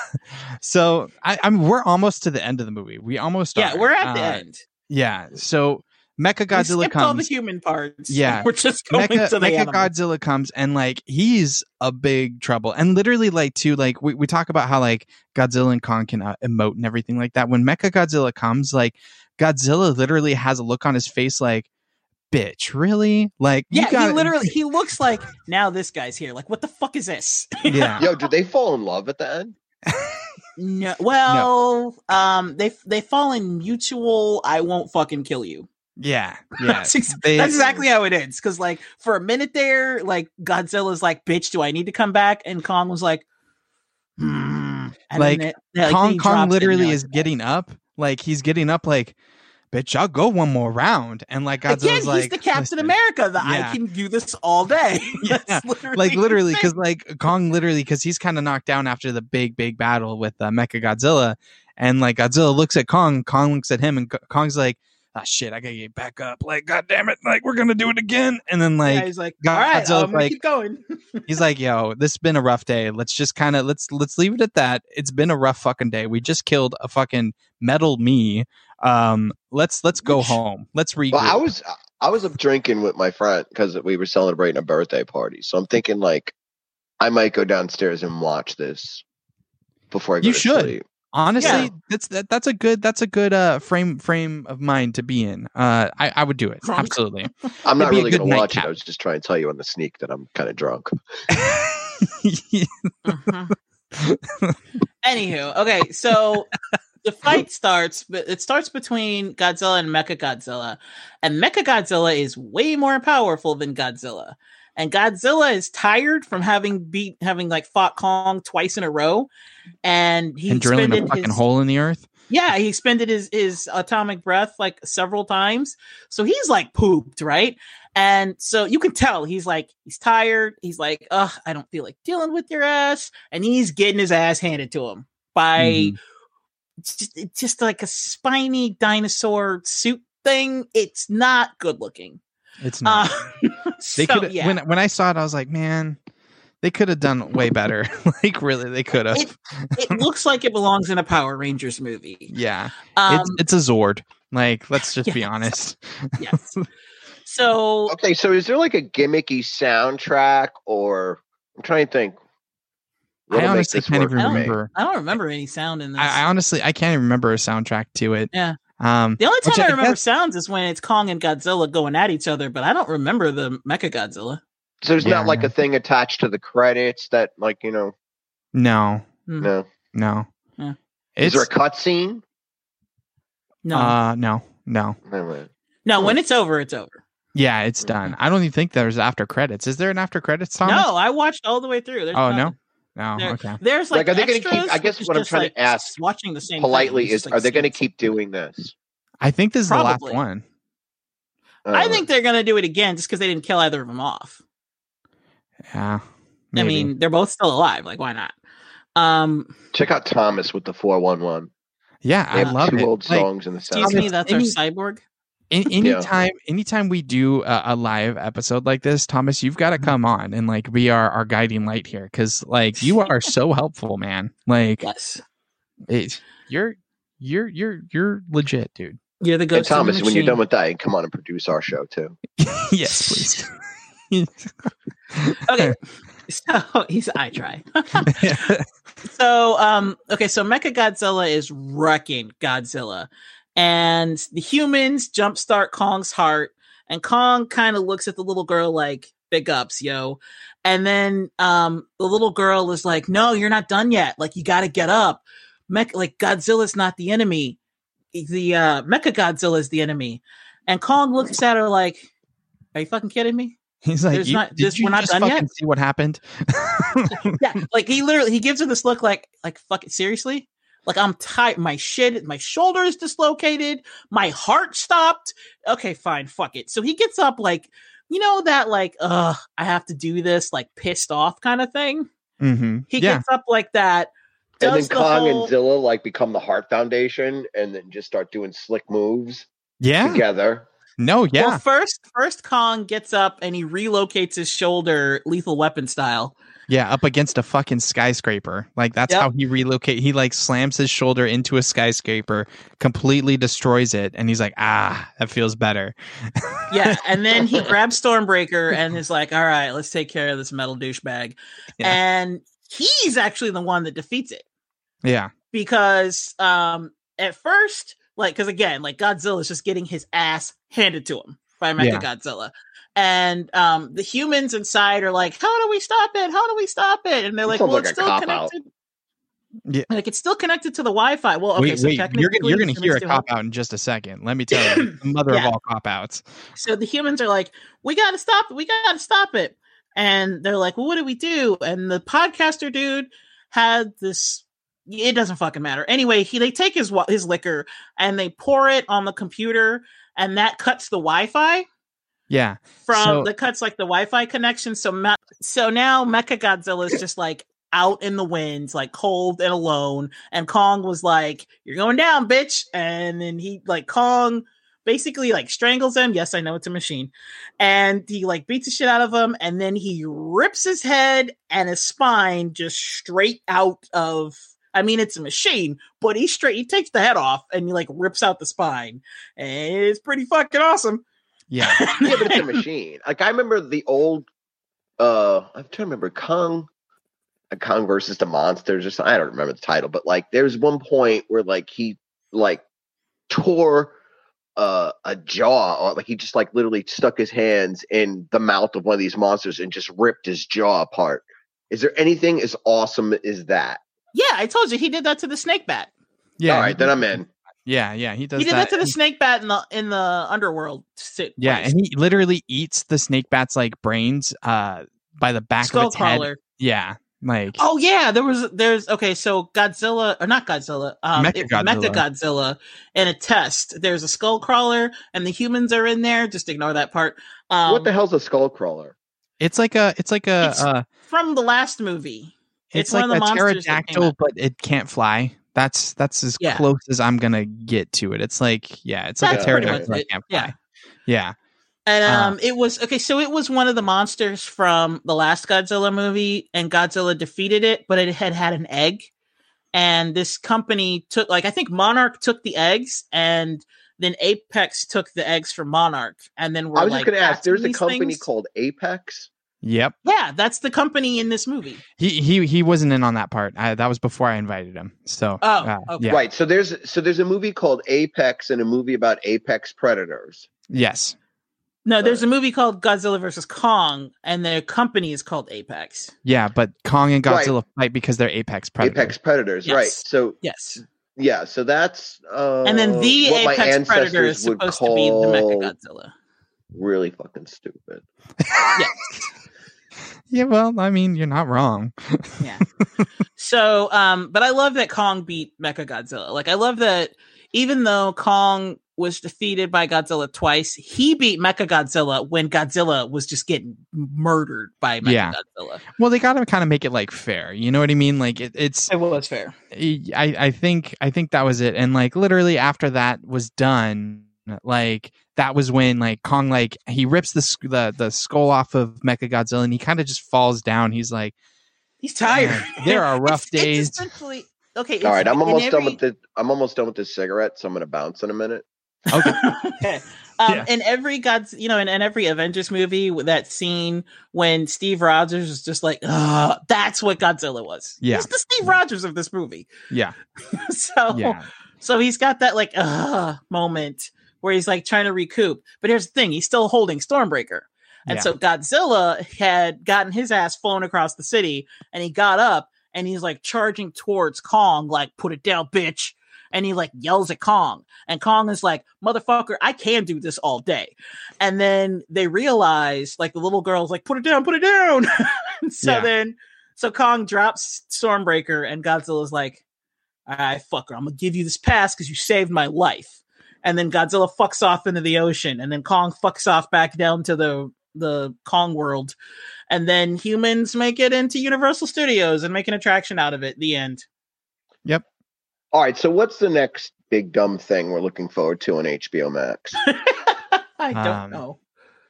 so I, I'm we're almost to the end of the movie. We almost Yeah, are. we're at the Uh, end. Yeah. So Mecha Godzilla skipped all the comes. human parts. Yeah. we're just going Mecha, to the Mecha animal. Godzilla comes and like he's a big trouble. And literally like too like we, we talk about how like Godzilla and Kong can uh, emote and everything like that. When Mecha Godzilla comes, like Godzilla literally has a look on his face like, bitch, really? Like you Yeah, got he literally he looks like now this guy's here. Like, what the fuck is this? Yeah. Yo, did they fall in love at the end? no, well, um, they they fall in mutual. I won't fucking kill you. Yeah, yeah. That's, ex- They- that's exactly how it ends. Because like for a minute there, like Godzilla's like, "Bitch, do I need to come back?" And Kong was like, hmm. And Like, it- yeah, like, Kong Kong literally is getting up, like he's getting up, like, bitch, I'll go one more round, and like Godzilla's Again, he's like, the Captain "Listen." America. That Yeah. I can do this all day. Yeah, literally like literally because like kong literally because he's kind of knocked down after the big big battle with uh, mecha godzilla and like godzilla looks at kong kong looks at him and K- kong's like ah shit i gotta get back up like god damn it like we're gonna do it again and then like yeah, he's like, God- all right, Godzilla's I'm gonna like- keep going. he's like yo this has been a rough day let's just kind of let's let's leave it at that it's been a rough fucking day we just killed a fucking metal me um let's let's go home let's regroup Well, I was I was up drinking with my friend because we were celebrating a birthday party. So I'm thinking like I might go downstairs and watch this before I go You to should. sleep. Honestly Yeah. that's that, that's a good that's a good uh frame frame of mind to be in uh i i would do it Drunk. absolutely I'm not It'd be a really going to watch nightcap. it. I was just trying to tell you on the sneak that I'm kind of drunk. Mhm. Anywho, okay, so the fight starts, but it starts between Godzilla and Mecha Godzilla, and Mecha Godzilla is way more powerful than Godzilla. And Godzilla is tired from having beat having like fought Kong twice in a row, and he and drilling a fucking his, hole in the earth yeah, he expended his his atomic breath like several times. So he's like pooped, right? And so you can tell he's like he's tired. He's like, "Ugh, I don't feel like dealing with your ass." And he's getting his ass handed to him by Mhm. just, just like a spiny dinosaur suit thing. It's not good looking. It's Uh, not they so, could yeah. when when i saw it i was like man they could have done way better like really they could have It- it looks like it belongs in a Power Rangers movie. yeah Um, it's it's a zord like let's just be honest yes. So Okay, so is there like a gimmicky soundtrack or I'm trying to think. i honestly can't work even for me? remember I don't remember any sound in this. I, I honestly i can't even remember a soundtrack to it Yeah. Um The only time I, I remember guess- sounds is when it's Kong and Godzilla going at each other, but I don't remember the Mecha Godzilla. So there's Yeah. not like a thing attached to the credits that like, you know, no Hmm. no. no Yeah. Is it's there a cutscene? No, uh no no No, no. When it's over, it's over. yeah it's done i don't even think there's after credits is there an after credits Thomas? No, I watched all the way through. There's oh no nothing. No There- okay There's like, Like, are they gonna extras, keep- I guess what I'm just, trying to ask watching the same Politely thing. is It's just, are they going to keep doing this? i think this is the last one I Uh, think they're going to do it again just because they didn't kill either of them off. yeah I mean, they're both still alive. Like, why not? Um, check out Thomas with the 411. yeah i have love two it old Like, songs in the excuse sound. me, that's our cyborg. In, anytime, anytime we do a, a live episode like this, Thomas, you've got to come on and like be our, our guiding light here because like you are so helpful, man. Like Yes, it, you're you're you're you're legit, dude. you're the And. Thomas, the when you're done with that, you come on and produce our show too. yes, please. okay, so he's I try. so um okay so mecha godzilla is wrecking godzilla and the humans jumpstart kong's heart and kong kind of looks at the little girl like big ups yo and then um the little girl is like no you're not done yet like you gotta get up Mech- like godzilla's not the enemy the uh mecha godzilla is the enemy and kong looks at her like are you fucking kidding me He's like, you, not- this- we're not done fucking yet? see what happened? yeah, like he literally he gives her this look like like fuck it seriously. Like I'm tight, my shit, my shoulder is dislocated, my heart stopped. Okay, fine, fuck it. So he gets up like you know that like uh I have to do this like pissed off kind of thing. Mm-hmm. He Yeah, gets up like that. And then the Kong whole- and Zilla like become the Hart Foundation and then just start doing slick moves yeah. together. No, yeah. Well, first, first Kong gets up and he relocates his shoulder, lethal weapon style. Yeah, up against a fucking skyscraper. Like that's Yep. how he relocate. He like slams his shoulder into a skyscraper, completely destroys it, and he's like, "Ah, that feels better." Yeah, and then he grabs Stormbreaker and is like, "All right, let's take care of this metal douchebag." Yeah. And he's actually the one that defeats it Yeah, because um at first, like, because again, like Godzilla is just getting his ass handed to him by Mecha Yeah. Godzilla. And um the humans inside are like, How do we stop it? How do we stop it? And they're like, Well, like it's still cop-out. connected. Yeah. Like it's still connected to the Wi-Fi. Well, okay, wait, so wait, technically you're gonna you're gonna hear a still cop have- out in just a second. Let me tell you, the mother Yeah. of all cop outs. So the humans are like, "We got to stop it. We got to stop it." And they're like, "Well, what do we do?" And the podcaster dude had this. It doesn't fucking matter. Anyway, he they take his his liquor and they pour it on the computer, and that cuts the Wi-Fi Yeah, from So- the cuts like the Wi-Fi connection. So me- so now Mecha Godzilla is just like out in the winds, like cold and alone. And Kong was like, "You're going down, bitch!" And then he like Kong basically like strangles him. Yes, I know it's a machine, and he like beats the shit out of him, and then he rips his head and his spine just straight out of. I mean, it's a machine, but he straight he takes the head off and he like rips out the spine, and it's pretty fucking awesome. Yeah. yeah, but it's a machine. Like I remember the old uh I'm trying to remember Kong uh, Kong versus the monsters or something. I don't remember the title, but like there's one point where like he like tore uh, a jaw or like he just like literally stuck his hands in the mouth of one of these monsters and just ripped his jaw apart. Is there anything as awesome as that? Yeah, I told you he did that to the snake bat. Yeah. All right, then I'm in. Yeah, yeah, he does. he did that, to the and- snake bat in the in the underworld. si- Yeah, place. and he literally eats the snake bat's like brains uh by the back of skull its head. crawler. Yeah, like Oh yeah, there was there's okay. So Godzilla or not Godzilla, um, Mecha it- Godzilla. In a test. There's a skull crawler and the humans are in there. Just ignore that part. Um, what the hell's a skull crawler? it's like a it's like a It's uh, from the last movie? it's, it's one like of the a monsters pterodactyl, but it can't fly. That's that's as Yeah. close as I'm gonna get to it. It's like yeah, it's like That's a pretty pterodactyl it. Yeah. Yeah, And Ah. um, it was okay. So it was one of the monsters from the last Godzilla movie, and Godzilla defeated it, but it had had an egg. And this company took, like, I think Monarch took the eggs, and then Apex took the eggs from Monarch, and then we're I was like, just going to ask. There's a company things?" called Apex. Yep. Yeah, that's the company in this movie. He he he wasn't in on that part. I, that was before I invited him. So Oh, uh, okay. yeah, Right. So there's so there's a movie called Apex and a movie about apex predators. yes, No, there's a movie called Godzilla versus Kong, and their company is called Apex. yeah. But Kong and Right. Godzilla fight because they're apex predators. Apex predators, right? So Yes. yeah, so that's uh, And then the Apex Predator is supposed to be the Mecha Godzilla. really fucking stupid. Yeah, well, I mean, you're not wrong. Yeah. so, um, but I love that Kong beat Mecha Godzilla. Like, I love that even though Kong was defeated by Godzilla twice, he beat Mecha Godzilla when Godzilla was just getting murdered by Mecha Yeah. Godzilla. Well, they got to kind of make it like fair. You know what I mean? Like it, it's It was fair. I I think I think that was it. And like literally after that was done, like that was when like Kong like he rips the the the skull off of Mecha Godzilla and he kind of just falls down. He's like, He's tired. There are rough It's- it's days. essentially- okay. All right, it's- I'm in almost done every- with the. I'm almost done with this cigarette, so I'm gonna bounce in a minute. okay, okay. Um, Yeah. In every God's, you know, in, in every Avengers movie, with that scene when Steve Rogers is just like, "Ugh," that's what Godzilla was. Yeah. he's the Steve Rogers of this movie. yeah, so, yeah, so he's got that like, "Ugh" moment where he's like trying to recoup. But here's the thing: he's still holding Stormbreaker, and Yeah. so Godzilla had gotten his ass flown across the city, and he got up and he's like charging towards Kong, like, "Put it down, bitch." and he like yells at Kong. And Kong is like, motherfucker, I can do this all day. And then they realize, like, the little girl's like, put it down, put it down. So Yeah. then, so Kong drops Stormbreaker, and Godzilla's like, all right, fucker, I'm gonna give you this pass because you saved my life. And then Godzilla fucks off into the ocean, and then Kong fucks off back down to the the Kong world. And then humans make it into Universal Studios and make an attraction out of it. The end. Yep. All right, so what's the next big dumb thing we're looking forward to on HBO Max? I don't Um, know.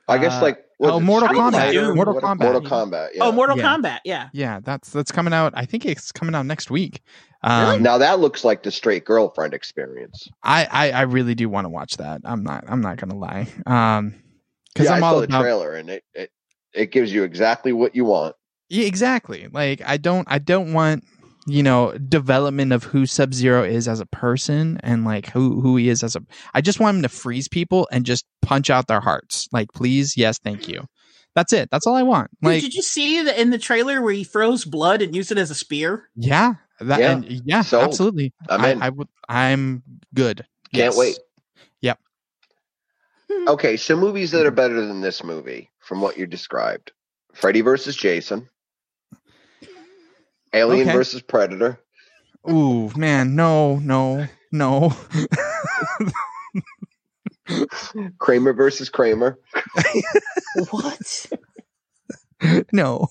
I guess Uh, like was oh, it Mortal Street Kombat. Fighter? Mortal What- Kombat. Mortal Kombat. Yeah. Oh, Mortal Yeah. Kombat. Yeah. yeah. That's that's coming out. I think it's coming out next week. Really? Um, now that looks like the straight girlfriend experience. I, I I really do want to watch that. I'm not I'm not gonna lie. Um, because yeah, I'm I all saw the about trailer and it, it it gives you exactly what you want. Yeah, exactly. Like I don't I don't want you know development of who Sub Zero is as a person and like who who he is as a. I just want him to freeze people and just punch out their hearts. Like please, yes, thank you. That's it. That's all I want. Dude, did you see that in the trailer where he froze blood and used it as a spear? yeah, That, Yeah. and yeah, Sold. absolutely. I'm in. I would. I'm good. Can't Yes. wait. Yep. Okay, so movies that are better than this movie, from what you described: Freddy versus Jason, Alien Okay. versus Predator, Ooh, man, no, no, no. Kramer versus Kramer. What? no.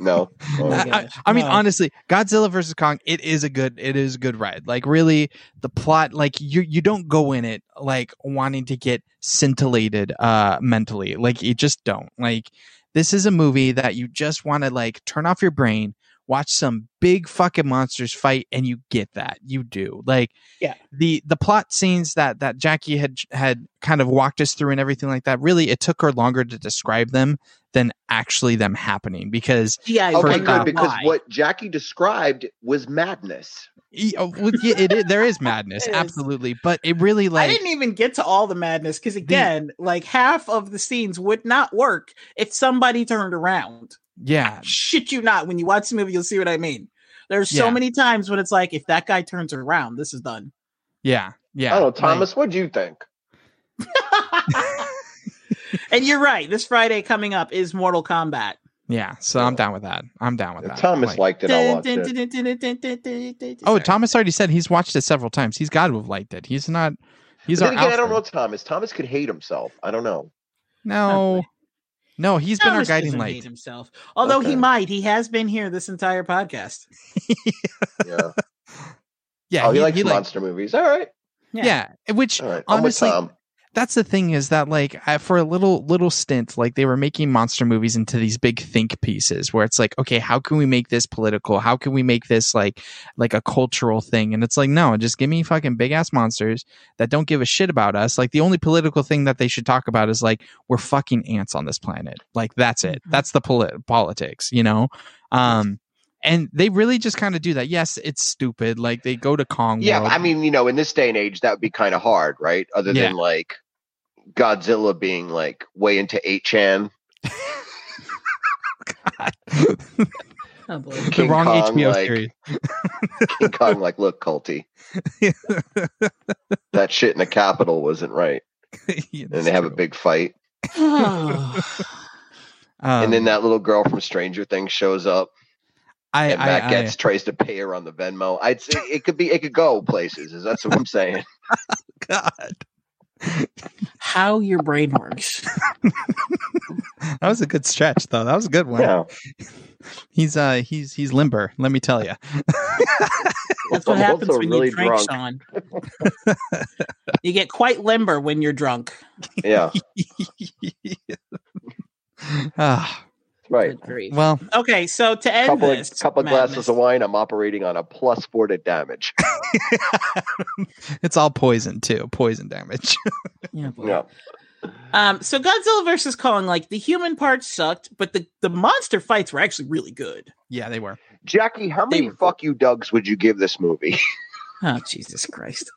No, Oh I, I- I mean, No. honestly, Godzilla versus Kong, it is a good, it is a good ride. Like, really, the plot, like, you you don't go in it like wanting to get scintillated, uh, mentally. Like, you just don't. Like, this is a movie that you just want to like turn off your brain, watch some big fucking monsters fight, and you get that. You do. Like, Yeah. the the plot scenes that that Jackie had had kind of walked us through and everything like that. Really, it took her longer to describe them than actually them happening because Yeah, okay, good wonder because why. what Jackie described was madness. Y- oh, well, yeah, it is, there is madness, It is. absolutely, but it really like I didn't even get to all the madness because again, like half of the scenes would not work if somebody turned around. yeah, Shit you not. When you watch the movie, you'll see what I mean. There's so Yeah. many times when it's like, if that guy turns around, this is done. yeah, yeah. I don't know, like- Thomas. what do you think? and you're right. This Friday coming up is Mortal Kombat. yeah, so I'm down with that. I'm down with that. Thomas Like- liked it, I'll watch it. oh, Thomas already said he's watched it several times. He's got to have liked it. He's not. He's But our again, I don't Alfred. know Thomas. Thomas could hate himself. I don't know. No, no, he's been our guiding light. hate himself. Although he might, he has been here this entire podcast. Yeah. Yeah, oh, he, likes like- monster movies. All right. yeah, yeah. which All right. I'm with honestly, Tom. That's the thing is that like I, for a little little stint like they were making monster movies into these big think pieces where it's like okay how can we make this political? How can we make this like like a cultural thing? And it's like no just give me fucking big ass monsters that don't give a shit about us. Like the only political thing that they should talk about is like we're fucking ants on this planet. Like that's it. Mhm. that's the polit- politics you know? Um and they really just kind of do that yes it's stupid like they go to kong Yeah, World. I mean, you know, in this day and age, that would be kind of hard, right? Other Yeah. than like Godzilla being like way into 8chan, Oh boy. the King wrong Kong, hbo like- series King Kong, like, look, culty, that shit in the Capitol wasn't right. Yeah, And that's they have a big fight. Um, and then that little girl from Stranger Things shows up, I, and I, Matt I- tries to pay her on the Venmo. I'd say it could be, it could go places. Is that's what I'm saying? God, How your brain works. that was a good stretch, though. That was a good one. Yeah. He's uh, he's he's limber. Let me tell you. That's what I'm happens when really you drink, drunk. Sean. you get quite limber when you're drunk. Yeah. ah, Right. Grief. well, Okay, so to end couple this, of, couple madness- glasses of wine, I'm operating on a plus four to damage. it's all poison too. Poison damage. Yeah. Yeah. Um, so Godzilla versus Kong, like the human parts sucked, but the the monster fights were actually really good. yeah, they were. Jackie, how They many were fuck you Dougs would you give this movie? Oh Jesus Christ!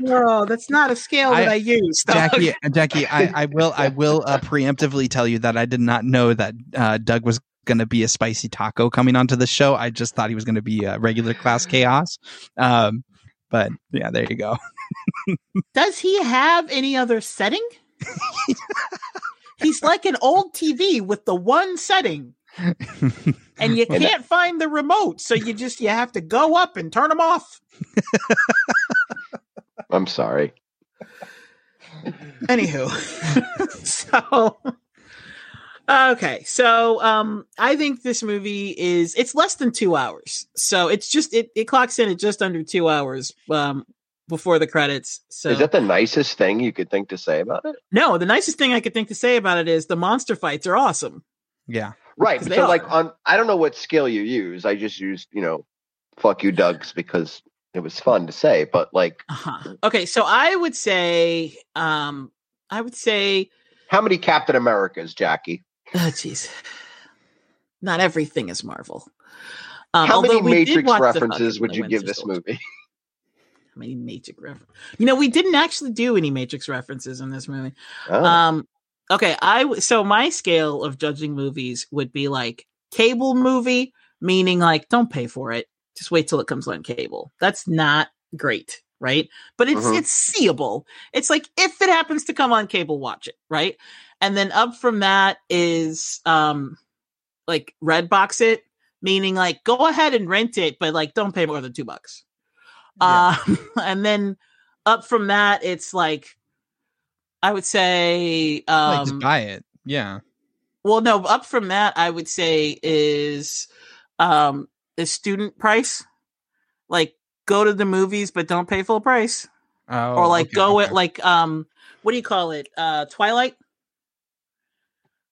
No, that's not a scale that I- I, use. Jackie, Jackie, I, I will I will uh, preemptively tell you that I did not know that uh, Doug was going to be a spicy taco coming onto the show. I just thought he was going to be a regular class chaos. Um, but yeah, there you go. Does he have any other setting? He's like an old TV with the one setting, and you can't find the remote, so you just you have to go up and turn them off. I'm sorry. Anywho, so okay, so um, I think this movie is it's less than two hours, so it's just it it clocks in at just under two hours um before the credits. So Is that the nicest thing you could think to say about it? no, the nicest thing I could think to say about it is the monster fights are awesome. yeah. right. So are. like on I don't know what scale you use. I just used, you know, fuck you Dougs because it was fun to say, but like Uh-huh. Okay, so I would say um I would say how many Captain Americas, Jackie? oh jeez. Not everything is Marvel. Um, how many although we did Matrix references would you give this movie? How many Matrix references? You know, we didn't actually do any Matrix references in this movie. Oh, Um, Okay, I w- so my scale of judging movies would be like cable movie, meaning like don't pay for it, just wait till it comes on cable. That's not great, right? But it's Mhm. it's seeable. It's like if it happens to come on cable, watch it, right? And then up from that is um like red box it, meaning like go ahead and rent it, but like don't pay more than two bucks. Yeah. Um, and then up from that, it's like I would say, like um, just buy it. Yeah. well, no, up from that, I would say is um the student price. Like go to the movies, but don't pay full price, Oh, or like okay, go okay. at like um what do you call it? Uh, Twilight.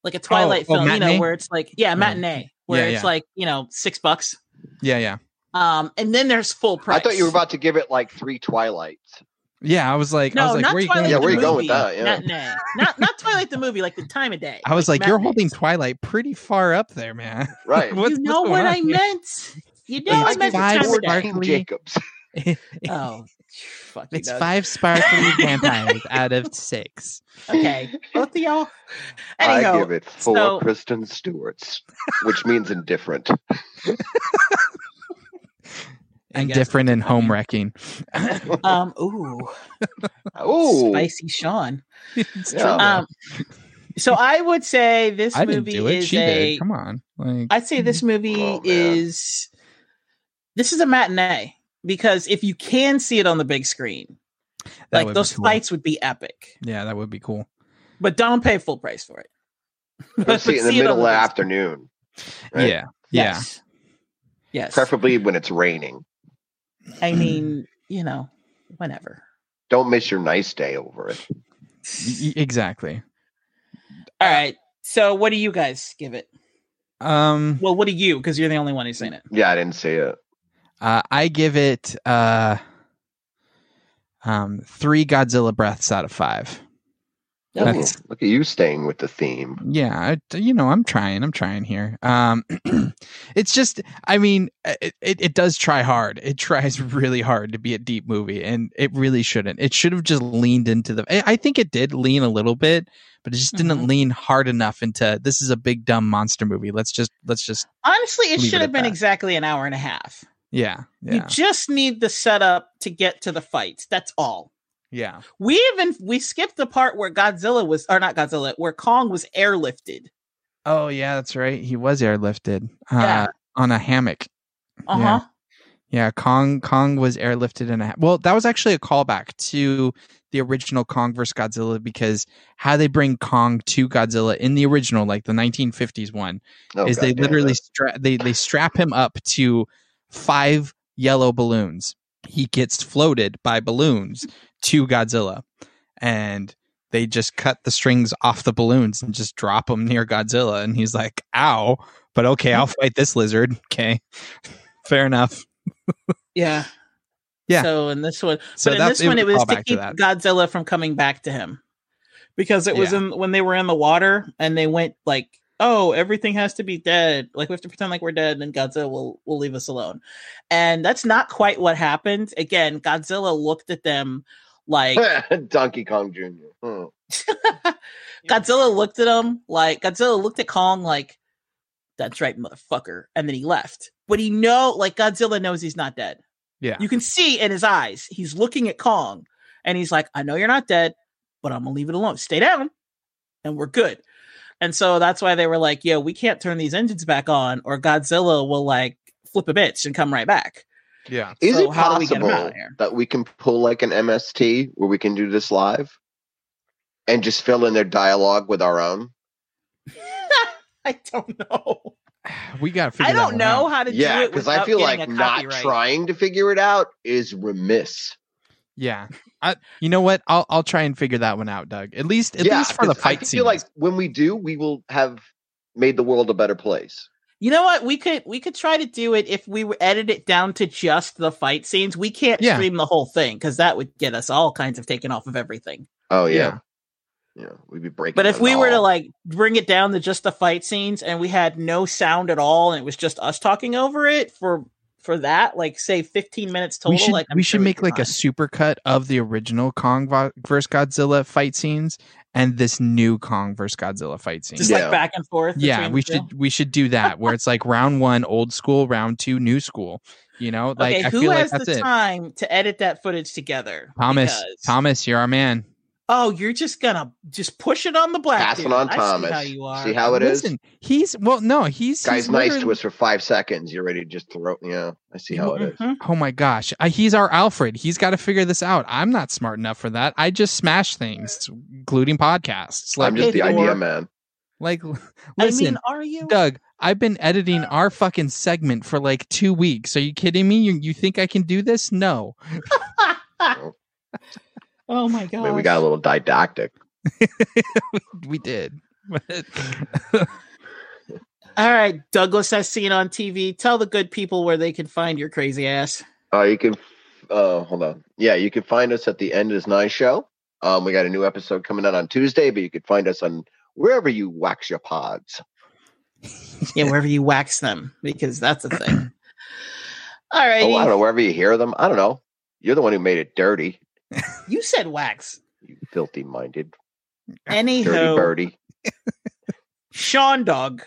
Like a Twilight oh, film, you know, where it's like yeah, matinee, where Yeah, it's yeah. like you know six bucks. Yeah, yeah. Um, and then there's full price. I thought you were about to give it like three Twilights. Yeah, I was like, I No, was like, not where are you going? Yeah, the where you going with that? Yeah. Matinee. Not not Twilight the movie, like the time of day. I was like, you're holding matinees. Twilight pretty far up there, man. Right. You know what I here? meant. You know It's I meant the five time of day. sparkly- Jacobs. Oh, fuck It's Doug. five sparkly vampires out of six. Okay, both of y'all. I give it four so- Kristen Stewarts, which means indifferent. I And different in that's what I home wrecking. um, ooh, Oh, spicy Sean. Yeah. true, though. Um, so I would say this I didn't movie do it. is She a. did. Come on. Like, I'd say this movie Oh, is. This is a matinee because if you can see it on the big screen, that like those cool. fights would be epic. Yeah, that would be cool. But don't pay full price for it. Go see it in the see middle of the afternoon. right? Yeah. Yeah. Yes. Yes. Preferably when it's raining. I mean, you know, whenever. Don't miss your nice day over it. Y- y- exactly. All right. So what do you guys give it? Um Well, what do you? Because you're the only one who's seen it. Yeah, I didn't see it. uh I give it uh um 3 Godzilla breaths out of 5. Ooh, That's- look at you staying with the theme. Yeah, I, you know, I'm trying. I'm trying here. Um, it's just, I mean, it, it it does try hard. It tries really hard to be a deep movie, and it really shouldn't. It should have just leaned into the. I I think it did lean a little bit, but it just didn't Mhm. lean hard enough into. This is a big dumb monster movie. Let's just let's just Honestly, it should it have been that. exactly an hour and a half. yeah You yeah just need the setup to get to the fights. That's all. Yeah. We even we skipped the part where Godzilla was, or not Godzilla, where Kong was airlifted. Oh yeah, that's right. He was airlifted uh, Yeah. on a hammock. Uh huh. Yeah. Yeah, Kong Kong was airlifted in a well. That was actually a callback to the original Kong vs Godzilla because how they bring Kong to Godzilla in the original, like the 1950s one, Oh, is they God damn literally stra- they they strap him up to five yellow balloons. He gets floated by balloons to Godzilla, and they just cut the strings off the balloons and just drop them near Godzilla, and he's like, "Ow!" But okay, I'll fight this lizard. Okay, fair enough. Yeah. Yeah. So in this one, So but in this one, it was to keep that. Godzilla from coming back to him because it was Yeah. in when they were in the water and they went like, "Oh, everything has to be dead. Like we have to pretend like we're dead, and Godzilla will will leave us alone." And that's not quite what happened. Again, Godzilla looked at them like Donkey Kong Jr. Hmm. Godzilla looked at him like Godzilla looked at Kong like, "That's right, motherfucker," and then he left. But he know like Godzilla knows he's not dead. Yeah. You can see in his eyes, he's looking at Kong and he's like, I know you're not dead, but I'm gonna leave it alone. Stay down and we're good. And so that's why they were like, yo, we can't turn these engines back on or Godzilla will like flip a bitch and come right back. Yeah. Is So it how do we get possible out of that we can pull like an MST where we can do this live and just fill in their dialogue with our own? I don't know. We got to figure I don't one know out. how to do it because I feel like not trying to figure it out is remiss. Yeah. I, you know what? I'll I'll try and figure that one out, Doug. At least at yeah, least for the fight scenes. I scene. feel like when we do, we will have made the world a better place. You know what? We could we could try to do it if we edit it down to just the fight scenes. We can't Yeah. stream the whole thing because that would get us all kinds of taken off of everything. Oh yeah, yeah, we'd be breaking. But if the we were to like bring it down to just the fight scenes and we had no sound at all and it was just us talking over it for for that, like say 15 minutes total, we should like I'm we sure should make could like a fine. super cut of the original Kong vo- versus Godzilla fight scenes and this new Kong versus Godzilla fight scene. Just Yeah. like back and forth. yeah, we should we should do that where it's like round one old school, round two new school. You know, like okay, I who feel like has that's the it. time to edit that footage together? Thomas, Because- Thomas, you're our man. Oh, you're just gonna just push it on the black. Pass it dude. on I see how you are. See how it is? Listen, he's well, no, he's Guy's he's nice to us for five seconds. You're ready to just throw. Yeah, I see how it is. Mhm. Oh my gosh, uh, he's our Alfred. He's got to figure this out. I'm not smart enough for that. I just smash things, including podcasts. Like, I'm just the Hey, idea man. like, I listen, mean, are you? Doug, I've been editing our fucking segment for like two weeks. Are you kidding me? You, you think I can do this? No. oh my I god! mean, we got a little didactic. we did. All right, Douglas has seen on TV. Tell the good people where they can find your crazy ass. Uh, you can. Uh, hold on. Yeah, you can find us at the End is Nine show. Um, we got a new episode coming out on Tuesday, but you can find us on wherever you wax your pods. Yeah, wherever you wax them, because that's a thing. All right, Oh, I don't know wherever you hear them. I don't know. You're the one who made it dirty. You said wax. You filthy minded, dirty birdie. Sean Dog,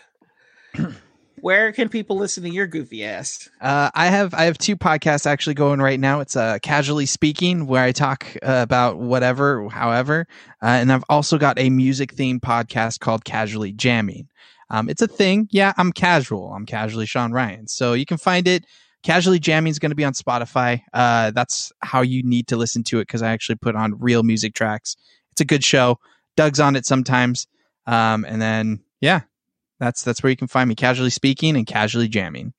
where can people listen to your goofy ass? Uh, I have I have two podcasts actually going right now. It's uh, casually speaking, where I talk uh, about whatever, however, uh, and I've also got a music themed podcast called Casually Jamming. Um, it's a thing. Yeah, I'm casual. I'm casually Sean Ryan. So you can find it. Casually Jamming is going to be on Spotify. Uh, that's how you need to listen to it because I actually put on real music tracks. It's a good show. Doug's on it sometimes. Um, and then yeah, that's that's where you can find me. Casually speaking and casually jamming.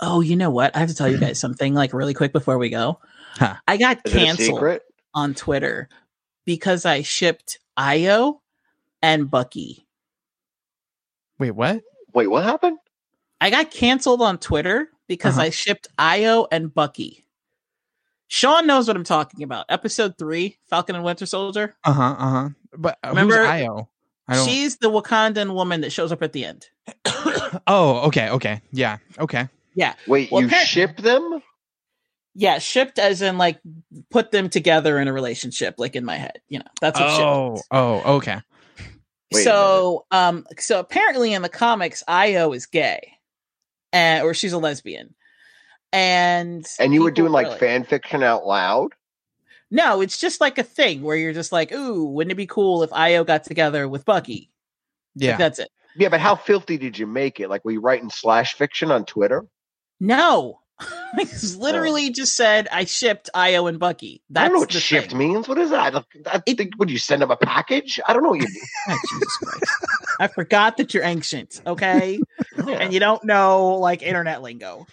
Oh, you know what? I have to tell you guys something like really quick before we go. Huh. I got Is canceled on Twitter because I shipped Ayo and Bucky. Wait, what? Wait, what happened? I got canceled on Twitter because Uh-huh. I shipped Ayo and Bucky. Sean knows what I'm talking about. Episode three, Falcon and Winter Soldier. Uh huh. Uh huh. But Remember- who's Ayo? I don't. She's the Wakandan woman that shows up at the end. oh, okay. Okay. Yeah. Okay. Yeah. Wait, Well, you apparent- ship them? Yeah, shipped as in like put them together in a relationship, like in my head. You know, that's what Oh. shipped. Oh. Okay. Wait so um so apparently in the comics Ayo is gay and or she's a lesbian and And you were people doing like like- fan fiction out loud? no it's just like a thing where you're just like ooh wouldn't it be cool if Ayo got together with bucky Like, Yeah. that's it Yeah, but how filthy did you make it? Like, were you writing slash fiction on Twitter? no I just oh. literally just said i shipped Ayo and bucky that's I don't know what the shift thing. means. What is that? I, I It- think, would you send them a package? I don't know what you do. Oh, Jesus Christ. i forgot that you're ancient okay Yeah. and you don't know like internet lingo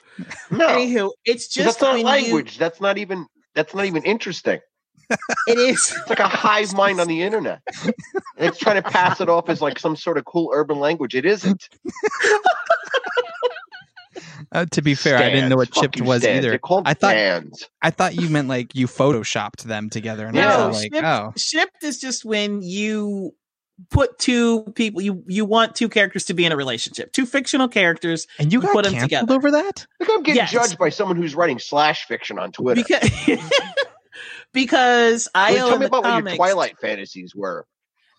no, anywho it's 'Cause just that's not when you- language. That's not even. That's not even interesting. it is It's like a hive mind on the internet. And it's trying to pass it off as like some sort of cool urban language. It isn't. Uh, to be fair, I didn't know what Stands. Chipped was stands. either. I thought- stands. I thought you meant like you photoshopped them together, and I No, was like, shipped- oh, shipped is just when you put two people you you want two characters to be in a relationship two fictional characters and you you got put 'em canceled together. over that? Look, I'm getting Yes. judged by someone who's writing slash fiction on Twitter. because because Wait, io tell me the about what your Twilight fantasies were.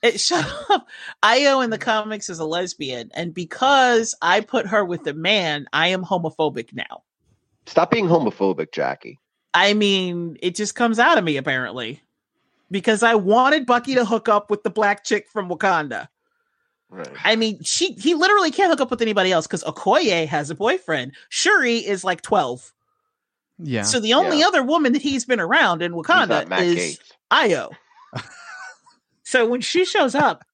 it, shut up Ayo in the comics is a lesbian and because i put her with a man i am homophobic now Stop being homophobic, Jackie. i mean it just comes out of me apparently because i wanted bucky to hook up with the black chick from wakanda Right. I mean, she he literally can't hook up with anybody else because Okoye has a boyfriend. Shuri is like twelve. Yeah. So the only Yeah. other woman that he's been around in Wakanda is Gates. Ayo. so when she shows up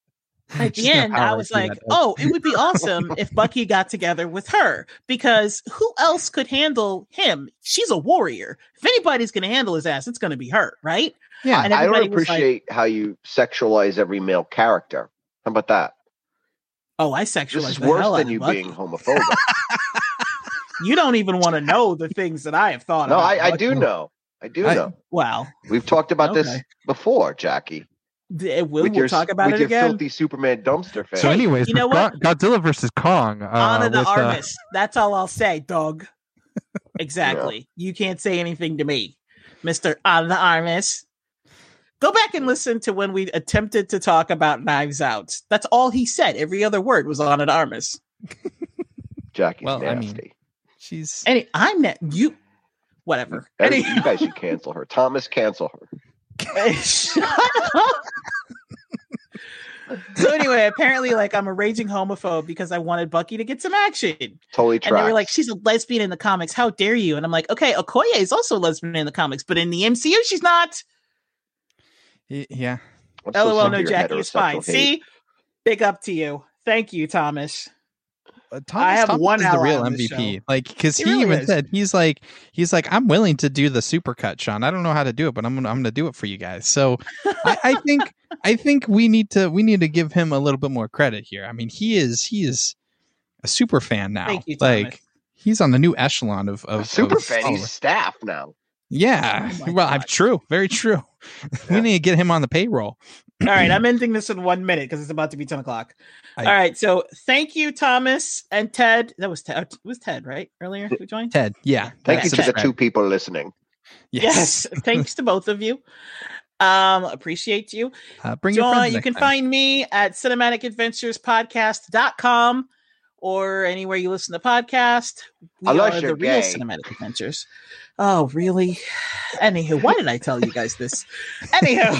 at the end, I was through like, oh, it would be awesome if Bucky got together with her because who else could handle him? She's a warrior. If anybody's going to handle his ass, it's going to be her, right? yeah. and I don't everybody was like- appreciate how you sexualize every male character. How about that? Oh, I This sexualize is the worse hell than you Bucky. being homophobic. You don't even want to know the things that I have thought of. no, about. I, I do know. I do I- know. Wow. We've talked about this before, Jackie. D- We'll, with we'll your, talk about with it your again. filthy Superman dumpster face. So, anyways, you know what? Godzilla versus Kong. Uh, Honor the with, uh, That's all I'll say, dog. Exactly. You can't say anything to me, Mister Ana de Armas. Go back and listen to when we attempted to talk about Knives Out. That's all he said. Every other word was Ana de Armas. Jackie's Well, I mean- nasty. She's Any, I'm not you. Whatever. Any, you guys should cancel her. Thomas, cancel her. Shut up. so anyway, apparently, like I'm a raging homophobe because I wanted Bucky to get some action, Totally and they were like, "She's a lesbian in the comics. How dare you?" And I'm like, "Okay, Okoye is also a lesbian in the comics, but in the MCU, she's not." y- yeah. I'm LOL, no, Jackie, is fine. hate. See, big up to you. Thank you, Thomas. Uh, Thomas, have Thomas one is the real on MVP. show. Like because He he, really even is. said he's like he's like I'm willing to do the supercut, Sean. I don't know how to do it, but I'm gonna I'm gonna do it for you guys. So I, I think I think we need to we need to give him a little bit more credit here. I mean, he is he is a super fan now. Thank you, like he's on the new echelon of A of super of fan. followers. He's staff now. Yeah, Oh well, I'm God. true, very true. we need to get him on the payroll. All right, I'm ending this in one minute because it's about to be 10 o'clock. I- All right, so thank you, Thomas and Ted. That was Ted. It was Ted, right? Earlier who joined? Ted, yeah, Thank you to the two people listening. Yes. Thanks to both of you. Um, appreciate you. Uh, bring your you can time. find me at cinematicadventurespodcast.com or anywhere you listen to podcast. We Unless are the real gay. cinematic adventures. Oh, really? Anywho, why did I tell you guys this? Anywho,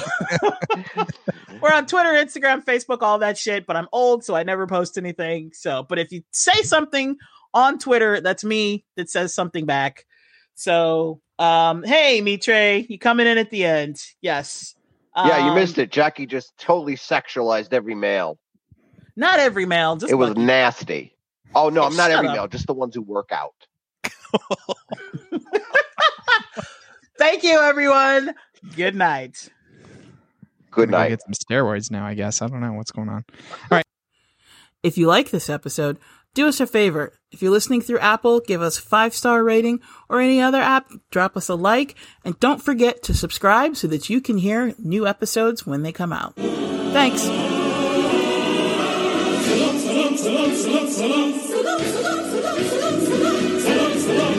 we're on Twitter, Instagram, Facebook, all that shit, but I'm old, so I never post anything. So, but if you say something on Twitter, that's me that says something back. So, um, hey, Mitre, you coming in at the end? Yes. yeah, you Um, missed it. Jackie just totally sexualized every male. Not every male, just it was Bucky. nasty. Oh no, Hey, I'm not every up. male, just the ones who work out. Thank you, everyone. Good night. Good night. I'm night. Get some steroids now, I guess. I don't know what's going on. All right. If you like this episode, do us a favor. If you're listening through Apple, give us five star rating or any other app, drop us a like, and don't forget to subscribe so that you can hear new episodes when they come out. Thanks. Salam. Salam, salam, salam, salam, salam. Salam, salam.